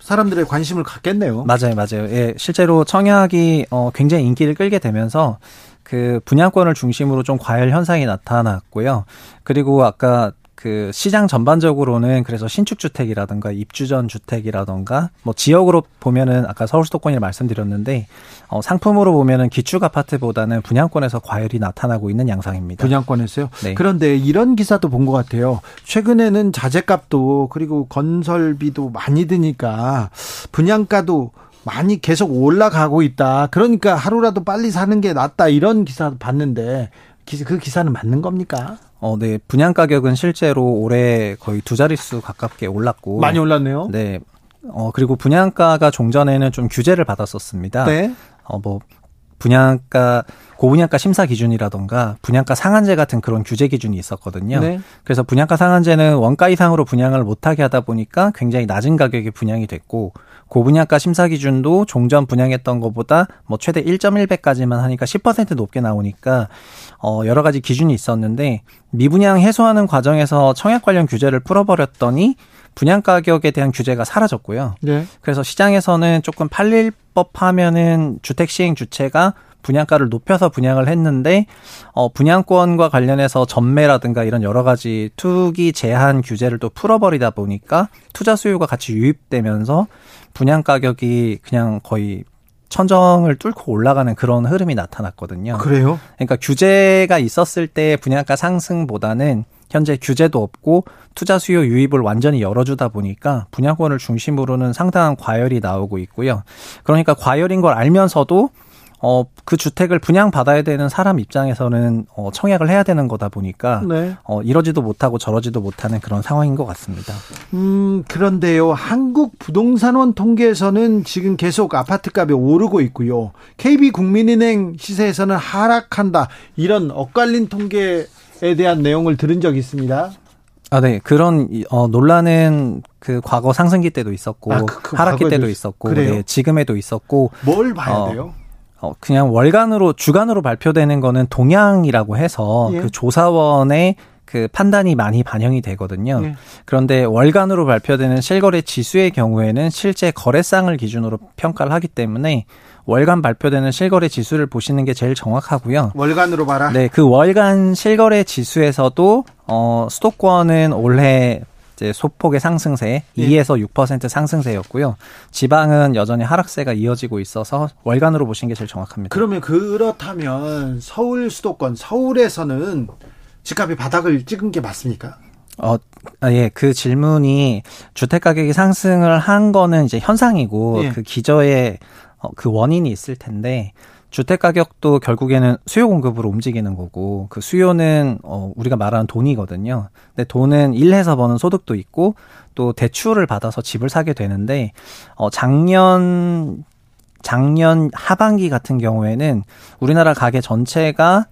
사람들의 관심을 갖겠네요. 맞아요, 맞아요. 예, 실제로 청약이 어, 굉장히 인기를 끌게 되면서 그 분양권을 중심으로 좀 과열 현상이 나타났고요. 그리고 아까 그 시장 전반적으로는 그래서 신축 주택이라든가 입주 전 주택이라든가 뭐 지역으로 보면은 아까 서울 수도권이 말씀드렸는데 어, 상품으로 보면은 기축 아파트보다는 분양권에서 과열이 나타나고 있는 양상입니다. 분양권에서요. 네. 그런데 이런 기사도 본 것 같아요. 최근에는 자재값도 그리고 건설비도 많이 드니까 분양가도 많이 계속 올라가고 있다. 그러니까 하루라도 빨리 사는 게 낫다. 이런 기사 봤는데 기- 그 기사는 맞는 겁니까? 어, 네. 분양 가격은 실제로 올해 거의 두 자릿수 가깝게 올랐고 많이 올랐네요. 네. 어, 그리고 분양가가 종전에는 좀 규제를 받았었습니다. 네. 어, 뭐, 분양가, 고분양가 심사 기준이라던가 분양가 상한제 같은 그런 규제 기준이 있었거든요. 네. 그래서 분양가 상한제는 원가 이상으로 분양을 못하게 하다 보니까 굉장히 낮은 가격에 분양이 됐고, 고분양가 심사 기준도 종전 분양했던 것보다 뭐 최대 1.1배까지만 하니까 10% 높게 나오니까 어 여러 가지 기준이 있었는데 미분양 해소하는 과정에서 청약 관련 규제를 풀어버렸더니 분양 가격에 대한 규제가 사라졌고요. 네. 그래서 시장에서는 조금 팔릴 법하면은 주택 시행 주체가 분양가를 높여서 분양을 했는데 어 분양권과 관련해서 전매라든가 이런 여러 가지 투기 제한 규제를 또 풀어버리다 보니까 투자 수요가 같이 유입되면서 분양 가격이 그냥 거의 천정을 뚫고 올라가는 그런 흐름이 나타났거든요. 그래요? 그러니까 규제가 있었을 때 분양가 상승보다는 현재 규제도 없고 투자 수요 유입을 완전히 열어주다 보니까 분양권을 중심으로는 상당한 과열이 나오고 있고요. 그러니까 과열인 걸 알면서도 어, 그 주택을 분양받아야 되는 사람 입장에서는 어, 청약을 해야 되는 거다 보니까 네. 어, 이러지도 못하고 저러지도 못하는 그런 상황인 것 같습니다. 음, 그런데요. 한국 부동산원 통계에서는 지금 계속 아파트 값이 오르고 있고요. KB 국민은행 시세에서는 하락한다. 이런 엇갈린 통계에 대한 내용을 들은 적이 있습니다. 아, 네. 그런, 이- 어, 논란은 그 과거 상승기 때도 있었고, 아, 그- 그 하락기 때도 있- 있었고? 네, 지금에도 있었고, 뭘 봐야 어, 돼요? 어, 그냥 월간으로, 주간으로 발표되는 거는 동향이라고 해서 예. 그 조사원의 그 판단이 많이 반영이 되거든요. 예. 그런데 월간으로 발표되는 실거래 지수의 경우에는 실제 거래상을 기준으로 평가를 하기 때문에 월간 발표되는 실거래 지수를 보시는 게 제일 정확하고요. 월간으로 봐라. 네, 그 월간 실거래 지수에서도 어 수도권은 올해 이제 소폭의 상승세 예. 2에서 6% 상승세였고요. 지방은 여전히 하락세가 이어지고 있어서 월간으로 보시는 게 제일 정확합니다. 그러면 그렇다면 서울 수도권 서울에서는 집값이 바닥을 찍은 게 맞습니까? 어, 아, 예, 그 질문이 주택 가격이 상승을 한 거는 이제 현상이고 예. 그 기저에 어, 그 원인이 있을 텐데 주택 가격도 결국에는 수요 공급으로 움직이는 거고 그 수요는 어 우리가 말하는 돈이거든요. 근데 돈은 일해서 버는 소득도 있고 또 대출을 받아서 집을 사게 되는데 어 작년 작년 하반기 같은 경우에는 우리나라 가계 전체가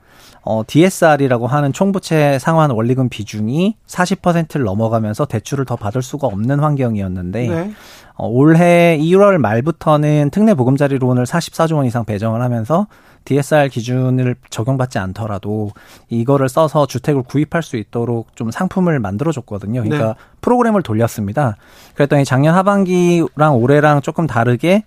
어, DSR이라고 하는 총부채 상환 원리금 비중이 40%를 넘어가면서 대출을 더 받을 수가 없는 환경이었는데 네. 어, 올해 1월 말부터는 특례 보금자리론을 44조 원 이상 배정을 하면서 DSR 기준을 적용받지 않더라도 이거를 써서 주택을 구입할 수 있도록 좀 상품을 만들어 줬거든요. 그러니까 네. 프로그램을 돌렸습니다. 그랬더니 작년 하반기랑 올해랑 조금 다르게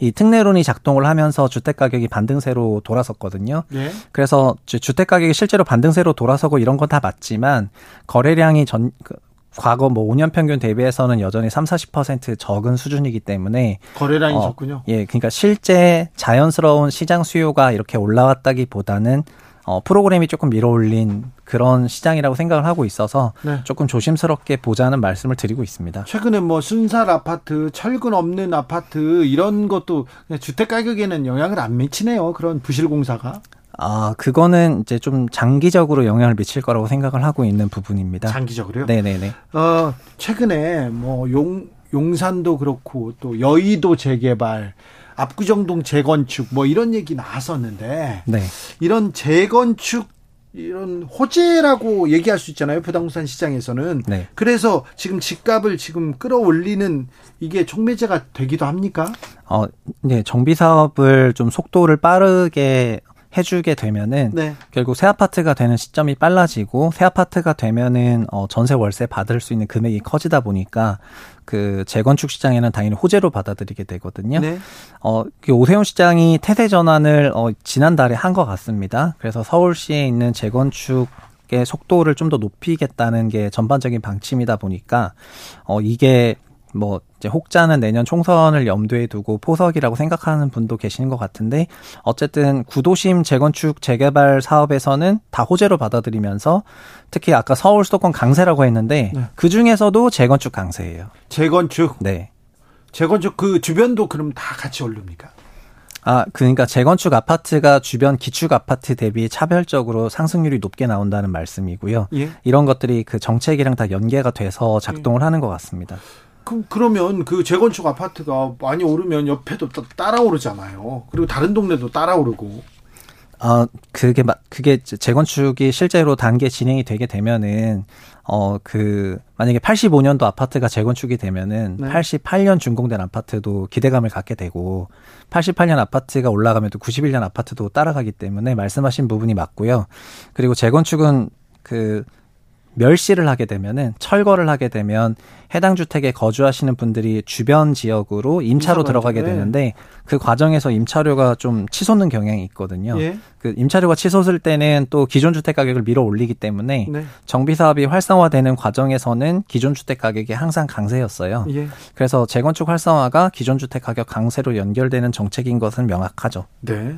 이 특례론이 작동을 하면서 주택 가격이 반등세로 돌아섰거든요. 네. 그래서 주- 주택 가격이 실제로 반등세로 돌아서고 이런 건 다 맞지만 거래량이 전 그, 과거 뭐 5년 평균 대비해서는 여전히 3, 40% 적은 수준이기 때문에 거래량이 어, 적군요. 예, 그러니까 실제 자연스러운 시장 수요가 이렇게 올라왔다기보다는 어, 프로그램이 조금 밀어올린 그런 시장이라고 생각을 하고 있어서 네. 조금 조심스럽게 보자는 말씀을 드리고 있습니다. 최근에 뭐 순살 아파트, 철근 없는 아파트 이런 것도 주택 가격에는 영향을 안 미치네요. 그런 부실 공사가 아, 그거는 이제 좀 장기적으로 영향을 미칠 거라고 생각을 하고 있는 부분입니다. 장기적으로요. 네네네. 어, 최근에 뭐 용, 용산도 그렇고 또 여의도 재개발, 압구정동 재건축 뭐 이런 얘기 나왔었는데 네. 이런 재건축 이런 호재라고 얘기할 수 있잖아요. 부동산 시장에서는. 네. 그래서 지금 집값을 지금 끌어올리는 이게 촉매제가 되기도 합니까? 어, 이제 정비 사업을 좀 속도를 빠르게 해주게 되면은 네. 결국 새 아파트가 되는 시점이 빨라지고 새 아파트가 되면은 어, 전세 월세 받을 수 있는 금액이 커지다 보니까 그 재건축 시장에는 당연히 호재로 받아들이게 되거든요. 네. 어, 그 오세훈 시장이 태세 전환을 어, 지난달에 한 것 같습니다. 그래서 서울시에 있는 재건축의 속도를 좀 더 높이겠다는 게 전반적인 방침이다 보니까 어, 이게 뭐 이제 혹자는 내년 총선을 염두에 두고 포석이라고 생각하는 분도 계시는 것 같은데 어쨌든 구도심 재건축 재개발 사업에서는 다 호재로 받아들이면서 특히 아까 서울 수도권 강세라고 했는데 네. 그 중에서도 재건축 강세예요. 재건축. 네. 재건축 그 주변도 그럼 다 같이 오릅니까? 아, 그러니까 재건축 아파트가 주변 기축 아파트 대비 차별적으로 상승률이 높게 나온다는 말씀이고요. 예. 이런 것들이 그 정책이랑 다 연계가 돼서 작동을 하는 것 같습니다. 그, 그러면 그 재건축 아파트가 많이 오르면 옆에도 또 따라 오르잖아요. 그리고 다른 동네도 따라 오르고. 아, 그게 마- 그게 재건축이 실제로 단계 진행이 되게 되면은 어 그 만약에 85년도 아파트가 재건축이 되면은 네. 88년 준공된 아파트도 기대감을 갖게 되고 88년 아파트가 올라가면 또 91년 아파트도 따라가기 때문에 말씀하신 부분이 맞고요. 그리고 재건축은 그 멸시를 하게 되면은 철거를 하게 되면 해당 주택에 거주하시는 분들이 주변 지역으로 임차로 들어가게. 네. 되는데 그 과정에서 임차료가 좀 치솟는 경향이 있거든요. 예. 그 임차료가 치솟을 때는 또 기존 주택 가격을 밀어 올리기 때문에 네. 정비 사업이 활성화되는 과정에서는 기존 주택 가격이 항상 강세였어요. 예. 그래서 재건축 활성화가 기존 주택 가격 강세로 연결되는 정책인 것은 명확하죠. 네.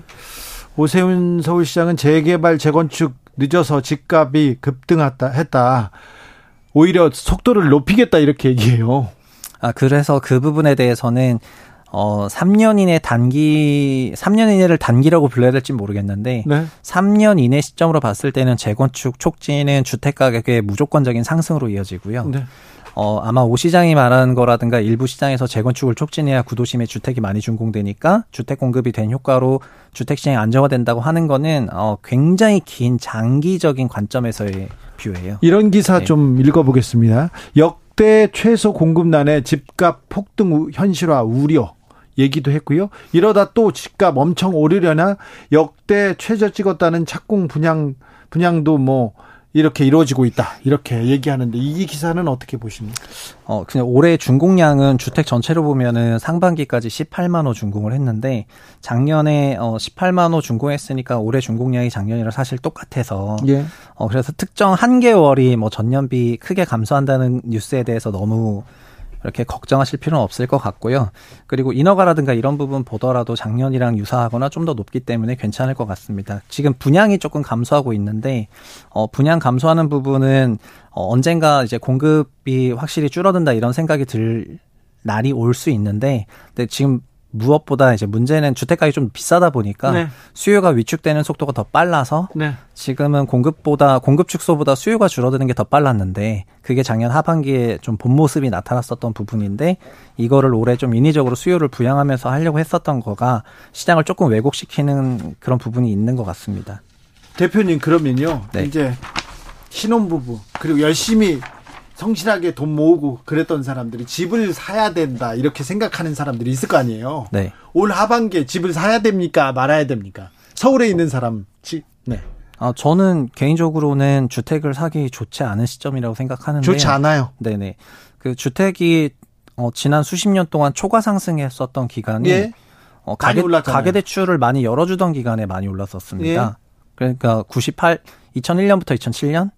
오세훈 서울시장은 재개발 재건축 늦어서 집값이 급등했다 했다. 오히려 속도를 높이겠다 이렇게 얘기해요. 아, 그래서 그 부분에 대해서는 어 3년 이내 단기 3년 이내를 단기라고 불러야 될지 모르겠는데 네. 3년 이내 시점으로 봤을 때는 재건축 촉진은 주택 가격의 무조건적인 상승으로 이어지고요. 네. 어, 아마 오 시장이 말하는 거라든가 일부 시장에서 재건축을 촉진해야 구도심에 주택이 많이 준공되니까 주택 공급이 된 효과로 주택 시장이 안정화된다고 하는 거는 어, 굉장히 긴 장기적인 관점에서의 뷰예요. 이런 기사 네. 좀 읽어보겠습니다. 역대 최소 공급난에 집값 폭등 우- 현실화 우려 얘기도 했고요. 이러다 또 집값 엄청 오르려나 역대 최저 찍었다는 착공 분양 분양도 뭐 이렇게 이루어지고 있다 이렇게 얘기하는데 이 기사는 어떻게 보십니까? 어, 그냥 올해 준공량은 주택 전체로 보면은 상반기까지 18만 호 준공을 했는데 작년에 어 18만 호 준공했으니까 올해 준공량이 작년이랑 사실 똑같아서 예. 어 그래서 특정 한 개월이 뭐 전년비 크게 감소한다는 뉴스에 대해서 너무 이렇게 걱정하실 필요는 없을 것 같고요. 그리고 인허가라든가 이런 부분 보더라도 작년이랑 유사하거나 좀 더 높기 때문에 괜찮을 것 같습니다. 지금 분양이 조금 감소하고 있는데 어 분양 감소하는 부분은 어 언젠가 이제 공급이 확실히 줄어든다 이런 생각이 들 날이 올 수 있는데 근데 지금 무엇보다 이제 문제는 주택가격이 좀 비싸다 보니까 네. 수요가 위축되는 속도가 더 빨라서 네. 지금은 공급보다 공급 축소보다 수요가 줄어드는 게 더 빨랐는데 그게 작년 하반기에 좀 본 모습이 나타났었던 부분인데 이거를 올해 좀 인위적으로 수요를 부양하면서 하려고 했었던 거가 시장을 조금 왜곡시키는 그런 부분이 있는 것 같습니다. 대표님 그러면요. 네. 이제 신혼부부 그리고 열심히 성실하게 돈 모으고 그랬던 사람들이 집을 사야 된다 이렇게 생각하는 사람들이 있을 거 아니에요. 네. 올 하반기에 집을 사야 됩니까 말아야 됩니까? 서울에 있는 사람 집 네. 아, 저는 개인적으로는 주택을 사기 좋지 않은 시점이라고 생각하는데 좋지 않아요. 네네. 그 주택이 어, 지난 수십 년 동안 초과 상승했었던 기간이 예. 어, 가계. 가계 대출을 많이 열어주던 기간에 많이 올랐었습니다. 예. 그러니까 98, 2001년부터 2007년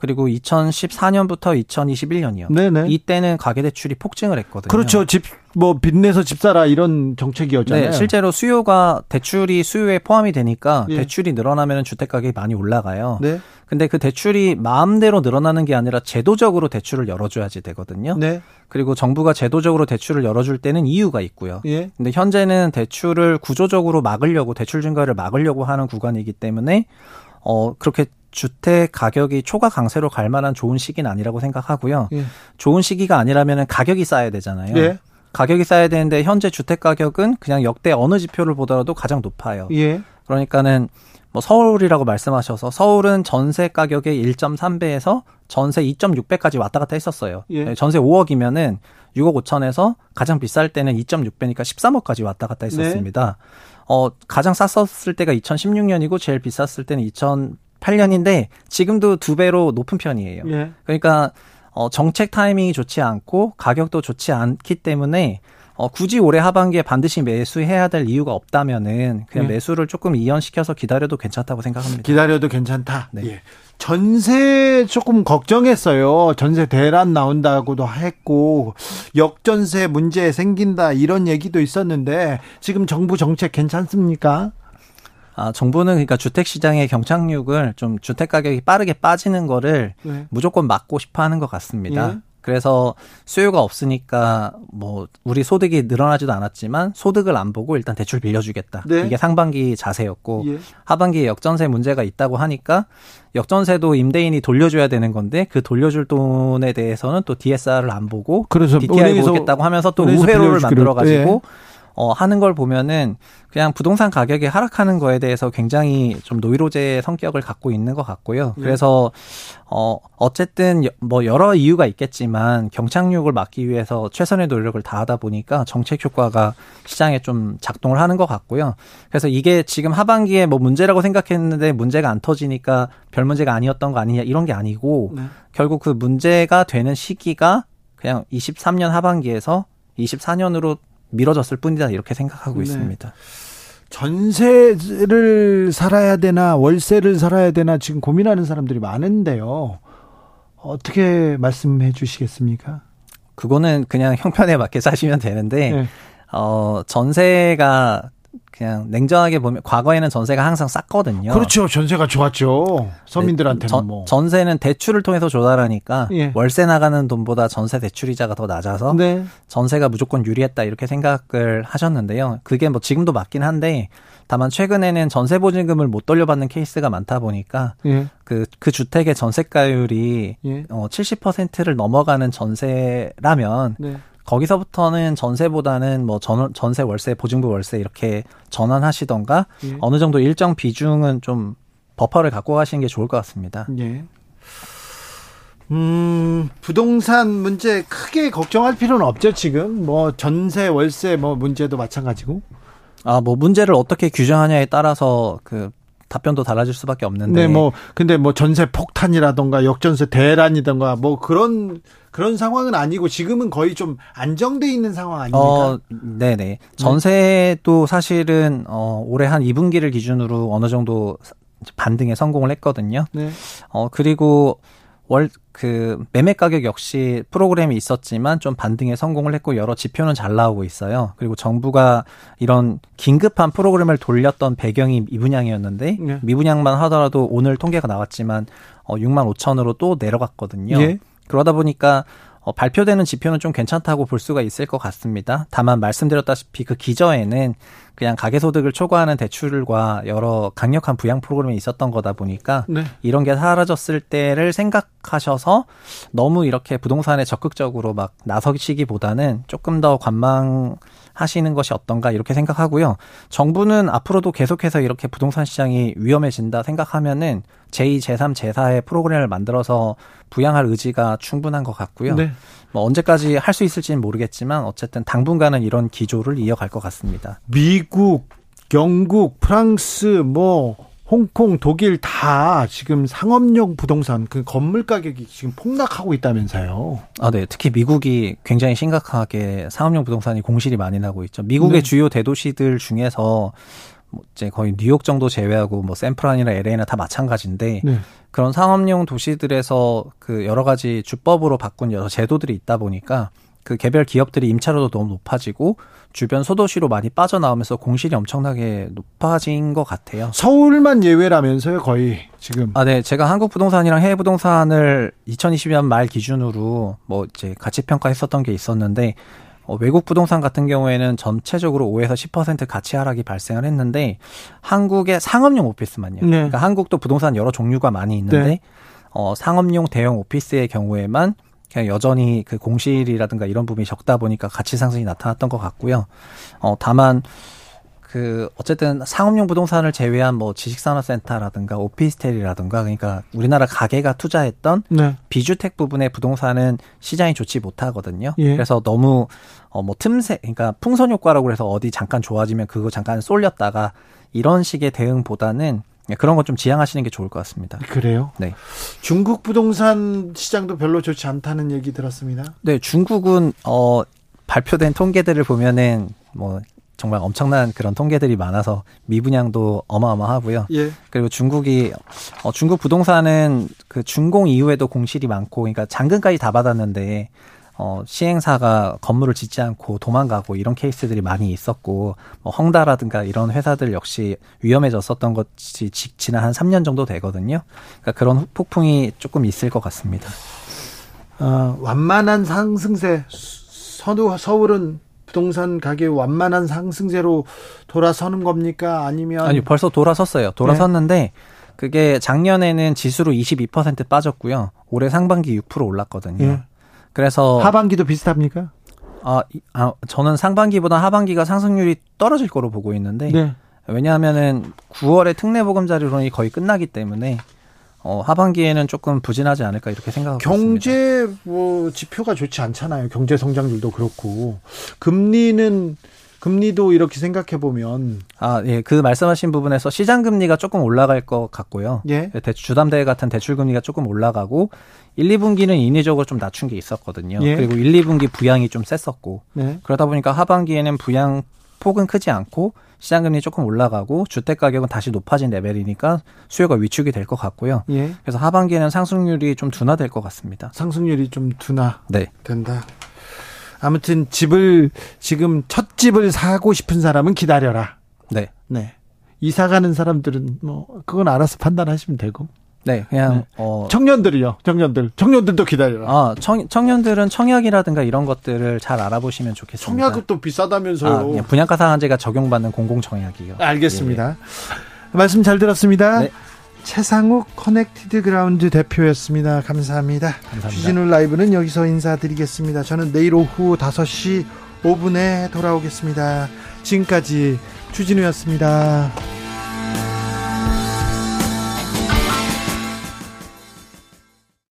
그리고 2014년부터 2021년이요. 네네. 이때는 가계 대출이 폭증을 했거든요. 그렇죠. 집 뭐 빚내서 집 사라 이런 정책이었잖아요. 네, 실제로 수요가 대출이 수요에 포함이 되니까 예. 대출이 늘어나면 주택 가격이 많이 올라가요. 네. 근데 그 대출이 마음대로 늘어나는 게 아니라 제도적으로 대출을 열어줘야지 되거든요. 네. 그리고 정부가 제도적으로 대출을 열어줄 때는 이유가 있고요. 예. 근데 현재는 대출을 구조적으로 막으려고 대출 증가를 막으려고 하는 구간이기 때문에 어 그렇게 주택 가격이 초과 강세로 갈 만한 좋은 시기는 아니라고 생각하고요. 예. 좋은 시기가 아니라면 가격이 쌓여야 되잖아요. 예. 가격이 쌓여야 되는데 현재 주택 가격은 그냥 역대 어느 지표를 보더라도 가장 높아요. 예. 그러니까는 뭐 서울이라고 말씀하셔서 서울은 전세 가격의 1.3배에서 전세 2.6배까지 왔다 갔다 했었어요. 네, 예. 전세 5억이면은 6억 5천에서 가장 비쌀 때는 2.6배니까 13억까지 왔다 갔다 네. 했었습니다. 어, 가장 쌌었을 때가 2016년이고 제일 비쌌을 때는 2008년인데 지금도 두 배로 높은 편이에요. 예. 그러니까 어, 정책 타이밍이 좋지 않고 가격도 좋지 않기 때문에 어, 굳이 올해 하반기에 반드시 매수해야 될 이유가 없다면은 그냥 예. 매수를 조금 이연시켜서 기다려도 괜찮다고 생각합니다. 기다려도 괜찮다. 네. 예. 전세 조금 걱정했어요. 전세 대란 나온다고도 했고 역전세 문제 생긴다 이런 얘기도 있었는데 지금 정부 정책 괜찮습니까? 아, 정부는 그러니까 주택 시장의 경착륙을 좀 주택 가격이 빠르게 빠지는 거를 네. 무조건 막고 싶어 하는 것 같습니다. 예. 그래서 수요가 없으니까 뭐 우리 소득이 늘어나지도 않았지만 소득을 안 보고 일단 대출 빌려주겠다. 네. 이게 상반기 자세였고 예. 하반기에 역전세 문제가 있다고 하니까 역전세도 임대인이 돌려줘야 되는 건데 그 돌려줄 돈에 대해서는 또 DSR을 안 보고 그래서 DTI 보겠다고 하면서 또 우회로를 만들어 가지고 예. 어, 하는 걸 보면은 그냥 부동산 가격이 하락하는 거에 대해서 굉장히 좀 노이로제 성격을 갖고 있는 것 같고요. 예. 그래서 어, 어쨌든 여- 뭐 여러 이유가 있겠지만 경착륙을 막기 위해서 최선의 노력을 다하다 보니까 정책 효과가 시장에 좀 작동을 하는 것 같고요. 그래서 이게 지금 하반기에 뭐 문제라고 생각했는데 문제가 안 터지니까 별 문제가 아니었던 거 아니냐 이런 게 아니고 네. 결국 그 문제가 되는 시기가 그냥 23년 하반기에서 24년으로 미뤄졌을 뿐이다 이렇게 생각하고 네. 있습니다. 전세를 살아야 되나 월세를 살아야 되나 지금 고민하는 사람들이 많은데요. 어떻게 말씀해 주시겠습니까? 그거는 그냥 형편에 맞게 사시면 되는데 네. 어 전세가 그냥 냉정하게 보면 과거에는 전세가 항상 쌌거든요. 그렇죠. 전세가 좋았죠. 서민들한테는 전, 뭐. 전세는 대출을 통해서 조달하니까 예. 월세 나가는 돈보다 전세 대출 이자가 더 낮아서 네. 전세가 무조건 유리했다 이렇게 생각을 하셨는데요. 그게 뭐 지금도 맞긴 한데 다만 최근에는 전세 보증금을 못 돌려받는 케이스가 많다 보니까 예. 그, 그 주택의 전세가율이 예. 어, 70%를 넘어가는 전세라면 네. 거기서부터는 전세보다는 뭐 전, 전세 월세 보증부 월세 이렇게 전환하시던가 예. 어느 정도 일정 비중은 좀 버퍼를 갖고 가시는 게 좋을 것 같습니다. 예. 음, 부동산 문제 크게 걱정할 필요는 없죠, 지금. 뭐, 전세, 월세, 뭐, 문제도 마찬가지고. 아, 뭐 문제를 어떻게 규정하냐에 따라서 그 답변도 달라질 수밖에 없는데 네, 뭐, 근데 뭐, 전세 폭탄이라던가, 역전세 대란이던가, 뭐, 그런, 그런 상황은 아니고, 지금은 거의 좀 안정돼 있는 상황 아닙니까? 어, 네네. 전세도 사실은, 어, 올해 한 2분기를 기준으로 어느 정도 반등에 성공을 했거든요. 네. 어, 그리고 월, 그, 매매 가격 역시 프로그램이 있었지만 좀 반등에 성공을 했고 여러 지표는 잘 나오고 있어요. 그리고 정부가 이런 긴급한 프로그램을 돌렸던 배경이 미분양이었는데 네. 미분양만 하더라도 오늘 통계가 나왔지만 어, 6만 5천으로 또 내려갔거든요. 예. 그러다 보니까 어, 발표되는 지표는 좀 괜찮다고 볼 수가 있을 것 같습니다. 다만 말씀드렸다시피 그 기저에는 그냥 가계소득을 초과하는 대출과 여러 강력한 부양 프로그램이 있었던 거다 보니까 네. 이런 게 사라졌을 때를 생각하셔서 너무 이렇게 부동산에 적극적으로 막 나서시기보다는 조금 더 관망 하시는 것이 어떤가 이렇게 생각하고요. 정부는 앞으로도 계속해서 이렇게 부동산 시장이 위험해진다 생각하면은 제2, 제3, 제4의 프로그램을 만들어서 부양할 의지가 충분한 것 같고요. 네. 뭐 언제까지 할 수 있을지는 모르겠지만 어쨌든 당분간은 이런 기조를 이어갈 것 같습니다. 미국, 영국, 프랑스, 뭐 홍콩, 독일 다 지금 상업용 부동산 그 건물 가격이 지금 폭락하고 있다면서요. 아, 네. 특히 미국이 굉장히 심각하게 상업용 부동산이 공실이 많이 나고 있죠. 미국의 네. 주요 대도시들 중에서 뭐 이제 거의 뉴욕 정도 제외하고 뭐 샌프란이나 LA나 다 마찬가지인데 네. 그런 상업용 도시들에서 그 여러 가지 주법으로 바꾼 여러 제도들이 있다 보니까 그 개별 기업들이 임차료도 너무 높아지고 주변 소도시로 많이 빠져나오면서 공실이 엄청나게 높아진 것 같아요. 서울만 예외라면서요, 거의 지금. 아, 네. 제가 한국 부동산이랑 해외 부동산을 2020년 말 기준으로 뭐 이제 가치 평가했었던 게 있었는데 어, 외국 부동산 같은 경우에는 전체적으로 5에서 10% 가치 하락이 발생을 했는데 한국의 상업용 오피스만요. 네. 그러니까 한국도 부동산 여러 종류가 많이 있는데 네. 어, 상업용 대형 오피스의 경우에만 그냥 여전히 그 공실이라든가 이런 부분이 적다 보니까 가치 상승이 나타났던 것 같고요. 어, 다만 그 어쨌든 상업용 부동산을 제외한 뭐 지식산업센터라든가 오피스텔이라든가 그러니까 우리나라 가게가 투자했던 네. 비주택 부분의 부동산은 시장이 좋지 못하거든요. 예. 그래서 너무 어 뭐 틈새 그러니까 풍선 효과라고 해서 어디 잠깐 좋아지면 그거 잠깐 쏠렸다가 이런 식의 대응보다는 그런 거좀 지양하시는 게 좋을 것 같습니다. 그래요? 네. 중국 부동산 시장도 별로 좋지 않다는 얘기 들었습니다. 네, 중국은 어 발표된 통계들을 보면은 뭐 정말 엄청난 그런 통계들이 많아서 미분양도 어마어마하고요. 예. 그리고 중국이 어 중국 부동산은 그 준공 이후에도 공실이 많고 그러니까 잔금까지 다 받았는데 어 시행사가 건물을 짓지 않고 도망가고 이런 케이스들이 많이 있었고 뭐 헝다라든가 이런 회사들 역시 위험해졌었던 것이 지- 지난 한 3년 정도 되거든요. 그러니까 그런 폭풍이 조금 있을 것 같습니다. 어, 완만한 상승세. 서도 서울은 부동산 가격 완만한 상승세로 돌아서는 겁니까? 아니면 아니 벌써 돌아섰어요. 돌아섰는데 그게 작년에는 지수로 22% 빠졌고요. 올해 상반기 6% 올랐거든요. 예. 그래서 하반기도 비슷합니까? 아, 이- 아, 저는 상반기보다 하반기가 상승률이 떨어질 거로 보고 있는데 네. 왜냐하면은 9월에 특례 보금자리론이 거의 끝나기 때문에 어, 하반기에는 조금 부진하지 않을까 이렇게 생각하고 있습니다. 경제 뭐 지표가 좋지 않잖아요. 경제 성장률도 그렇고 금리는 금리도 이렇게 생각해 보면 아, 예, 그 말씀하신 부분에서 시장 금리가 조금 올라갈 것 같고요. 예. 대출 주담대 같은 대출 금리가 조금 올라가고 1, 2분기는 인위적으로 좀 낮춘 게 있었거든요. 예. 그리고 1, 2분기 부양이 좀 셌었고 네. 그러다 보니까 하반기에는 부양 폭은 크지 않고 시장 금리 조금 올라가고 주택 가격은 다시 높아진 레벨이니까 수요가 위축이 될 것 같고요. 예. 그래서 하반기에는 상승률이 좀 둔화될 것 같습니다. 상승률이 좀 둔화 네. 된다. 아무튼 집을 지금 첫 집을 사고 싶은 사람은 기다려라. 네. 네. 이사 가는 사람들은 뭐 그건 알아서 판단하시면 되고. 네, 그냥 네. 어 청년들이요. 청년들. 청년들도 기다려라. 아, 청, 청년들은 청약이라든가 이런 것들을 잘 알아보시면 좋겠습니다. 청약은 또 비싸다면서요. 아, 분양가 상한제가 적용받는 공공 청약이요. 알겠습니다. 말씀 잘 들었습니다. 네. 최상욱 Connected Ground 대표였습니다. 감사합니다. 감사합니다. 주진우 라이브는 여기서 인사드리겠습니다. 저는 내일 오후 5시 5분에 돌아오겠습니다. 지금까지 주진우였습니다.